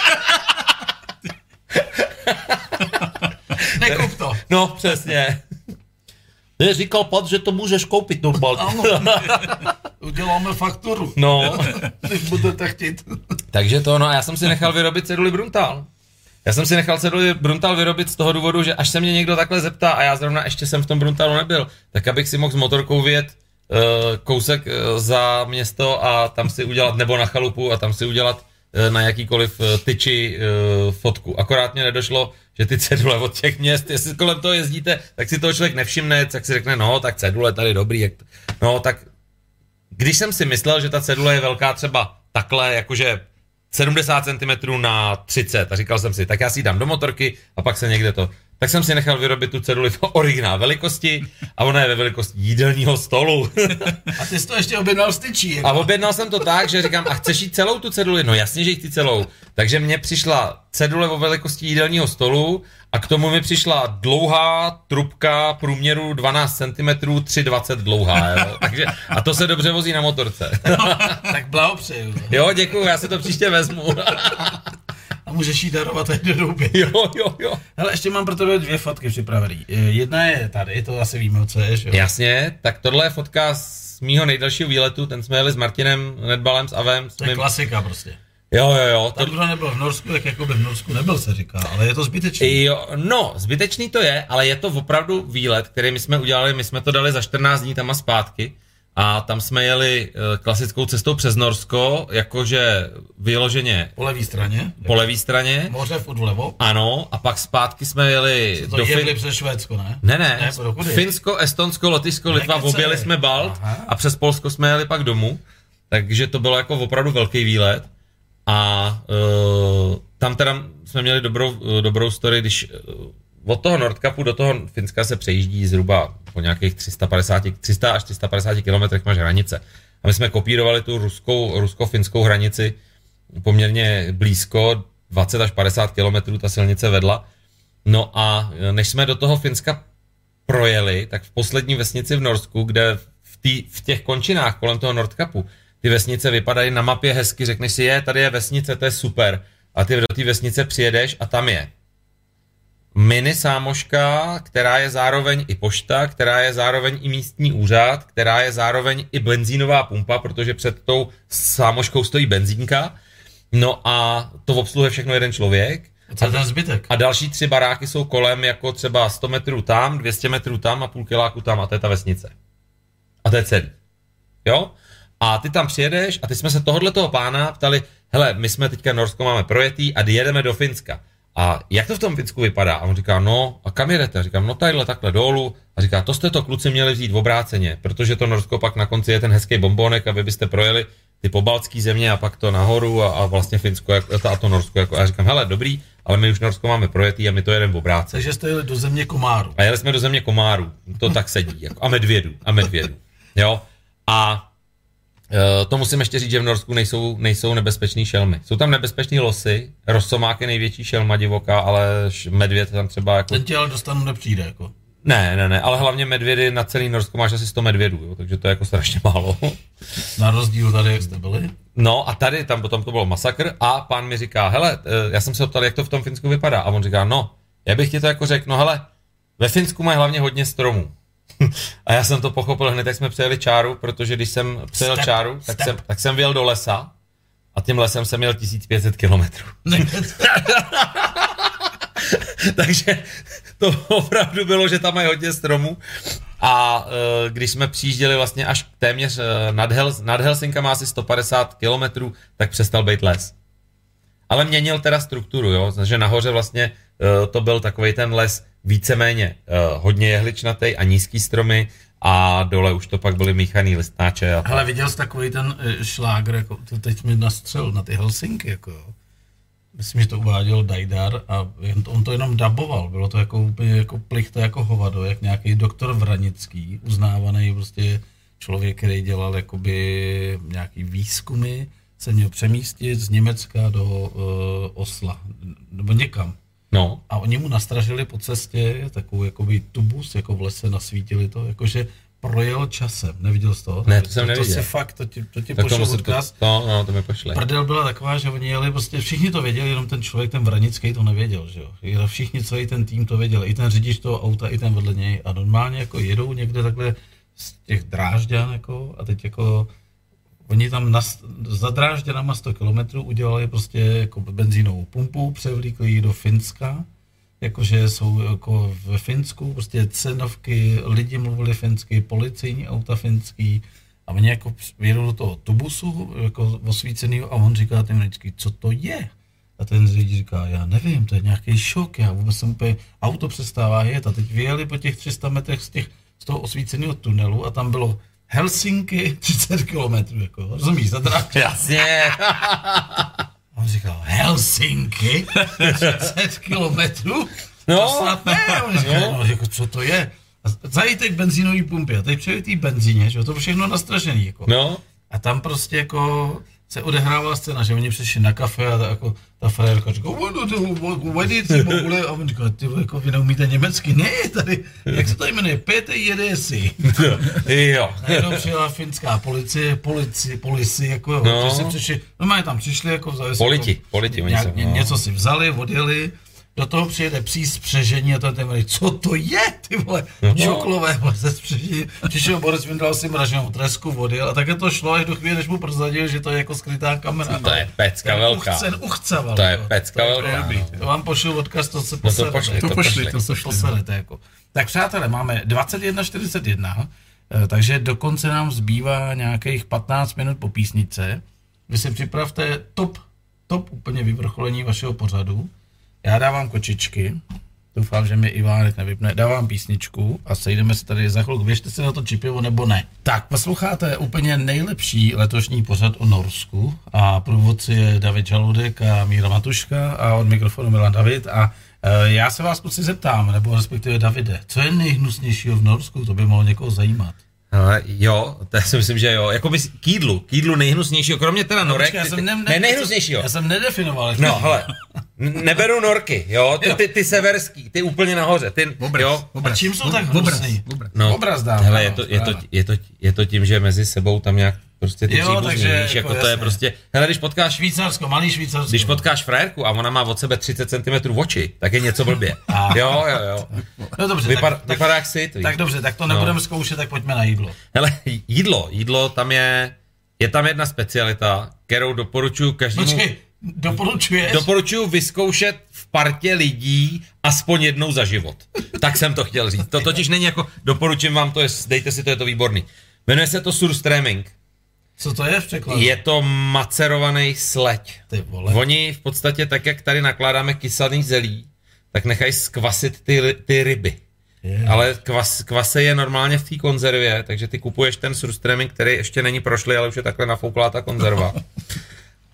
nekup to. No, přesně. Ne, říkal Pat, že to můžeš koupit normálně. Ano, uděláme fakturu. No. Když budete chtít. Takže to, no a já jsem si nechal vyrobit ceduly Bruntal. Já jsem si nechal ceduly Bruntal vyrobit z toho důvodu, že až se mě někdo takhle zeptá a já zrovna ještě jsem v tom Bruntalu nebyl, tak abych si mohl s motorkou vyjet uh, kousek uh, za město a tam si udělat, nebo na chalupu a tam si udělat uh, na jakýkoliv uh, tyči uh, fotku. Akorát mě nedošlo, že ty cedule od těch měst, jestli kolem toho jezdíte, tak si toho člověk nevšimne, tak si řekne, no, tak cedule tady dobrý. Jak. No, tak když jsem si myslel, že ta cedule je velká třeba takhle, jakože 70 cm na 30 a říkal jsem si, tak já si ji dám do motorky a pak se někde to. Tak jsem si nechal vyrobit tu ceduli v originál velikosti a ona je ve velikosti jídelního stolu. a ty jsi to ještě objednal styčí. Jako? A objednal jsem to tak, že říkám, a chceš jít celou tu ceduli? No jasně, že chci celou. Takže mně přišla cedule o velikosti jídelního stolu a k tomu mi přišla dlouhá trubka průměru 12 cm, 3,20 dlouhá. Jo? Takže, a to se dobře vozí na motorce. tak blahopřeju. Jo, děkuji, já si to příště vezmu. A můžeš jí darovat teď do douby. Jo, jo, jo. Hele, ještě mám pro tebe dvě fotky připravené. Jedna je tady, to asi víme, co je, jo? Jasně, tak tohle je fotka z mýho nejdelšího výletu, ten jsme jeli s Martinem Nedbalem, s Avem. S to je mým... klasika prostě. Jo, jo, jo. To... kdo nebyl v Norsku, tak jako by v Norsku nebyl, se říká, ale je to zbytečný. Jo, no, zbytečný to je, ale je to opravdu výlet, který my jsme udělali, my jsme to dali za 14 dní tam a zpátky a tam jsme jeli uh, klasickou cestou přes Norsko, jakože vyloženě... Po levé straně. Po levé straně. Moře furt vlevo. Ano, a pak zpátky jsme jeli... to do fin... přes Švédsko, ne? Ne, ne. ne Finsko, Estonsko, Lotyšsko, Litva, objeli jsme Balt Aha. a přes Polsko jsme jeli pak domů. Takže to bylo jako opravdu velký výlet. A uh, tam teda jsme měli dobrou, uh, dobrou story, když uh, od toho Nordkapu do toho Finska se přejíždí zhruba po nějakých 350, 300 až 350 kilometrech máš hranice. A my jsme kopírovali tu ruskou, rusko-finskou hranici poměrně blízko, 20 až 50 kilometrů ta silnice vedla. No a než jsme do toho Finska projeli, tak v poslední vesnici v Norsku, kde v, tý, v těch končinách kolem toho Nordkapu, ty vesnice vypadají na mapě hezky, řekneš si, je, tady je vesnice, to je super. A ty do té vesnice přijedeš a tam je mini sámoška, která je zároveň i pošta, která je zároveň i místní úřad, která je zároveň i benzínová pumpa, protože před tou sámoškou stojí benzínka. No a to obsluhuje všechno jeden člověk. A, ten zbytek? A další tři baráky jsou kolem jako třeba 100 metrů tam, 200 metrů tam a půl kiláku tam a to je ta vesnice. A to je celý. Jo? A ty tam přijedeš a ty jsme se tohohle toho pána ptali, hele, my jsme teďka Norsko máme projetý a jedeme do Finska. A jak to v tom Finsku vypadá? A on říká, no, a kam jedete? A říkám, no tadyhle takhle dolů. A říká, to jste to kluci měli vzít v obráceně, protože to Norsko pak na konci je ten hezký bombonek, aby byste projeli ty pobaltské země a pak to nahoru a, a vlastně Finsko jako, a to Norsko. Jako, a já říkám, hele, dobrý, ale my už Norsko máme projetý a my to jedeme v obráceně. Takže jste jeli do země komáru. A jeli jsme do země komáru, to tak sedí, jako, a medvědu, a medvědu. Jo? A to musím ještě říct, že v Norsku nejsou, nejsou nebezpečný šelmy. Jsou tam nebezpečný losy, rosomák je největší šelma divoká, ale medvěd tam třeba jako... Ten tě ale dostanu nepřijde, jako. Ne, ne, ne, ale hlavně medvědy na celý Norsko máš asi 100 medvědů, jo, takže to je jako strašně málo. Na rozdíl tady, jak jste byli? No a tady, tam potom to bylo masakr a pán mi říká, hele, eh, já jsem se ptal, jak to v tom Finsku vypadá. A on říká, no, já bych ti to jako řekl, no hele, ve Finsku mají hlavně hodně stromů. A já jsem to pochopil hned, jak jsme přejeli čáru, protože když jsem přejel step, čáru, tak jsem, tak jsem vyjel do lesa a tím lesem jsem měl 1500 kilometrů. Takže to opravdu bylo, že tam mají hodně stromů. A e, když jsme přijížděli vlastně až téměř e, nad, Hel, nad Helsinka asi 150 kilometrů, tak přestal být les. Ale měnil teda strukturu, jo, že nahoře vlastně e, to byl takový ten les víceméně uh, hodně jehličnatý a nízký stromy a dole už to pak byly míchaný listnáče. A Ale viděl jsi takový ten uh, šlágr, jako to teď mi nastřel na ty Helsinky, jako Myslím, že to uváděl Dajdar a on to jenom daboval. Bylo to jako úplně jako plichta jako hovado, jak nějaký doktor Vranický, uznávaný prostě člověk, který dělal jakoby nějaký výzkumy, se měl přemístit z Německa do uh, Osla, nebo někam. No. A oni mu nastražili po cestě takovou jakoby tubus, jako v lese nasvítili to, jakože projel časem. Neviděl jsi to? Ne, to jsem neviděl. To si fakt, to ti, to ti Tak to, odkaz. to, no, to mi pošle. Prdel byla taková, že oni jeli, prostě všichni to věděli, jenom ten člověk, ten Vranický to nevěděl, že jo. Všichni, celý ten tým to věděl, i ten řidič toho auta, i ten vedle něj. A normálně jako jedou někde takhle z těch drážďan, jako, a teď jako Oni tam na, za Drážďanama 100 km udělali prostě jako benzínovou pumpu, převlíkli ji do Finska, jakože jsou jako ve Finsku, prostě cenovky, lidi mluvili finsky, policejní auta finský, a oni jako vědou do toho tubusu, jako osvícený, a on říká ten vždycky, co to je? A ten řidič říká, já nevím, to je nějaký šok, já vůbec jsem úplně, auto přestává jet a teď vyjeli po těch 300 metrech z, těch, z toho osvíceného tunelu a tam bylo Helsinki 30 kilometrů, jako, rozumíš, za Jasně. On říkal, Helsinki? 30 kilometrů? No. To snad ne. On říkal, no. jako, co to je? A zajďte k benzínové pumpě a teď přijeli té benzíně, že jo, to všechno nastražený, jako. No. A tam prostě jako se odehrávala scéna, že oni přišli na kafe a ta, jako, ta frérka říká, vody ty mogule, a on říká, ty vole, jako vy neumíte německy, ne, tady, jak se to jmenuje, pěte jede si. jo. Najednou přijela finská policie, policie, policie, jako jo, No. si přišli, no tam přišli, jako vzali Politi, jako, politi, nějak, no. něco si vzali, odjeli, do toho přijede pří spřežení a to ten vole, co to je, ty vole, No. čoklové vole, ze spřežení. Přišel Boris, vyndal si mraženou tresku, odjel a také to šlo až do chvíle, než mu prozradil, že to je jako skrytá kamera. To je pecka Ten velká. Uchcen, uchcaval. To je jako. pecka To je velká, dobrý. no. To vám pošlu odkaz, to se No to pošli, To to pošli, pošli. to pošli. Poserete, jako. Tak přátelé, máme 21.41, eh, takže dokonce nám zbývá nějakých 15 minut po písnice. Vy si připravte top, top úplně vyvrcholení vašeho pořadu. Já dávám kočičky. Doufám, že mi Ivánek nevypne. Dávám písničku a sejdeme se tady za chvilku. Běžte si na to čipivo nebo ne. Tak, posloucháte úplně nejlepší letošní pořad o Norsku a průvodci je David Žaludek a Míra Matuška a od mikrofonu Milan David a e, já se vás kluci zeptám, nebo respektive Davide, co je nejhnusnějšího v Norsku? To by mohlo někoho zajímat. Ale jo, to já si myslím, že jo. Jako bys, k jídlu, k jídlu nejhnusnějšího, kromě teda norek. Počkej, já ty- jsem ne, ne, nejhnusnějšího. Já jsem nedefinoval. No, hele, neberu norky, jo, ty, ty, ty severský, ty úplně nahoře, ty, Obraz, jo. A čím jsou tak obraz, hnusný? obraz. No, Obraz dám, hele, je to, je, to, je, to, je to tím, že mezi sebou tam nějak prostě ty Jo, takže víš, jako jako to je prostě, hele, když potkáš, Švýcarsko, malý Švýcarsko. když potkáš frajerku a ona má od sebe 30 cm oči, tak je něco blbě. Jo, jo, jo. No dobře, Vypadá, tak, tak, vypadá jak sit, víš. tak dobře, tak to No. nebudeme zkoušet, tak pojďme na jídlo. Hele, jídlo, jídlo, tam je, je tam jedna specialita, kterou doporučuji každému, Počkej, doporučuješ? doporučuji vyzkoušet v partě lidí aspoň jednou za život. Tak jsem to chtěl říct. To totiž není jako, doporučím vám to, je, dejte si to, je to výborný. Jmenuje se to surströmming. Co to je v překladu? Je to macerovaný sleď. Ty vole. Oni v podstatě tak, jak tady nakládáme kysaný zelí, tak nechají skvasit ty, ty ryby. Je. Ale kvas, kvase je normálně v té konzervě, takže ty kupuješ ten surströmming, který ještě není prošlý, ale už je takhle nafouklá ta konzerva.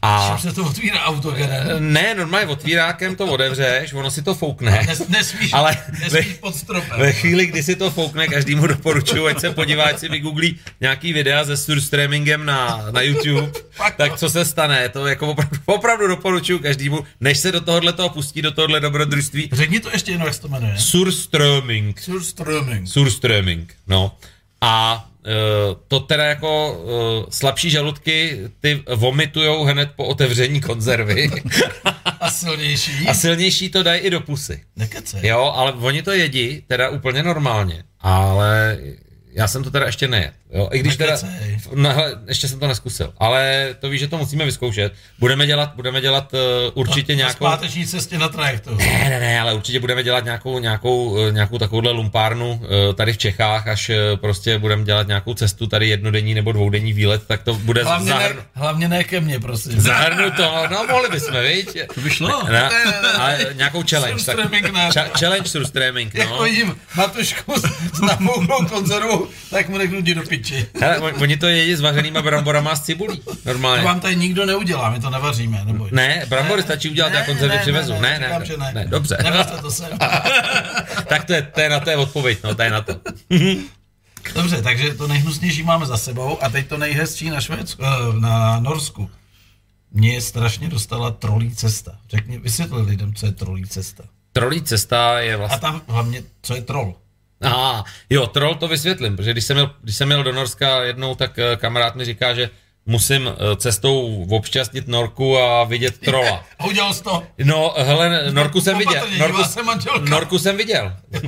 A Čím se to otvírá autogenem? ne, normálně otvírákem to otevřeš, ono si to foukne. Nes, nesmíš, Ale nesmíš ve- pod stropem. Ve chvíli, kdy si to foukne, každému doporučuji, ať se podívá, ať si vygooglí nějaký videa se surströmmingem na, na YouTube, tak no. co se stane, to jako opravdu, opravdu doporučuji každému, než se do tohohle toho pustí, do tohohle dobrodružství. Řekni to ještě jednou, jak se to jmenuje. Surströmming. Surströmming. Surströmming, no. A e, to teda jako e, slabší žaludky, ty vomitujou hned po otevření konzervy. A silnější? A silnější to dají i do pusy. Nekecej. Jo, ale oni to jedí teda úplně normálně, ale já jsem to teda ještě nejet. Jo, i když teda, no, ještě jsem to neskusil, ale to víš, že to musíme vyzkoušet. Budeme dělat, budeme dělat uh, určitě Na nějakou... zpáteční cestě na trajektu. Ne, ne, ne, ale určitě budeme dělat nějakou, nějakou, eh, nějakou takovouhle lumpárnu eh, tady v Čechách, až eh, prostě budeme dělat nějakou cestu tady jednodenní nebo dvoudenní výlet, tak to bude Hlavně zahrnu, ne, hlavně ne ke mně, prosím. zahrnuto, no mohli bychom, viď? To by šlo. Ne, ale nějakou challenge. Tak, ne. challenge surströmming, Jak no. vidím Matušku s, s namouklou tak mu nechnu jdi do piči. Hele, on- oni to jedí s vařenýma bramborama a s cibulí, To normálně. vám tady nikdo neudělá, my to nevaříme, neboj. Ne, brambory stačí udělat, já konzervy přivezu. Ne, ne, říkám, ne, ne, ne, dobře. To sem. tak to je, to je na to je odpověď, no, to je na to. Dobře, takže to nejhnusnější máme za sebou a teď to nejhezčí na Švédsku, eh, na Norsku. Mě strašně dostala trolí cesta. Řekni, vysvětli lidem, co je trolí cesta. Trolí cesta je A vlastně... tam hlavně, co je troll. Aha, jo, troll to vysvětlím, protože když jsem, měl, když jsem měl do Norska jednou, tak eh, kamarád mi říká, že musím eh, cestou obšťastnit Norku a vidět trola. A udělal jsi to? No, hele, Norku jsem viděl. Norku, manželka. Norku jsem viděl.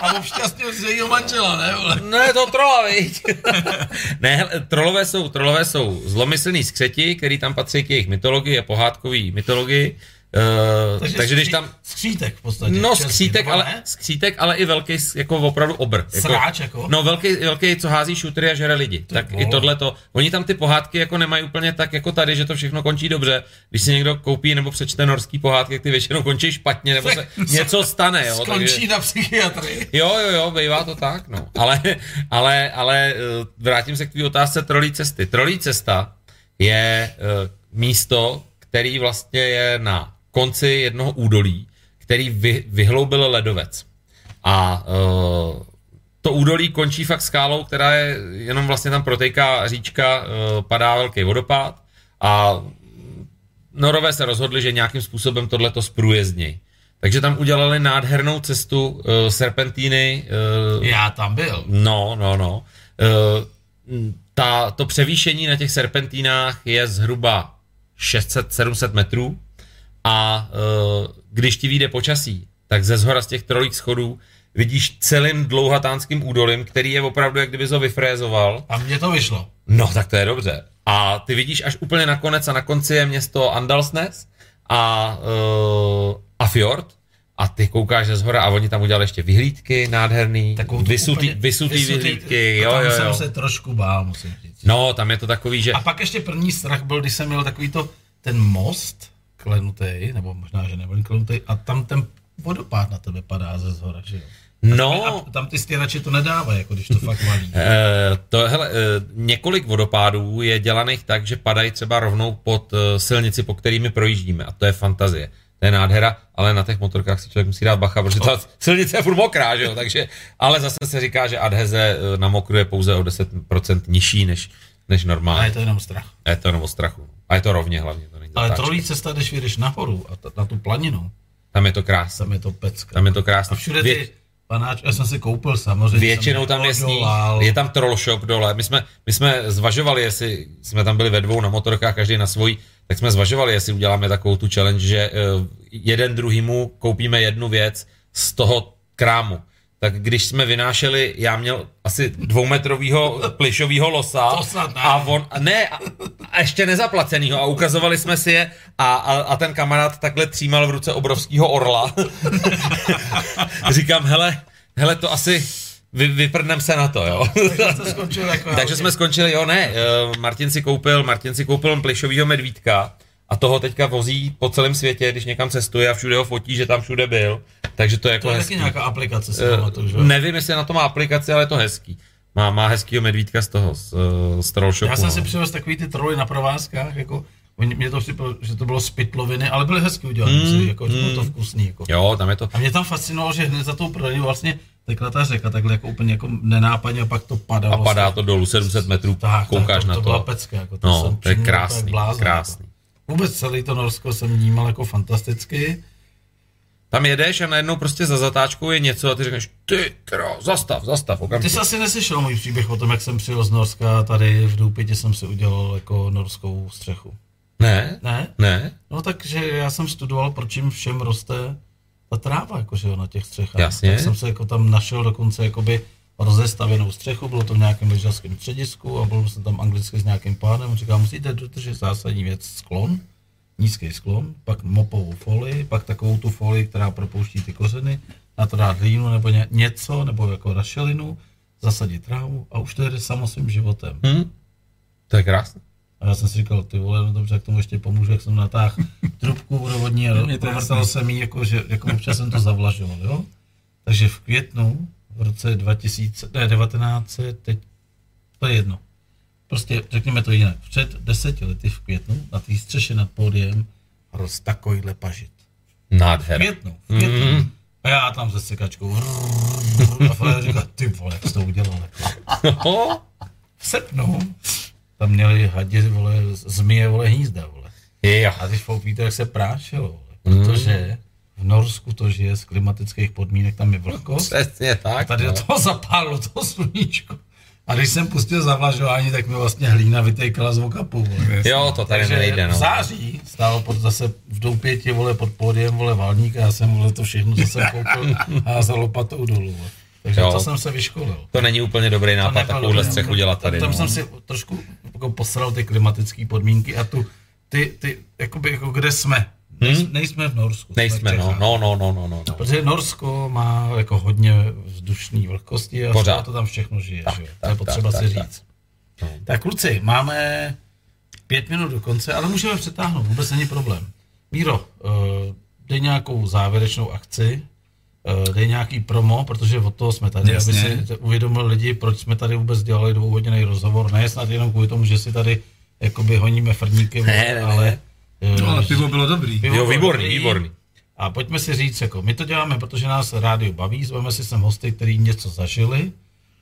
A obšťastnil z jejího manžela, ne? Vole? No je to trola, viď? ne, hele, trolové jsou, trolové jsou zlomyslný skřeti, který tam patří k jejich mytologii a pohádkový mytologii. Uh, takže, takže když tam... Skřítek v podstatě. No česky, skřítek, ale, ne? skřítek, ale i velký, jako opravdu obr. Jako, Sráč, jako? No velký, velký, co hází šutry a žere lidi. tak vole. i tohle to. Oni tam ty pohádky jako nemají úplně tak jako tady, že to všechno končí dobře. Když si někdo koupí nebo přečte norský pohádky, tak ty většinou končí špatně, nebo se něco stane. Jo, Skončí takže, na psychiatrii. jo, jo, jo, bývá to tak, no. Ale, ale, ale eh, vrátím se k té otázce trolí cesty. Trolí cesta je eh, místo, který vlastně je na konci jednoho údolí, který vy, vyhloubil ledovec. A uh, to údolí končí fakt skálou, která je, jenom vlastně tam protejká říčka, uh, padá velký vodopád a Norové se rozhodli, že nějakým způsobem tohleto zprůjezdněj. Takže tam udělali nádhernou cestu uh, serpentíny. Uh, Já tam byl. No, no, no. Uh, ta, to převýšení na těch serpentínách je zhruba 600-700 metrů a uh, když ti vyjde počasí, tak ze zhora z těch trolích schodů vidíš celým dlouhatánským údolím, který je opravdu, jak kdyby ho vyfrézoval. A mně to vyšlo. No, tak to je dobře. A ty vidíš až úplně nakonec a na konci je město Andalsnes a, uh, a fjord a ty koukáš ze zhora a oni tam udělali ještě vyhlídky nádherný, vysutý, úplně- vysutý vyhlídky, a jo, tam jo, jsem jo. se trošku bál, musím říct. No, tam je to takový, že... A pak ještě první strach byl, když jsem měl takový to, ten most klenutý, nebo možná, že nebyl klenutý, a tam ten vodopád na tebe padá ze zhora, že jo? No, A tam ty stěrači to nedávají, jako když to fakt valí. Eh, to, hele, eh, několik vodopádů je dělaných tak, že padají třeba rovnou pod eh, silnici, po kterými projíždíme. A to je fantazie. To je nádhera, ale na těch motorkách si člověk musí dát bacha, protože ta silnice je furt mokrá, že jo? Takže, ale zase se říká, že adheze na mokru je pouze o 10% nižší než, než A je normálně. to jenom strach. A je to jenom o strachu. A je to rovně hlavně. To není Ale zatáčka. trolí cesta, když vyjdeš nahoru a ta, na tu planinu, Tam je to krásné. tam je to pecka. Tam je to krásné. A všude Vě- ty panáč, já jsem si koupil samozřejmě. Většinou tam je sníh, je tam troll shop dole. My jsme, my jsme zvažovali, jestli jsme tam byli ve dvou na motorkách, každý na svojí, tak jsme zvažovali, jestli uděláme takovou tu challenge, že eh, jeden druhýmu koupíme jednu věc z toho krámu. Tak když jsme vynášeli, já měl asi dvoumetrovýho plišovýho losa To snad ne. a on, ne, a, a ještě nezaplacenýho a ukazovali jsme si je a, a, a ten kamarád takhle třímal v ruce obrovského orla. Říkám, hele, hele, to asi vy, vyprdnem se na to, jo. Takže jako Takže jsme skončili, jo, ne, eh, Martin si koupil, Martin si koupil plišovýho medvídka a toho teďka vozí po celém světě, když někam cestuje a všude ho fotí, že tam všude byl. Takže to je jako To je hezký. taky nějaká aplikace, si Eh, pamatuju, že? jo? Nevím, jestli na to má aplikaci, ale je to hezký. Má, má hezkýho medvídka z toho, z, eh, z Troll Shopu, Já jsem no. si přivez takový ty troly na provázkách, jako oni- mě to připadalo, že to bylo z pytloviny, ale byly hezky udělané, mm, jako, že bylo to vkusný. Jako. Jo, tam je to. A mě tam fascinovalo, že hned za tou prodejnou vlastně tekla ta řeka takhle jako úplně jako nenápadně a pak to padalo. A padá to dolů 700 metrů, tak, koukáš tak, to, na to. to. byla pecka. Jako, to No, jsem to je přímo krásný, tak blázen, krásný. Vůbec celý to Norsko jsem vnímal jako fantasticky. Tam jedeš a najednou prostě za zatáčkou je něco a ty řekneš, ty kro, zastav, zastav, Ty okamžitě. jsi asi neslyšel můj příběh o tom, jak jsem přijel z Norska tady v Doupitě jsem si udělal jako norskou střechu. Ne, Ne? ne, No takže já jsem studoval, proč jim všem roste ta tráva, jakože na těch střechách. Jasně. Tak jsem se jako tam našel dokonce jakoby rozestavěnou střechu, bylo to v nějakém lyžařském středisku a byl jsem tam anglicky s nějakým pánem. Říkal, musíte dodržet zásadní věc, sklon, nízký sklon, pak mopovou folii, pak takovou tu folii, která propouští ty kořeny, na to dát hlínu nebo ně, něco, nebo jako rašelinu, zasadit trávu a už to jede samo svým životem. hm? to je krásné. A já jsem si říkal, ty vole, no dobře, jak tomu ještě pomůžu, jak jsem natáhl trubku vodovodní a Je to povrtal jasný. jsem jí, jako, že jako občas jsem to zavlažoval, jo. Takže v květnu, v roce 2000, ne, 19, teď, to je jedno. Prostě řekněme to jinak. Před deseti lety v květnu na té střeše nad pódiem rost takovýhle pažit. V Nádhera. květnu, v květnu. Mm. A já tam se sekačkou. A Fred říká, ty vole, jak jsi to udělal. No, V srpnu tam měli hadě, vole, zmije, vole, hnízda, vole. jo. A když foupíte, jak se prášilo, vole. Protože v Norsku to žije z klimatických podmínek, tam je vlhkost. Přesně tak. A tady no. do toho zapálilo to sluníčko. A když jsem pustil zavlažování, tak mi vlastně hlína vytejkala z vokapu. Jo, to tady Takže nejde. No. v září stál pod, zase v doupěti, vole, pod pódiem, vole, valník a já jsem, vole, to všechno zase koupil a za lopatou dolů. Takže jo. to jsem se vyškolil. To není úplně dobrý nápad takovouhle střechu dělat tady. Tam no. jsem si trošku jako posral ty klimatické podmínky a tu, ty, ty, jakoby, jako kde jsme. Hmm? Nejsme v Norsku. Nejsme, no, no, no, no, no, no. Protože Norsko má jako hodně vzdušní vlhkosti a Pořád. to tam všechno žije. Tak, že? Tak, to je potřeba tak, si tak, říct. Tak. No. tak kluci, máme pět minut do konce, ale můžeme přetáhnout, vůbec není problém. Míro, uh, dej nějakou závěrečnou akci, uh, dej nějaký promo, protože od toho jsme tady, Jasně. aby si uvědomili lidi, proč jsme tady vůbec dělali dvouhodinový rozhovor. Ne snad jenom kvůli tomu, že si tady jakoby honíme frníky, ne, ne, ale ne No, ale pivo bylo dobrý. Pivo jo, výborný, dobrý. výborný. A pojďme si říct, jako my to děláme, protože nás rádio baví, zveme si sem hosty, kteří něco zažili,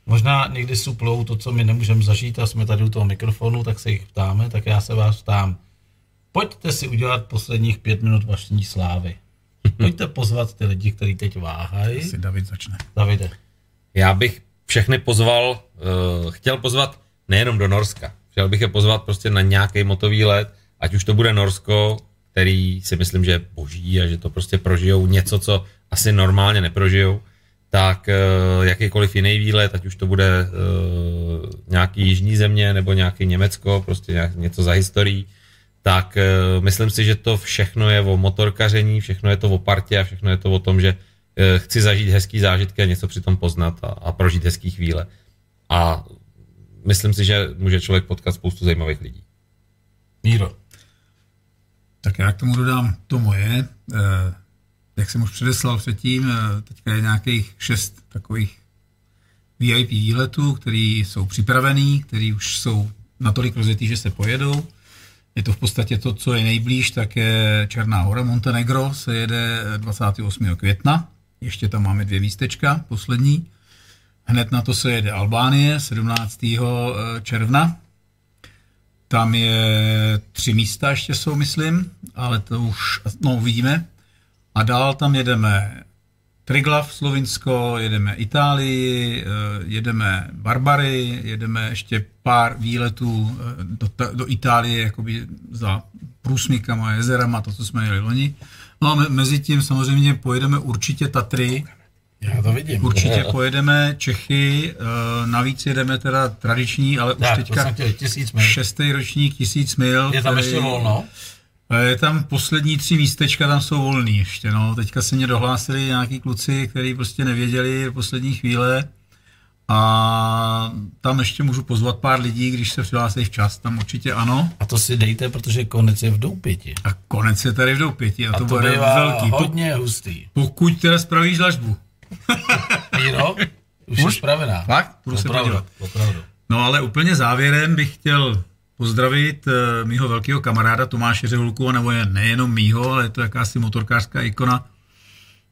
možná někdy suplou to, co my nemůžeme zažít a jsme tady u toho mikrofonu, tak se jich ptáme, tak já se vás ptám. Pojďte si udělat posledních pět minut vlastní slávy. Pojďte pozvat ty lidi, kteří teď váhají. Asi David začne. Davide. Já bych všechny pozval, uh, chtěl pozvat nejenom do Norska. Chtěl bych je pozvat prostě na nějaký motový let, ať už to bude Norsko, který si myslím, že je boží a že to prostě prožijou něco, co asi normálně neprožijou, tak uh, jakýkoliv jiný výlet, ať už to bude uh, nějaký jižní země nebo nějaký Německo, prostě něco za historií, tak uh, myslím si, že to všechno je o motorkaření, všechno je to o partě a všechno je to o tom, že chci zažít hezký zážitky a něco při tom poznat a, a prožít hezký chvíle. A myslím si, že může člověk potkat spoustu zajímavých lidí. Míro. Tak já k tomu dodám to moje. Eh, jak jsem už předeslal předtím, eh, teďka je nějakých šest takových VIP výletů, které jsou připravený, které už jsou natolik rozjetý, že se pojedou. Je to v podstatě to, co je nejblíž, tak je Černá hora Montenegro, se jede 28. května. Ještě tam máme dvě místečka, poslední. Hned na to se jede Albánie 17. Eh, června. Tam je tři místa ještě jsou, myslím, ale to už, no uvidíme. A dál tam jedeme Triglav, Slovinsko, jedeme Itálii, eh, jedeme Barbary, jedeme ještě pár výletů eh, do, do Itálie jakoby za průsmykama, jezerama, to, co jsme jeli loni. No a mezi tím samozřejmě pojedeme určitě Tatry, já to vidím. Určitě pojedeme Čechy, eh, navíc jedeme teda tradiční, ale už teďka šestý ročník, tisíc mil. Je tam který, ještě volno? Eh, je tam poslední tři místečka, tam jsou volný ještě, no. Teďka se mě dohlásili nějaký kluci, kteří prostě nevěděli v poslední chvíle a tam ještě můžu pozvat pár lidí, když se přihlásí včas, tam určitě ano. A to si dejte, protože konec je v Doupěti. A konec je tady v Doupěti a, a to, to bude velký. hodně hustý. Pokud teda spravíš dlažbu. Míro, už, už je spravená. Fakt? Budu se podívat. No ale úplně závěrem bych chtěl pozdravit uh, mýho velkého kamaráda Tomáše Řehulku, nebo je nejenom mýho, ale je to jakási motorkářská ikona,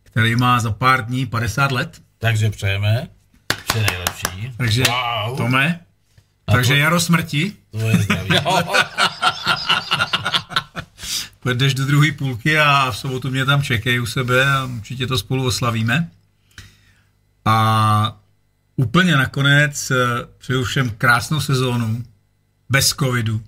který má za pár dní 50 let. Takže přejeme vše nejlepší. Takže wow. Tome, A takže to, Jaro smrti. To je zdraví. Půjdeš do druhé půlky a v sobotu mě tam čekají u sebe a určitě to spolu oslavíme. A úplně nakonec eh, přeju všem krásnou sezónu, bez covidu,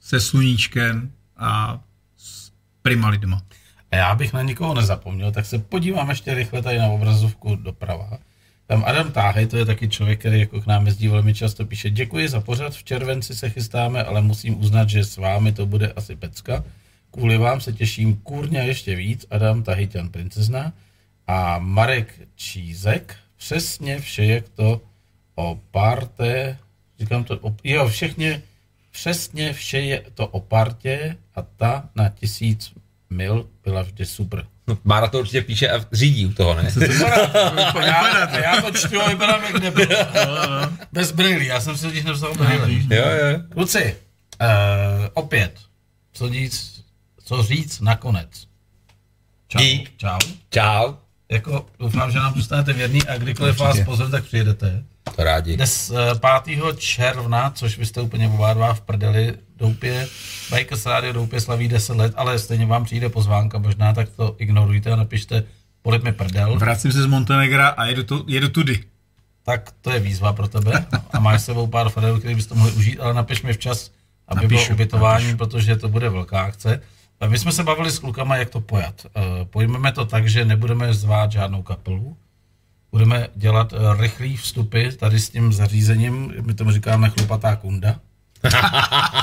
se sluníčkem a s prima lidma. A já bych na nikoho nezapomněl, tak se podívám ještě rychle tady na obrazovku doprava. Tam Adam Táhej, to je taky člověk, který jako k nám jezdí velmi často, píše Děkuji za pořad, v červenci se chystáme, ale musím uznat, že s vámi to bude asi pecka. Kvůli vám se těším kůrně ještě víc, Adam Tahyťan Princezna a Marek Čízek, přesně vše, jak to o parte, říkám to, o, jo, všechně, přesně vše je to o partě a ta na tisíc mil byla vždy super. No, Mára to určitě píše a řídí u toho, ne? já, já to čtu a vypadám jak nebyl. Bez brýlí, já jsem si totiž nevzal brýlí. Jo, jo. Kluci, uh, opět, co říct, co říct nakonec. Čau. Dík. Čau. Čau. Jako, doufám, že nám zůstanete věrný a kdykoliv Určitě. vás pozor, tak přijedete. To rádi. Dnes 5. Eh, června, což vy jste úplně oba dva v prdeli, Doupě. Bikers Radio Doupě slaví 10 let, ale stejně vám přijde pozvánka, možná tak to ignorujte a napište polip mi prdel. Vracím se z Montenegra a jedu, tu, jedu tudy. Tak to je výzva pro tebe a máš sebou pár frajerů, který byste mohli užít, ale napiš mi včas, aby napíšu, bylo ubytování, napíšu. protože to bude velká akce. My jsme se bavili s klukama, jak to pojat. Eh, pojmeme to tak, že nebudeme zvát žádnou kapelu, budeme dělat eh, rychlý vstupy tady s tím zařízením, my tomu říkáme chlupatá kunda.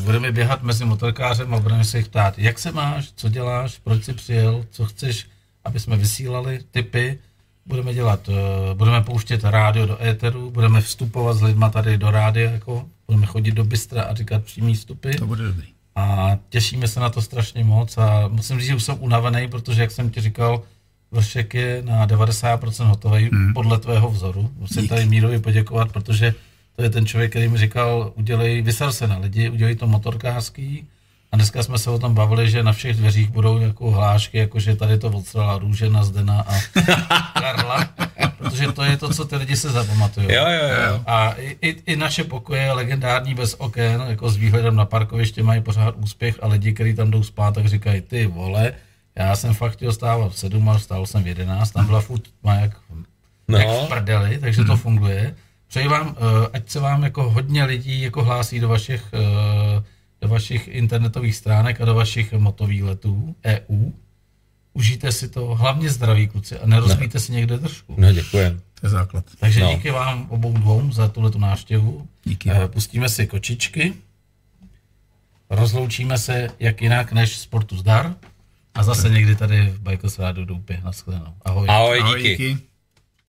budeme běhat mezi motorkářem a budeme se jich ptát, jak se máš, co děláš, proč jsi přijel, co chceš, aby jsme vysílali typy, budeme dělat, eh, budeme pouštět rádio do éteru, budeme vstupovat s lidma tady do rádia, jako budeme chodit do bystra a říkat přímý vstupy. To bude dobrý. A těšíme se na to strašně moc a musím říct, že už jsem unavený, protože jak jsem ti říkal, Vršek je na 90% hotový hmm. podle tvého vzoru. Musím Dík. tady Mírovi poděkovat, protože to je ten člověk, který mi říkal, udělej, vysel se na lidi, udělej to motorkářský. A dneska jsme se o tom bavili, že na všech dveřích budou jako hlášky, jako že tady to odstrala Růžena, Zdena a Karla, protože to je to, co ty lidi se zapamatují. Jo, jo, jo. A i, i, naše pokoje legendární bez oken, jako s výhledem na parkoviště mají pořád úspěch a lidi, kteří tam jdou spát, tak říkají, ty vole, já jsem fakt chtěl stávat v 7 a stál jsem v 11, tam byla furt má jak, no. jak v prdeli, takže to funguje. Přeji vám, eh, ať se vám jako hodně lidí jako hlásí do vašich, eh, do vašich internetových stránek a do vašich motovýletů EU. Užijte si to, hlavně zdraví kluci a nerozbíte no. si někde držku. No děkujem. To je základ. Takže no. díky vám obou dvou za tuhle návštěvu. Díky. Eh, pustíme si kočičky. Rozloučíme se jak jinak než sportu zdar. A zase někdy tady v Bajkos Rádu Doupě. Naschledanou. Ahoj. Ahoj, díky. Ahoj, díky.